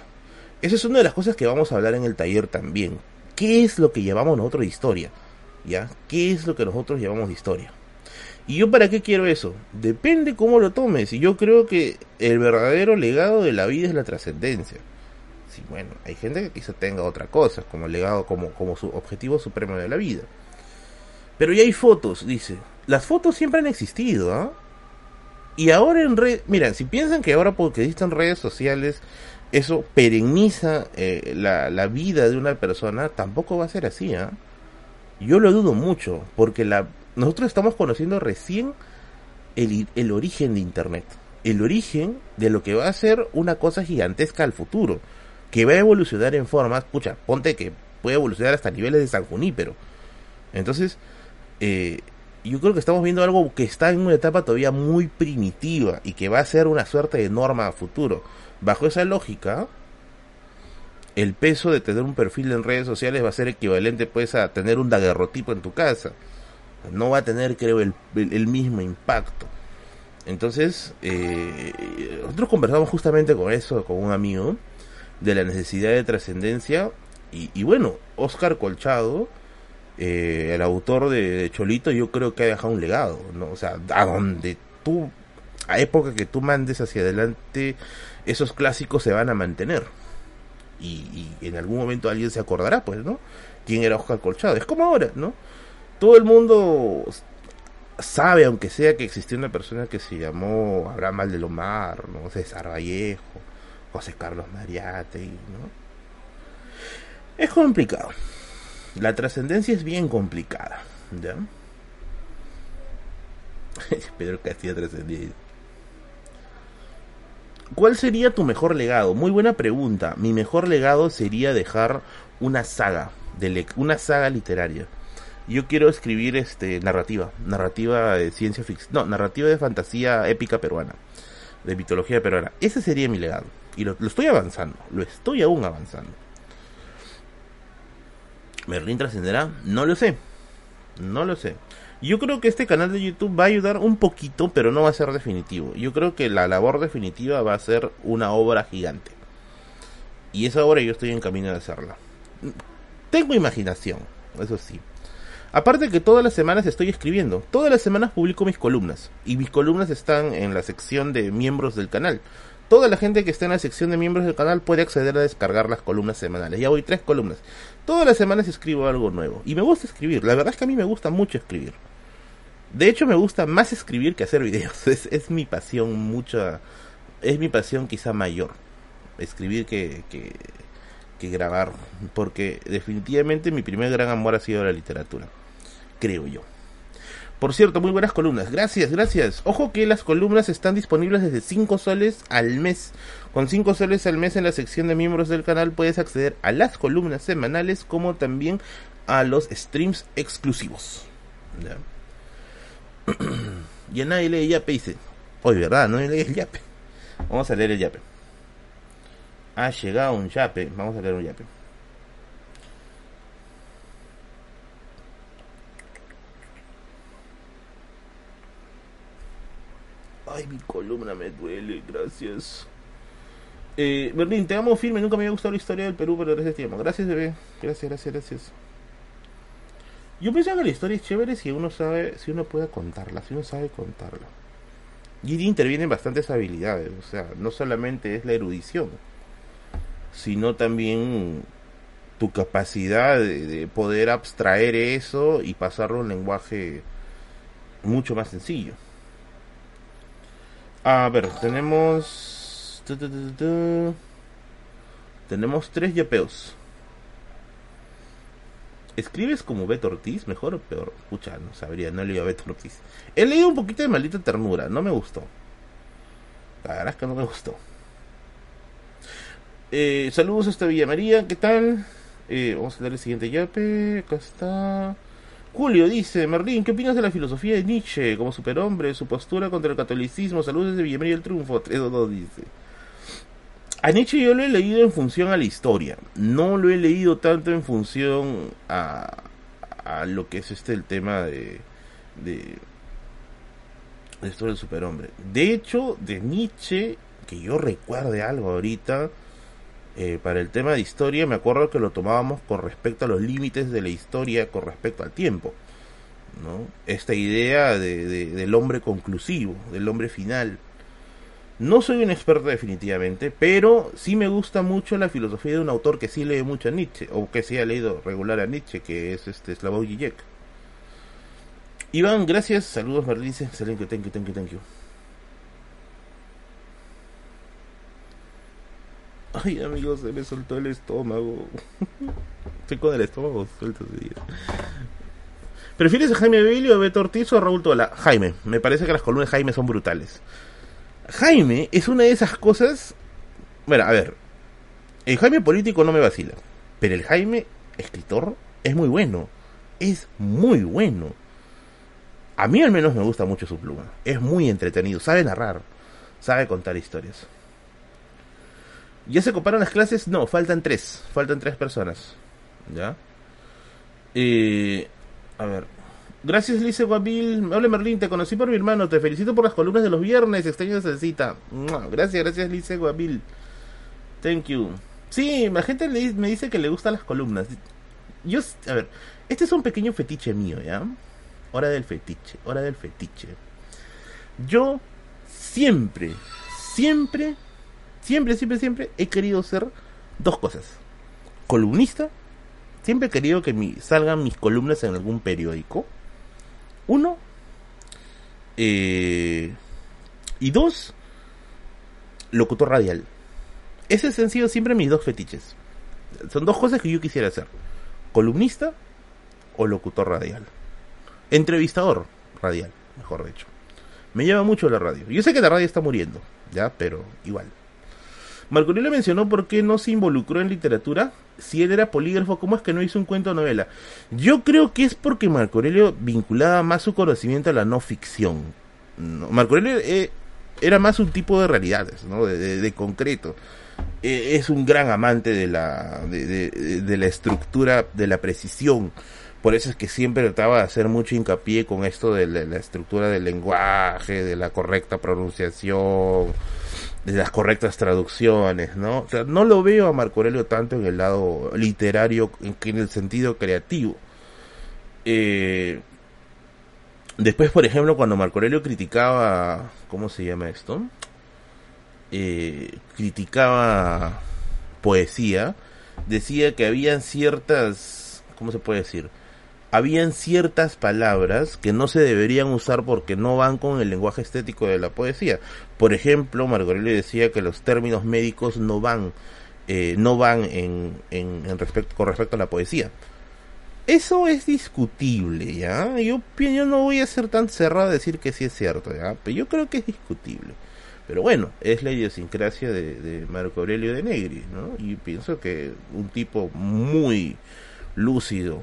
Esa es una de las cosas que vamos a hablar en el taller también. ¿Qué es lo que llamamos nosotros de historia? ¿Ya? ¿Qué es lo que nosotros llamamos de historia? ¿Y yo para qué quiero eso? Depende cómo lo tomes. Y yo creo que el verdadero legado de la vida es la trascendencia sí, bueno, hay gente que quizá tenga otra cosa, como legado, como, como su objetivo supremo de la vida. Pero ya hay fotos, dice. Las fotos siempre han existido, ¿ah? Y ahora en red, miren, si piensan que ahora porque existen redes sociales, eso perenniza eh, la, la, vida de una persona, tampoco va a ser así, ¿ah? Yo lo dudo mucho, porque la, nosotros estamos conociendo recién el, el origen de Internet, el origen de lo que va a ser una cosa gigantesca al futuro que va a evolucionar en formas, pucha, ponte que puede evolucionar hasta niveles de San Junípero. Entonces, eh, yo creo que estamos viendo algo que está en una etapa todavía muy primitiva y que va a ser una suerte de norma a futuro. Bajo esa lógica, el peso de tener un perfil en redes sociales va a ser equivalente pues a tener un daguerrotipo en tu casa. No va a tener, creo, el, el, mismo impacto. Entonces, eh, nosotros conversamos justamente con eso, con un amigo, de la necesidad de trascendencia. Y, bueno, Oscar Colchado, eh, el autor de, Cholito, yo creo que ha dejado un legado, ¿no? O sea, a donde tú, a época que tú mandes hacia adelante, esos clásicos se van a mantener. Y, y en algún momento alguien se acordará, pues, ¿no? ¿Quién era Oscar Colchado? Es como ahora, ¿no? Todo el mundo sabe, aunque sea que existió una persona que se llamó Abraham Aldelomar, ¿no? César Vallejo, José Carlos Mariate, ¿no? Es complicado. La trascendencia es bien complicada, ¿ya? Pedro Castillo trascendido. ¿Cuál sería tu mejor legado? Muy buena pregunta. Mi mejor legado sería dejar una saga, una saga literaria. Yo quiero escribir este narrativa, narrativa de ciencia ficción, no, narrativa de fantasía épica peruana, de mitología peruana. Ese sería mi legado. Y lo, estoy avanzando, lo estoy aún avanzando. ¿Merlin trascenderá? No lo sé. No lo sé. Yo creo que este canal de YouTube va a ayudar un poquito, pero no va a ser definitivo. Yo creo que la labor definitiva va a ser una obra gigante. Y esa obra yo estoy en camino de hacerla. Tengo imaginación, eso sí. Aparte que todas las semanas estoy escribiendo. Todas las semanas publico mis columnas. Y mis columnas están en la sección de miembros del canal. Toda la gente que está en la sección de miembros del canal puede acceder a descargar las columnas semanales. Ya voy tres columnas. Todas las semanas escribo algo nuevo. Y me gusta escribir. La verdad es que a mí me gusta mucho escribir. De hecho, me gusta más escribir que hacer videos. Es, mi pasión mucha. Es mi pasión quizá mayor. Escribir que, que, que grabar. Porque definitivamente mi primer gran amor ha sido la literatura. Creo yo. Por cierto, muy buenas columnas. Gracias, gracias. Ojo que las columnas están disponibles desde 5 soles al mes. Con 5 soles al mes en la sección de miembros del canal puedes acceder a las columnas semanales como también a los streams exclusivos. ¿Ya? y a nadie lee yape dice. Hoy, ¿verdad? No lee el yape. Vamos a leer el yape. Ha llegado un yape. Vamos a leer un yape. Ay, mi columna me duele, gracias. Eh, Berlín, te amo firme, nunca me había gustado la historia del Perú, pero gracias tiempo. Gracias, bebé. Gracias, gracias, gracias. Yo pienso que la historia es chévere si uno sabe, si uno puede contarla, si uno sabe contarla. Y intervienen bastantes habilidades, o sea, no solamente es la erudición, sino también tu capacidad de, poder abstraer eso y pasarlo a un lenguaje mucho más sencillo. A ver, tenemos... Tenemos tres yapeos. ¿Escribes como Beto Ortiz? ¿Mejor o peor? Pucha, no sabría, no he leído a Beto Ortiz. He leído un poquito de Maldita Ternura, no me gustó. La verdad es que no me gustó. Eh, saludos hasta Villa María, ¿qué tal? Eh, vamos a dar el siguiente yape. Acá está. Julio dice, Merlín, ¿qué opinas de la filosofía de Nietzsche como superhombre, su postura contra el catolicismo? Saludos desde Villa María del Triunfo, 322 dice. A Nietzsche yo lo he leído en función a la historia, no lo he leído tanto en función a, lo que es este el tema de, de, de esto del superhombre. De hecho, de Nietzsche, que yo recuerde algo ahorita, eh, para el tema de historia, me acuerdo que lo tomábamos con respecto a los límites de la historia, con respecto al tiempo. ¿no? Esta idea de, del hombre conclusivo, del hombre final no soy un experto definitivamente, pero sí me gusta mucho la filosofía de un autor que sí lee mucho a Nietzsche, o que sí ha leído regular a Nietzsche, que es este Slavoj Žižek. Iván, gracias, saludos Marlice, excelente, thank you, thank you, thank you. Ay amigos, se me soltó el estómago. Estoy con el estómago suelto ese día. ¿Prefieres a Jaime Belli o Beto Ortiz o a Raúl Tola? Jaime, me parece que las columnas de Jaime son brutales. Jaime es una de esas cosas. Bueno, a ver. El Jaime político no me vacila. Pero el Jaime escritor es muy bueno. Es muy bueno. A mí al menos me gusta mucho su pluma. Es muy entretenido. Sabe narrar. Sabe contar historias. ¿Ya se comparan las clases? No, faltan tres. Faltan tres personas. ¿Ya? Eh, a ver. Gracias, Lice Guabil. Hola, Merlín. Te conocí por mi hermano. Te felicito por las columnas de los viernes. Extraño esa cita. Gracias, gracias, Lice Guabil. Thank you. Sí, la gente me dice que le gustan las columnas. Yo, a ver, este es un pequeño fetiche mío, ¿ya? Hora del fetiche, hora del fetiche. Yo siempre, siempre, siempre, siempre, siempre he querido ser dos cosas. Columnista. Siempre he querido que mi, salgan mis columnas en algún periódico uno. Eh, y dos. Locutor radial. Ese han sido siempre mis dos fetiches. Son dos cosas que yo quisiera hacer. Columnista o locutor radial. Entrevistador radial, mejor dicho. Me lleva mucho la radio. Yo sé que la radio está muriendo, ya, pero igual. Marco Aurelio mencionó por qué no se involucró en literatura. Si él era polígrafo, ¿cómo es que no hizo un cuento o novela? Yo creo que es porque Marco Aurelio vinculaba más su conocimiento a la no ficción. Marco Aurelio eh, era más un tipo de realidades, ¿no? de, concreto. Eh, es un gran amante de la, de, la estructura, de la precisión. Por eso es que siempre trataba de hacer mucho hincapié con esto de la estructura del lenguaje, de la correcta pronunciación de las correctas traducciones, ¿no? O sea, no lo veo a Marco Aurelio tanto en el lado literario que en el sentido creativo. Eh, después, por ejemplo, cuando Marco Aurelio criticaba, ¿cómo se llama esto? Eh, criticaba poesía, decía que habían ciertas, ¿cómo se puede decir? Habían ciertas palabras que no se deberían usar porque no van con el lenguaje estético de la poesía. Por ejemplo, Margorelli decía que los términos médicos no van, eh, no van en, en, respecto, con respecto a la poesía. Eso es discutible, ¿ya? Yo, yo no voy a ser tan cerrado a decir que sí es cierto, ¿ya? Pero yo creo que es discutible. Pero bueno, es la idiosincrasia de, de Marco Aurelio de Negri, ¿no? Y pienso que un tipo muy lúcido,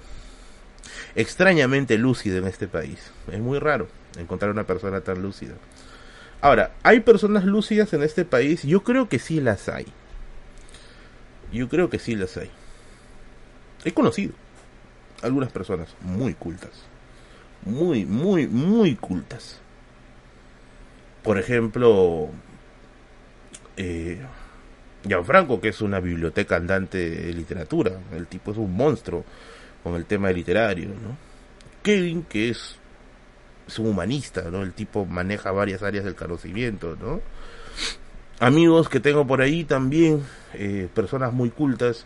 extrañamente lúcido en este país. Es muy raro encontrar una persona tan lúcida. Ahora, ¿hay personas lúcidas en este país? Yo creo que sí las hay. Yo creo que sí las hay. He conocido algunas personas muy cultas. Muy, muy, muy cultas. Por ejemplo, eh, Gianfranco, que es una biblioteca andante de literatura, el tipo es un monstruo con el tema literario, ¿no? Kevin, que es, es un humanista, ¿no? El tipo maneja varias áreas del conocimiento, ¿no? Amigos que tengo por ahí también, eh, personas muy cultas,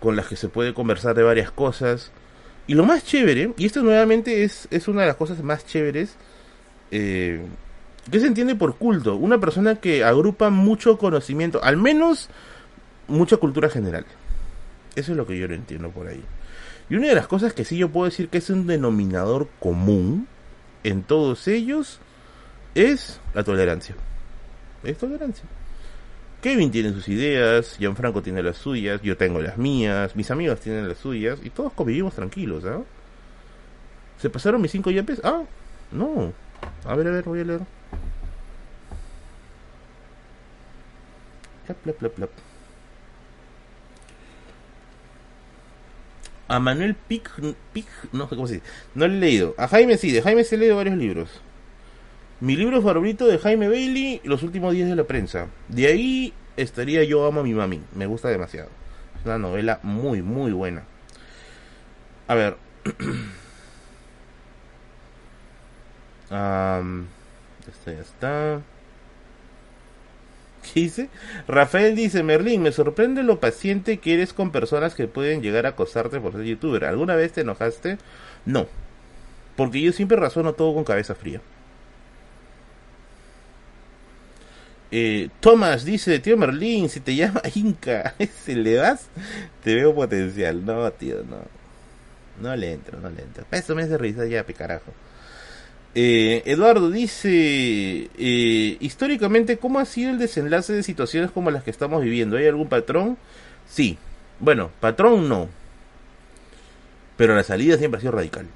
con las que se puede conversar de varias cosas. Y lo más chévere, y esto nuevamente es, es una de las cosas más chéveres, eh, ¿Qué se entiende por culto? Una persona que agrupa mucho conocimiento, al menos mucha cultura general. Eso es lo que yo no entiendo por ahí. Y una de las cosas que sí yo puedo decir que es un denominador común en todos ellos es la tolerancia. Es tolerancia. Kevin tiene sus ideas, Gianfranco tiene las suyas, yo tengo las mías, mis amigos tienen las suyas y todos convivimos tranquilos, ¿ah? ¿Se pasaron mis cinco yapes? Ah, no. A ver, a ver, voy a leer. A Manuel Pic, no sé cómo se dice, no lo he leído. A Jaime sí, de Jaime se he leído varios libros. Mi libro favorito de Jaime Bailey, Los últimos días de la prensa. De ahí estaría Yo amo a mi mami, me gusta demasiado. Es una novela muy, muy buena. A ver. um, ya está. ¿Qué dice? Rafael dice, Merlín, me sorprende lo paciente que eres con personas que pueden llegar a acosarte por ser youtuber. ¿Alguna vez te enojaste? No. Porque yo siempre razono todo con cabeza fría. Eh, Thomas dice, tío Merlín, si te llama Inca, si le das, te veo potencial. No, tío, no. No le entro, no le entro. Eso me hace risa ya, picarajo. Eh, Eduardo dice, eh, históricamente, ¿cómo ha sido el desenlace de situaciones como las que estamos viviendo? ¿Hay algún patrón? Sí. Bueno, patrón no. Pero la salida siempre ha sido radical.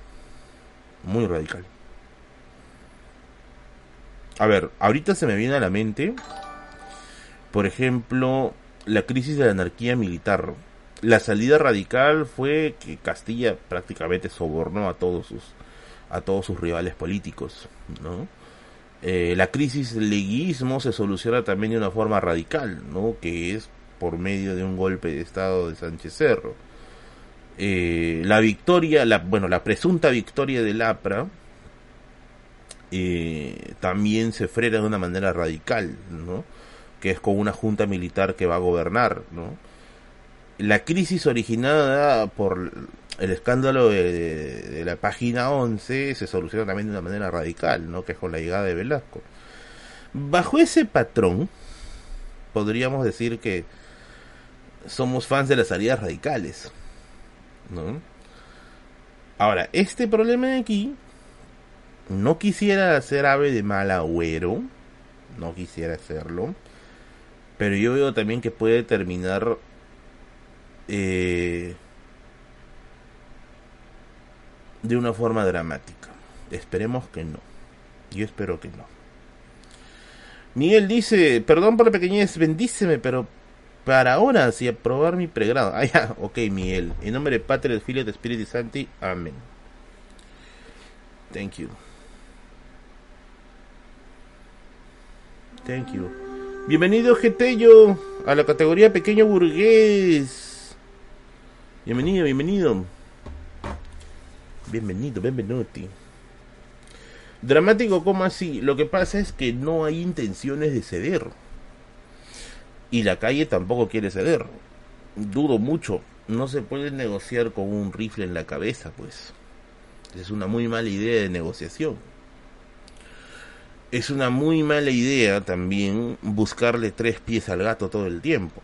Muy radical. A ver, ahorita se me viene a la mente, por ejemplo, la crisis de la anarquía militar. La salida radical fue que Castilla prácticamente sobornó a todos sus a todos sus rivales políticos, ¿no? Eh, la crisis del leguismo se soluciona también de una forma radical, ¿no? Que es por medio de un golpe de estado de Sánchez Cerro. Eh, la victoria, la, bueno, la presunta victoria del APRA eh, también se frena de una manera radical, ¿no? Que es con una junta militar que va a gobernar, ¿no? La crisis originada por el escándalo de, la página 11 se soluciona también de una manera radical, ¿no? Que es con la llegada de Velasco. Bajo ese patrón, podríamos decir que somos fans de las salidas radicales, ¿no? Ahora, este problema de aquí, no quisiera ser ave de mal agüero, no quisiera hacerlo, pero yo veo también que puede terminar eh, de una forma dramática. Esperemos que no. Yo espero que no. Miguel dice, perdón por la pequeñez, bendíceme, pero para ahora, si aprobar mi pregrado. Ah, ya, ok, Miguel. En nombre de Padre, del Filio, de Espíritu Santi. Amén. Thank you. Thank you. Bienvenido, Getello, a la categoría pequeño burgués. Bienvenido, bienvenido. Bienvenido, benvenuti. Dramático, como así? Lo que pasa es que no hay intenciones de ceder. Y la calle tampoco quiere ceder. Dudo mucho. No se puede negociar con un rifle en la cabeza, pues. Es una muy mala idea de negociación. Es una muy mala idea también buscarle tres pies al gato todo el tiempo.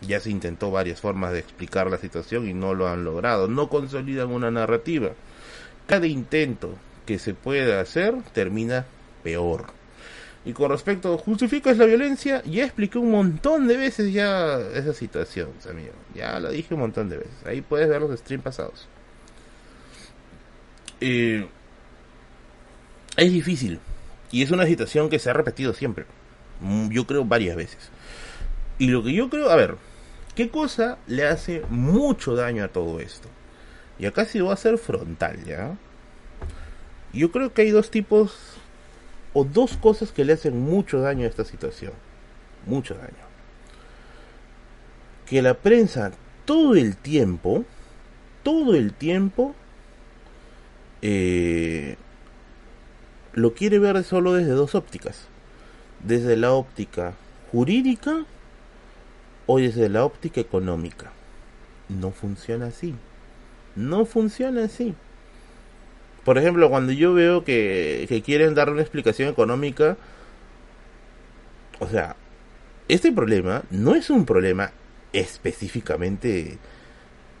Ya se intentó varias formas de explicar la situación y no lo han logrado. No consolidan una narrativa cada intento que se pueda hacer termina peor. Y con respecto justificas la violencia, ya expliqué un montón de veces ya esa situación, amigo. Ya lo dije un montón de veces. Ahí puedes ver los streams pasados. Eh, es difícil. Y es una situación que se ha repetido siempre. Mm, yo creo varias veces. Y lo que yo creo, a ver, ¿qué cosa le hace mucho daño a todo esto? Y acá sí va a ser frontal, ¿ya? Yo creo que hay dos tipos o dos cosas que le hacen mucho daño a esta situación. Mucho daño. que la prensa todo el tiempo, todo el tiempo, eh, lo quiere ver solo desde dos ópticas. Desde la óptica jurídica o desde la óptica económica. No funciona así. No funciona así. Por ejemplo, cuando yo veo que, quieren dar una explicación económica, o sea, este problema no es un problema específicamente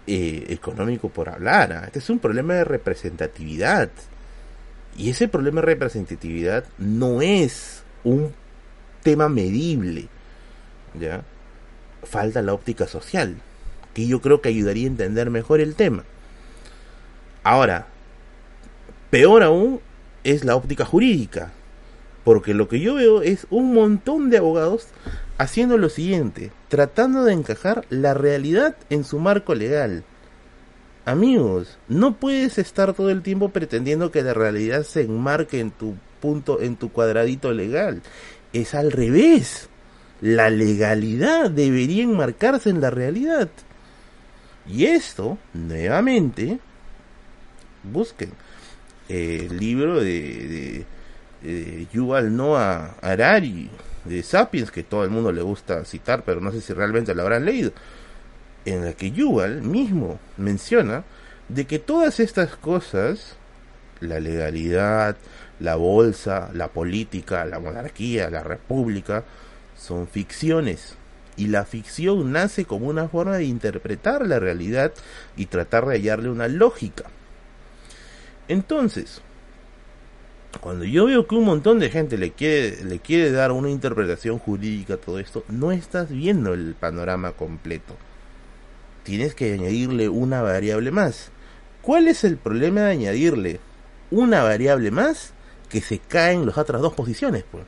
eh, económico por hablar, ¿ah? este es un problema de representatividad. Y ese problema de representatividad no es un tema medible, ¿ya? Falta la óptica social, que yo creo que ayudaría a entender mejor el tema. Ahora, peor aún es la óptica jurídica, porque lo que yo veo es un montón de abogados haciendo lo siguiente, tratando de encajar la realidad en su marco legal. Amigos, no puedes estar todo el tiempo pretendiendo que la realidad se enmarque en tu punto, en tu cuadradito legal. Es al revés. La legalidad debería enmarcarse en la realidad. Y esto, nuevamente, busquen el libro de, de, Yuval Noah Harari, de Sapiens, que todo el mundo le gusta citar, pero no sé si realmente lo habrán leído, en la que Yuval mismo menciona de que todas estas cosas, la legalidad, la bolsa, la política, la monarquía, la república, son ficciones. Y la ficción nace como una forma de interpretar la realidad y tratar de hallarle una lógica. Entonces, cuando yo veo que un montón de gente le quiere, le quiere dar una interpretación jurídica a todo esto, no estás viendo el panorama completo. Tienes que añadirle una variable más. ¿Cuál es el problema de añadirle una variable más que se caen las otras dos posiciones? Pues?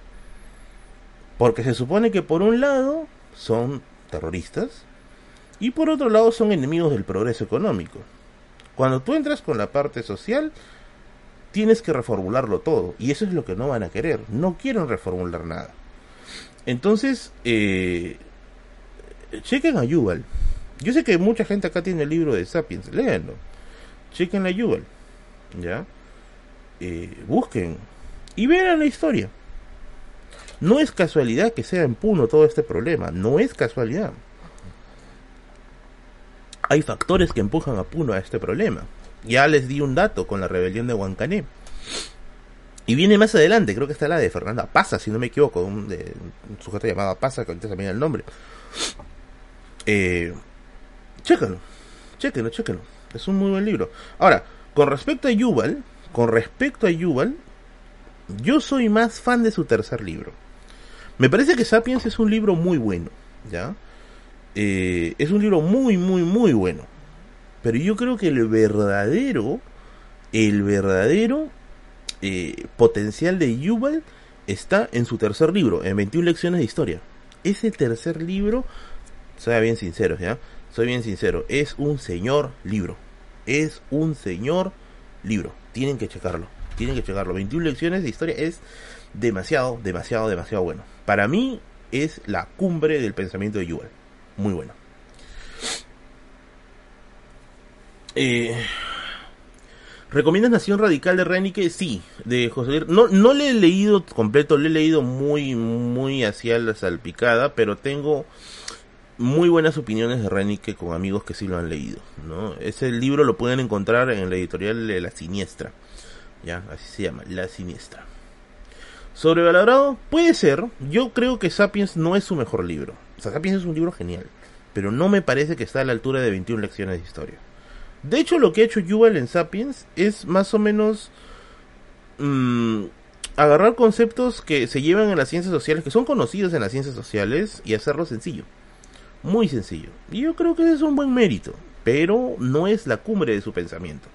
Porque se supone que por un lado son terroristas y por otro lado son enemigos del progreso económico. Cuando tú entras con la parte social, tienes que reformularlo todo. Y eso es lo que no van a querer. No quieren reformular nada. Entonces, eh, chequen a Yuval. Yo sé que mucha gente acá tiene el libro de Sapiens. Léanlo. Chequen a Yuval. ¿Ya? Eh, busquen. Y vean la historia. No es casualidad que sea en Puno todo este problema. No es casualidad. Hay factores que empujan a Puno a este problema. Ya les di un dato con la rebelión de Huancané. Y viene más adelante, creo que está la de Fernanda Pasa, si no me equivoco, un, de, un sujeto llamado Pasa, que ahorita también el nombre. Eh, chéquenlo, chéquenlo, chéquenlo. Es un muy buen libro. Ahora, con respecto a Yuval, con respecto a Yuval, yo soy más fan de su tercer libro. Me parece que Sapiens es un libro muy bueno, ¿ya? Eh, es un libro muy, muy, muy bueno. Pero yo creo que el verdadero, el verdadero eh, potencial de Yuval está en su tercer libro, en 21 lecciones de historia. Ese tercer libro, soy bien sincero, ¿ya? Soy bien sincero, es un señor libro. Es un señor libro. Tienen que checarlo. Tienen que checarlo. 21 lecciones de historia es demasiado, demasiado, demasiado bueno. Para mí es la cumbre del pensamiento de Yuval. Muy bueno. Eh, ¿Recomiendas Nación Radical de Renique? Sí, de José No, no le he leído completo, le he leído muy, muy hacia la salpicada, pero tengo muy buenas opiniones de Renique con amigos que sí lo han leído. ¿no? Ese libro lo pueden encontrar en la editorial de La Siniestra. Ya, así se llama, La Siniestra. ¿Sobrevalorado? Puede ser. Yo creo que Sapiens no es su mejor libro. O sea, Sapiens es un libro genial. Pero no me parece que está a la altura de 21 lecciones de historia. De hecho, lo que ha hecho Yuval en Sapiens es más o menos mmm, agarrar conceptos que se llevan en las ciencias sociales, que son conocidos en las ciencias sociales, y hacerlo sencillo. Muy sencillo. Y yo creo que ese es un buen mérito, pero no es la cumbre de su pensamiento.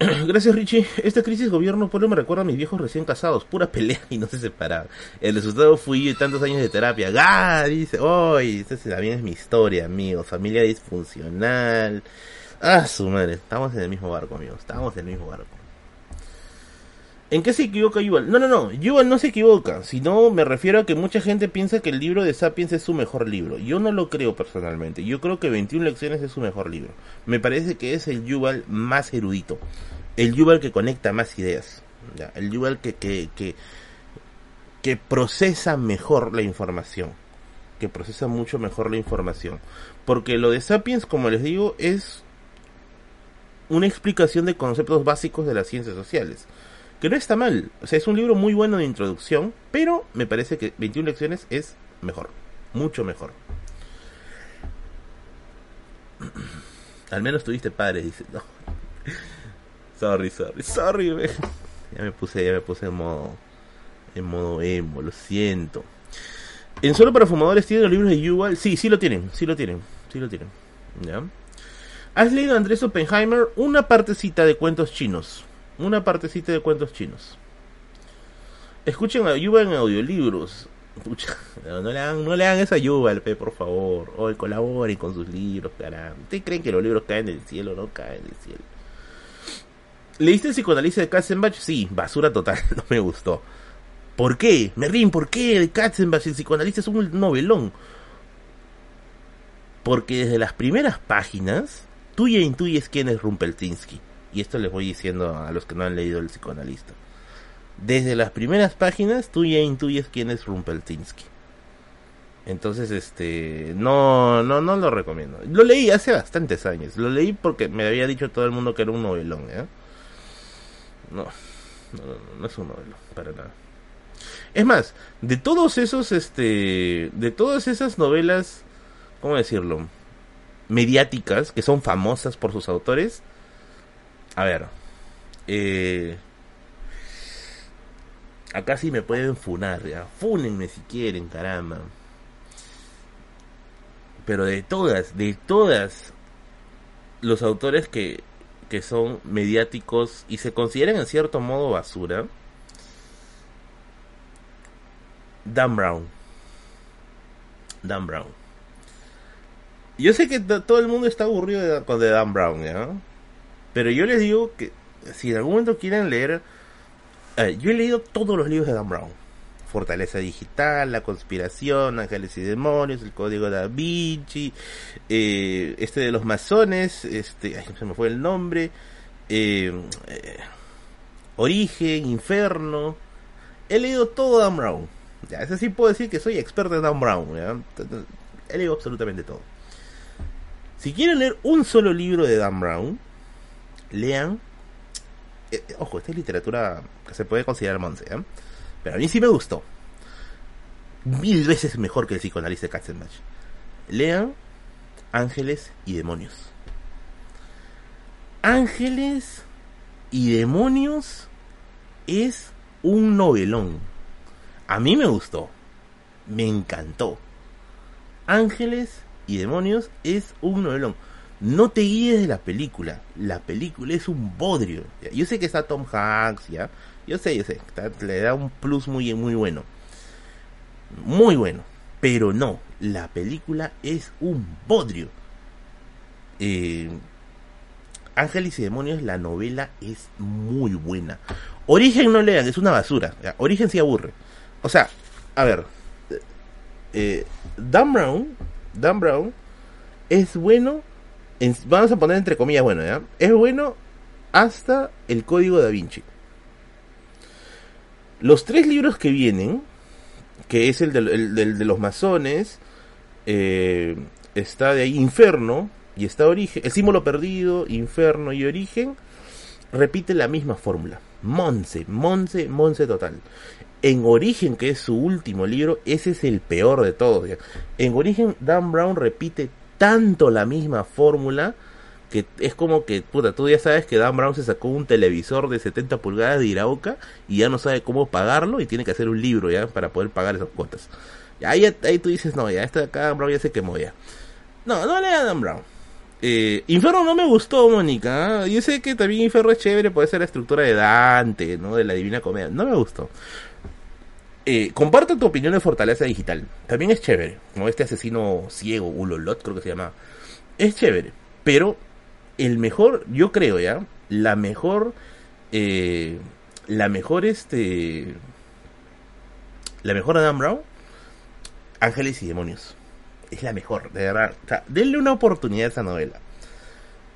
Gracias Richie. Esta crisis gobierno pueblo me recuerda a mis viejos recién casados. Pura pelea y no se separaban. El resultado fui tantos años de terapia. ¡Gah! Dice, ¡Uy! esta también es mi historia, amigo. Familia disfuncional. Ah, su madre. Estamos en el mismo barco, amigos. Estamos en el mismo barco. ¿En qué se equivoca Yuval? No, no, no, Yuval no se equivoca, sino me refiero a que mucha gente piensa que el libro de Sapiens es su mejor libro. Yo no lo creo personalmente, yo creo que 21 lecciones es su mejor libro. Me parece que es el Yuval más erudito, el Yuval que conecta más ideas, el Yuval que, que, que, que procesa mejor la información, que procesa mucho mejor la información. Porque lo de Sapiens, como les digo, es una explicación de conceptos básicos de las ciencias sociales que no está mal. O sea, es un libro muy bueno de introducción, pero me parece que 21 lecciones es mejor, mucho mejor. Al menos tuviste padres, dice. No. Sorry, sorry, sorry. Ya me puse, ya me puse en modo, en modo emo, lo siento. ¿En solo para fumadores tienen los libros de Yuval? Sí, sí lo tienen, sí lo tienen, sí lo tienen. ¿Ya? ¿Has leído Andrés Oppenheimer? Una partecita de cuentos chinos una partecita de cuentos chinos. Escuchen a Yuval en audiolibros. no, le hagan, no le esa Yuval, por favor. Hoy colaboren con sus libros, caramba. ¿Ustedes creen que los libros caen del cielo? No caen del cielo. ¿Leíste el psicoanálisis de Katzenbach? Sí, basura total, no me gustó. ¿Por qué? Merlin, ¿por qué de Katzenbach el psicoanálisis es un novelón? Porque desde las primeras páginas, tú ya intuyes quién es Rumpeltinsky y esto les voy diciendo a los que no han leído el psicoanalista. Desde las primeras páginas tú ya intuyes quién es Rumpeltinsky. Entonces, este, no, no, no lo recomiendo. Lo leí hace bastantes años. Lo leí porque me había dicho todo el mundo que era un novelón, ¿eh? No, no, no, no es un novelón, para nada. Es más, de todos esos, este, de todas esas novelas, ¿cómo decirlo? Mediáticas, que son famosas por sus autores, a ver. Eh, acá sí me pueden funar, ya. Fúnenme si quieren, caramba. Pero de todas, de todas los autores que, que son mediáticos y se consideran en cierto modo basura, Dan Brown. Dan Brown. Yo sé que todo el mundo está aburrido de, de Dan Brown, ¿ya? Pero yo les digo que si en algún momento quieren leer, yo he leído todos los libros de Dan Brown. Fortaleza Digital, La Conspiración, Ángeles y Demonios, El Código da Vinci, eh, este de los masones, este, ay, se me fue el nombre, eh, eh, Origen, Inferno. He leído todo Dan Brown. Ya, ese sí puedo decir que soy experto en Dan Brown. He leído absolutamente todo. Si quieren leer un solo libro de Dan Brown, lean. Eh, eh, ojo, esta es literatura que se puede considerar monse, ¿eh? Pero a mí sí me gustó. Mil veces mejor que el psicoanálisis de Katzenbach. Lean Ángeles y Demonios. Ángeles y Demonios es un novelón. A mí me gustó. Me encantó. Ángeles y Demonios es un novelón no te guíes de la película. La película es un bodrio. Yo sé que está Tom Hanks, ya. Yo sé, yo sé. le da un plus muy, muy bueno. Muy bueno. Pero no. La película es un bodrio. Eh, Ángeles y Demonios, la novela es muy buena. Origen no lean, es una basura. Origen sí aburre. O sea, a ver. Eh, Dan Brown. Dan Brown es bueno vamos a poner entre comillas bueno, ¿ya? Es bueno hasta el código da Vinci. Los tres libros que vienen, que es el de, los masones, eh, está de ahí Inferno y está Origen, el símbolo perdido, Inferno y Origen, repite la misma fórmula. Monse, Monse, Monse total. En Origen, que es su último libro, ese es el peor de todos. En Origen, Dan Brown repite tanto la misma fórmula que es como que, puta, tú ya sabes que Dan Brown se sacó un televisor de 70 pulgadas de Iraoka y ya no sabe cómo pagarlo y tiene que hacer un libro ya para poder pagar esas cuotas. Y ahí, ahí tú dices, no, ya este acá Dan Brown ya se quemó ya. No, no lea Dan Brown. Eh, Inferno no me gustó, Mónica. ¿ah? Yo sé que también Inferno es chévere, puede ser la estructura de Dante, ¿no? De la Divina Comedia. No me gustó. Eh, comparto tu opinión de Fortaleza Digital. También es chévere. Como este asesino ciego, Ulolot, creo que se llama. Es chévere. Pero el mejor, yo creo ya, la mejor, eh, la mejor este la mejor Adam Brown Ángeles y demonios es la mejor de verdad o sea, denle una oportunidad a esa novela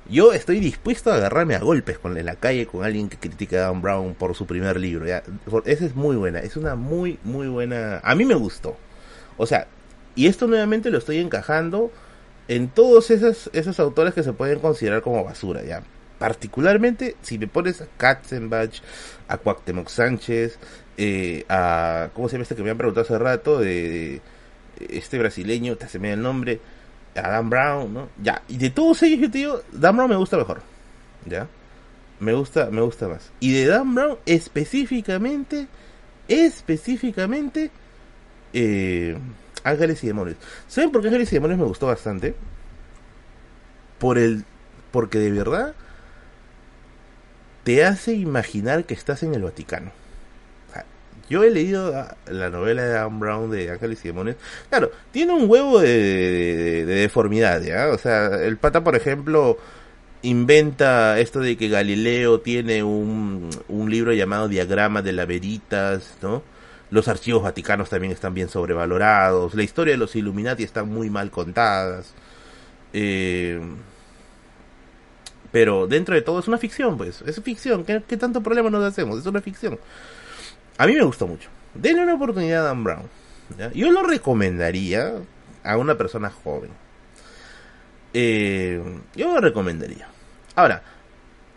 yo estoy dispuesto a agarrarme a golpes con en la calle con alguien que critica a Dan Brown por su primer libro. ¿ya? Esa es muy buena, es una muy, muy buena... A mí me gustó. O sea, y esto nuevamente lo estoy encajando en todos esos, esos autores que se pueden considerar como basura, ¿ya? Particularmente si me pones a Katzenbach, a Cuauhtémoc Sánchez, eh, a... ¿Cómo se llama este que me han preguntado hace rato? De, este brasileño, te hace el nombre a Dan Brown, ¿no? Ya, y de todos ellos yo te digo, Dan Brown me gusta mejor, ¿ya? Me gusta, me gusta más. Y de Dan Brown específicamente, específicamente, eh, Ángeles y Demonios. ¿Saben por qué Ángeles y Demonios me gustó bastante? Por el, porque de verdad te hace imaginar que estás en el Vaticano. Yo he leído la novela de Dan Brown de Ángeles y Demonios. Claro, tiene un huevo de, deformidad, ¿ya? O sea, el pata, por ejemplo, inventa esto de que Galileo tiene un, un libro llamado Diagrama de la Veritas, ¿no? Los archivos vaticanos también están bien sobrevalorados. La historia de los Illuminati está muy mal contadas. Eh, pero dentro de todo es una ficción, pues. Es ficción. ¿Qué, qué tanto problema nos hacemos? Es una ficción. A mí me gustó mucho. Denle una oportunidad a Dan Brown. Yo lo recomendaría a una persona joven. Eh, yo lo recomendaría. Ahora,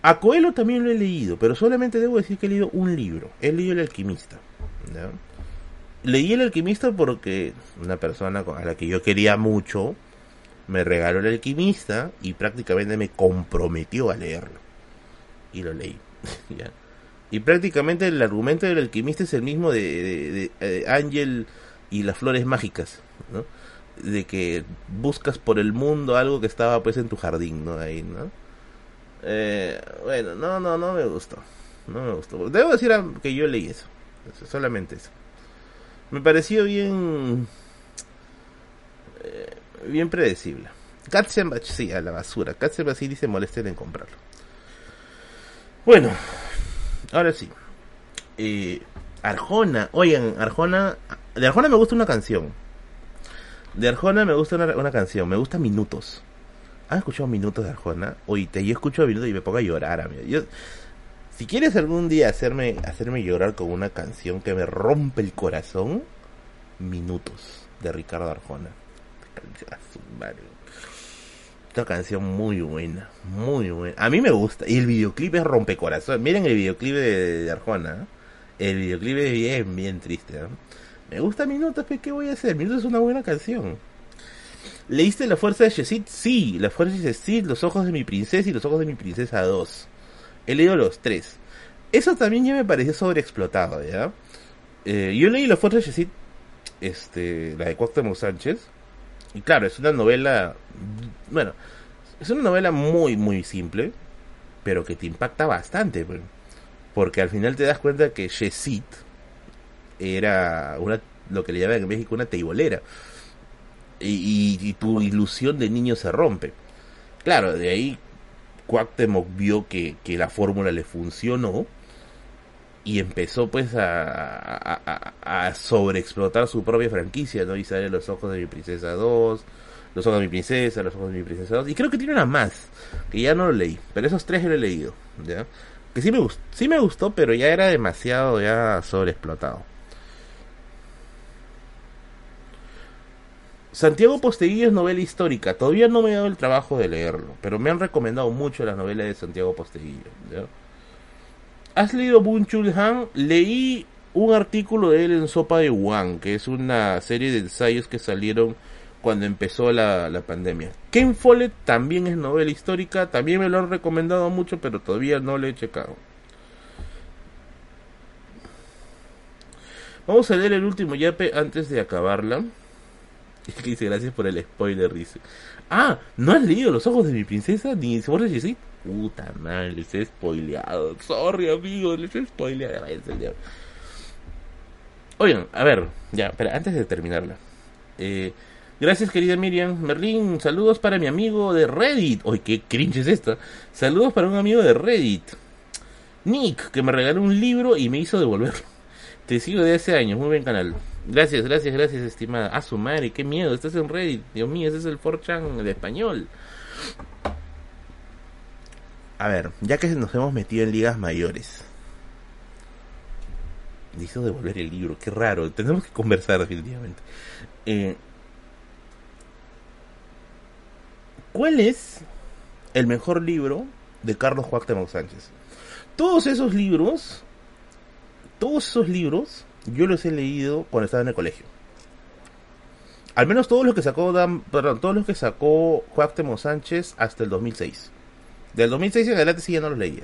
a Coelho también lo he leído, pero solamente debo decir que he leído un libro. He leído El Alquimista. Leí El Alquimista porque una persona a la que yo quería mucho me regaló El Alquimista y prácticamente me comprometió a leerlo. Y lo leí. ¿ya? Y prácticamente el argumento del alquimista es el mismo de, de, Ángel y las flores mágicas, ¿no? De que buscas por el mundo algo que estaba pues en tu jardín, ¿no? Ahí, ¿no? Eh, bueno, no, no, no me gustó. No me gustó. Debo decir que yo leí eso. Solamente eso. Me pareció bien... Eh, bien predecible. Katzenbach, sí, a la basura. Katzenbach sí dice molesten en comprarlo. Bueno, ahora sí. Eh, Arjona, oigan, Arjona, de Arjona me gusta una canción. De Arjona me gusta una, canción, me gusta Minutos. ¿Han escuchado Minutos de Arjona? Oíste, yo escucho Minutos y me pongo a llorar, amigo. Yo, si quieres algún día hacerme, hacerme llorar con una canción que me rompe el corazón, Minutos, de Ricardo Arjona. Esta canción muy buena, muy buena. A mí me gusta. Y el videoclip es rompecorazón. Miren el videoclip de, Arjona. El videoclip es bien, bien triste. Me gusta Minutos, pero ¿qué voy a hacer? Minutos es una buena canción. ¿Leíste La Fuerza de Yesid? Sí, La Fuerza de Yesid, Los Ojos de mi Princesa y Los Ojos de mi Princesa 2. He leído los tres. Eso también ya me pareció sobreexplotado, ¿ya? Eh, yo leí La Fuerza de Yesid, este, la de Cuauhtémoc Sánchez. Y claro, es una novela bueno, es una novela muy, muy simple, pero que te impacta bastante, porque al final te das cuenta que Yesit era una, lo que le llaman en México una teibolera. Y, tu ilusión de niño se rompe. Claro, de ahí Cuauhtémoc vio que, que la fórmula le funcionó y empezó pues a, a, sobreexplotar su propia franquicia, ¿no? Y sale Los Ojos de mi Princesa 2, los ojos de mi princesa, Los ojos de mi princesa 2. Y creo que tiene una más, que ya no lo leí. Pero esos tres lo he leído, ¿ya? Que sí me, gustó, sí me gustó, pero ya era demasiado ya sobreexplotado. Santiago Posteguillo es novela histórica. Todavía no me he dado el trabajo de leerlo, pero me han recomendado mucho las novelas de Santiago Posteguillo. ¿ya? ¿Has leído Bunchul Han? Leí un artículo de él en Sopa de Wang, que es una serie de ensayos que salieron cuando empezó la, la pandemia. Ken Follett también es novela histórica, también me lo han recomendado mucho, pero todavía no lo he checado. Vamos a leer el último yape antes de acabarla. dice gracias por el spoiler, dice. Ah, ¿no has leído Los Ojos de mi Princesa? Ni de Jessie. Puta madre, les he spoileado. Sorry, amigo, les he spoileado. Oigan, a ver, ya, pero antes de terminarla. Eh, Gracias, querida Miriam. Merlin, saludos para mi amigo de Reddit. Uy, qué cringe es esto. Saludos para un amigo de Reddit. Nick, que me regaló un libro y me hizo devolverlo. Te sigo de hace años, muy buen canal. Gracias, gracias, gracias, estimada. A su madre, qué miedo, estás en Reddit. Dios mío, ese es el 4chan de español. A ver, ya que nos hemos metido en ligas mayores. Me hizo devolver el libro, qué raro. Tenemos que conversar definitivamente. Eh, ¿Cuál es el mejor libro de Carlos Cuauhtémoc Sánchez? Todos esos libros, todos esos libros, yo los he leído cuando estaba en el colegio. Al menos todos los que sacó Dan, perdón, todos los que sacó Cuauhtémoc Sánchez hasta el 2006. Del 2006 en adelante sí ya no los leía.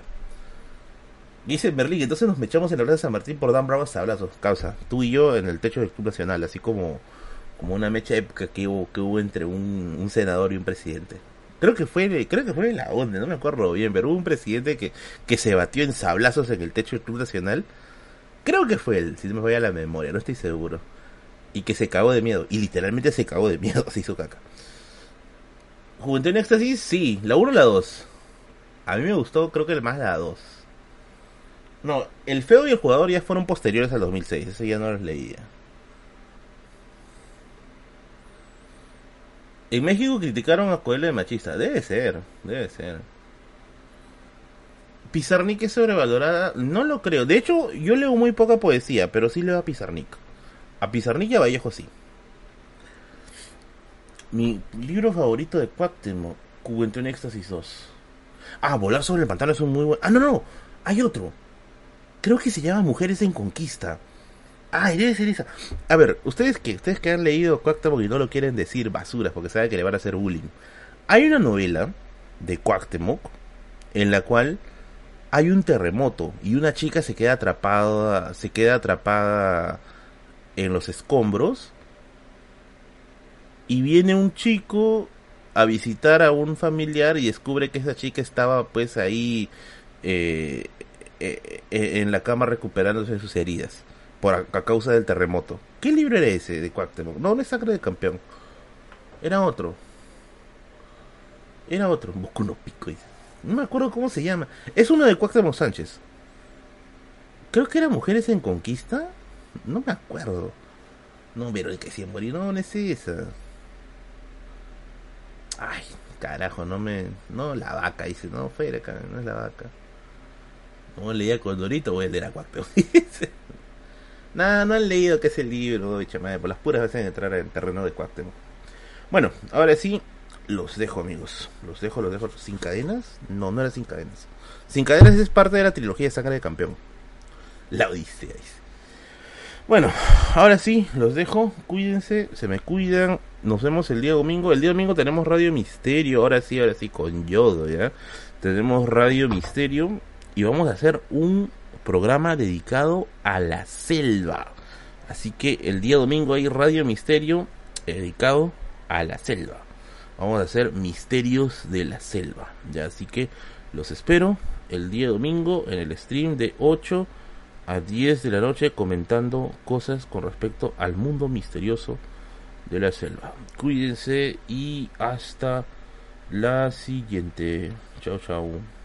Dice Berlín, entonces nos echamos en la Plaza de San Martín por Dan Bravo hasta Abrazos. Causa, tú y yo en el techo del Club Nacional, así como, como una mecha época que hubo, que hubo entre un, senador y un presidente. Creo que fue, creo que fue en la ONDE, no me acuerdo bien, pero hubo un presidente que, que se batió en sablazos en el techo del Club Nacional. Creo que fue él, si no me voy a la memoria, no estoy seguro. Y que se cagó de miedo, y literalmente se cagó de miedo, se hizo caca. Juventud en Éxtasis, sí, la 1 o la 2. A mí me gustó, creo que más la 2. No, el feo y el jugador ya fueron posteriores al 2006, eso ya no los leía. En México criticaron a Coelho de machista. Debe ser, debe ser. Pizarnik es sobrevalorada. No lo creo. De hecho, yo leo muy poca poesía, pero sí leo a Pizarnik. A Pizarnik y a Vallejo sí. Mi libro favorito de Cuauhtémoc, Juventud en Éxtasis 2. Ah, Volar sobre el pantano es un muy buen... Ah, no, no, hay otro. Creo que se llama Mujeres en Conquista. Ah, ser esa. A ver, ustedes que ustedes que han leído Cuauhtémoc y no lo quieren decir basuras porque saben que le van a hacer bullying. Hay una novela de Cuauhtémoc en la cual hay un terremoto y una chica se queda atrapada, se queda atrapada en los escombros y viene un chico a visitar a un familiar y descubre que esa chica estaba pues ahí eh, eh, eh, en la cama recuperándose de sus heridas por a, causa del terremoto. ¿Qué libro era ese de Cuauhtémoc? No, no es Sangre de Campeón. Era otro. Era otro. Busco uno pico. No me acuerdo cómo se llama. Es uno de Cuauhtémoc Sánchez. Creo que era Mujeres en Conquista. No me acuerdo. No, pero el que se morir no, es esa. Ay, carajo, no me. No, la vaca, dice. No, fuera, no es la vaca. No leía Condorito, voy a leer a Cuauhtémoc. Nada, no han leído que es el libro, bicha madre, por las puras veces entrar en terreno de Cuauhtémoc. Bueno, ahora sí, los dejo, amigos. Los dejo, los dejo. ¿Sin cadenas? No, no era sin cadenas. Sin cadenas es parte de la trilogía de Sangre de Campeón. La Odisea. Bueno, ahora sí, los dejo. Cuídense, se me cuidan. Nos vemos el día domingo. El día domingo tenemos Radio Misterio. Ahora sí, ahora sí, con Yodo, ¿ya? Tenemos Radio Misterio. Y vamos a hacer un programa dedicado a la selva. Así que el día domingo hay Radio Misterio dedicado a la selva. Vamos a hacer misterios de la selva. Ya, así que los espero el día domingo en el stream de 8 a 10 de la noche comentando cosas con respecto al mundo misterioso de la selva. Cuídense y hasta la siguiente. Chao, chao.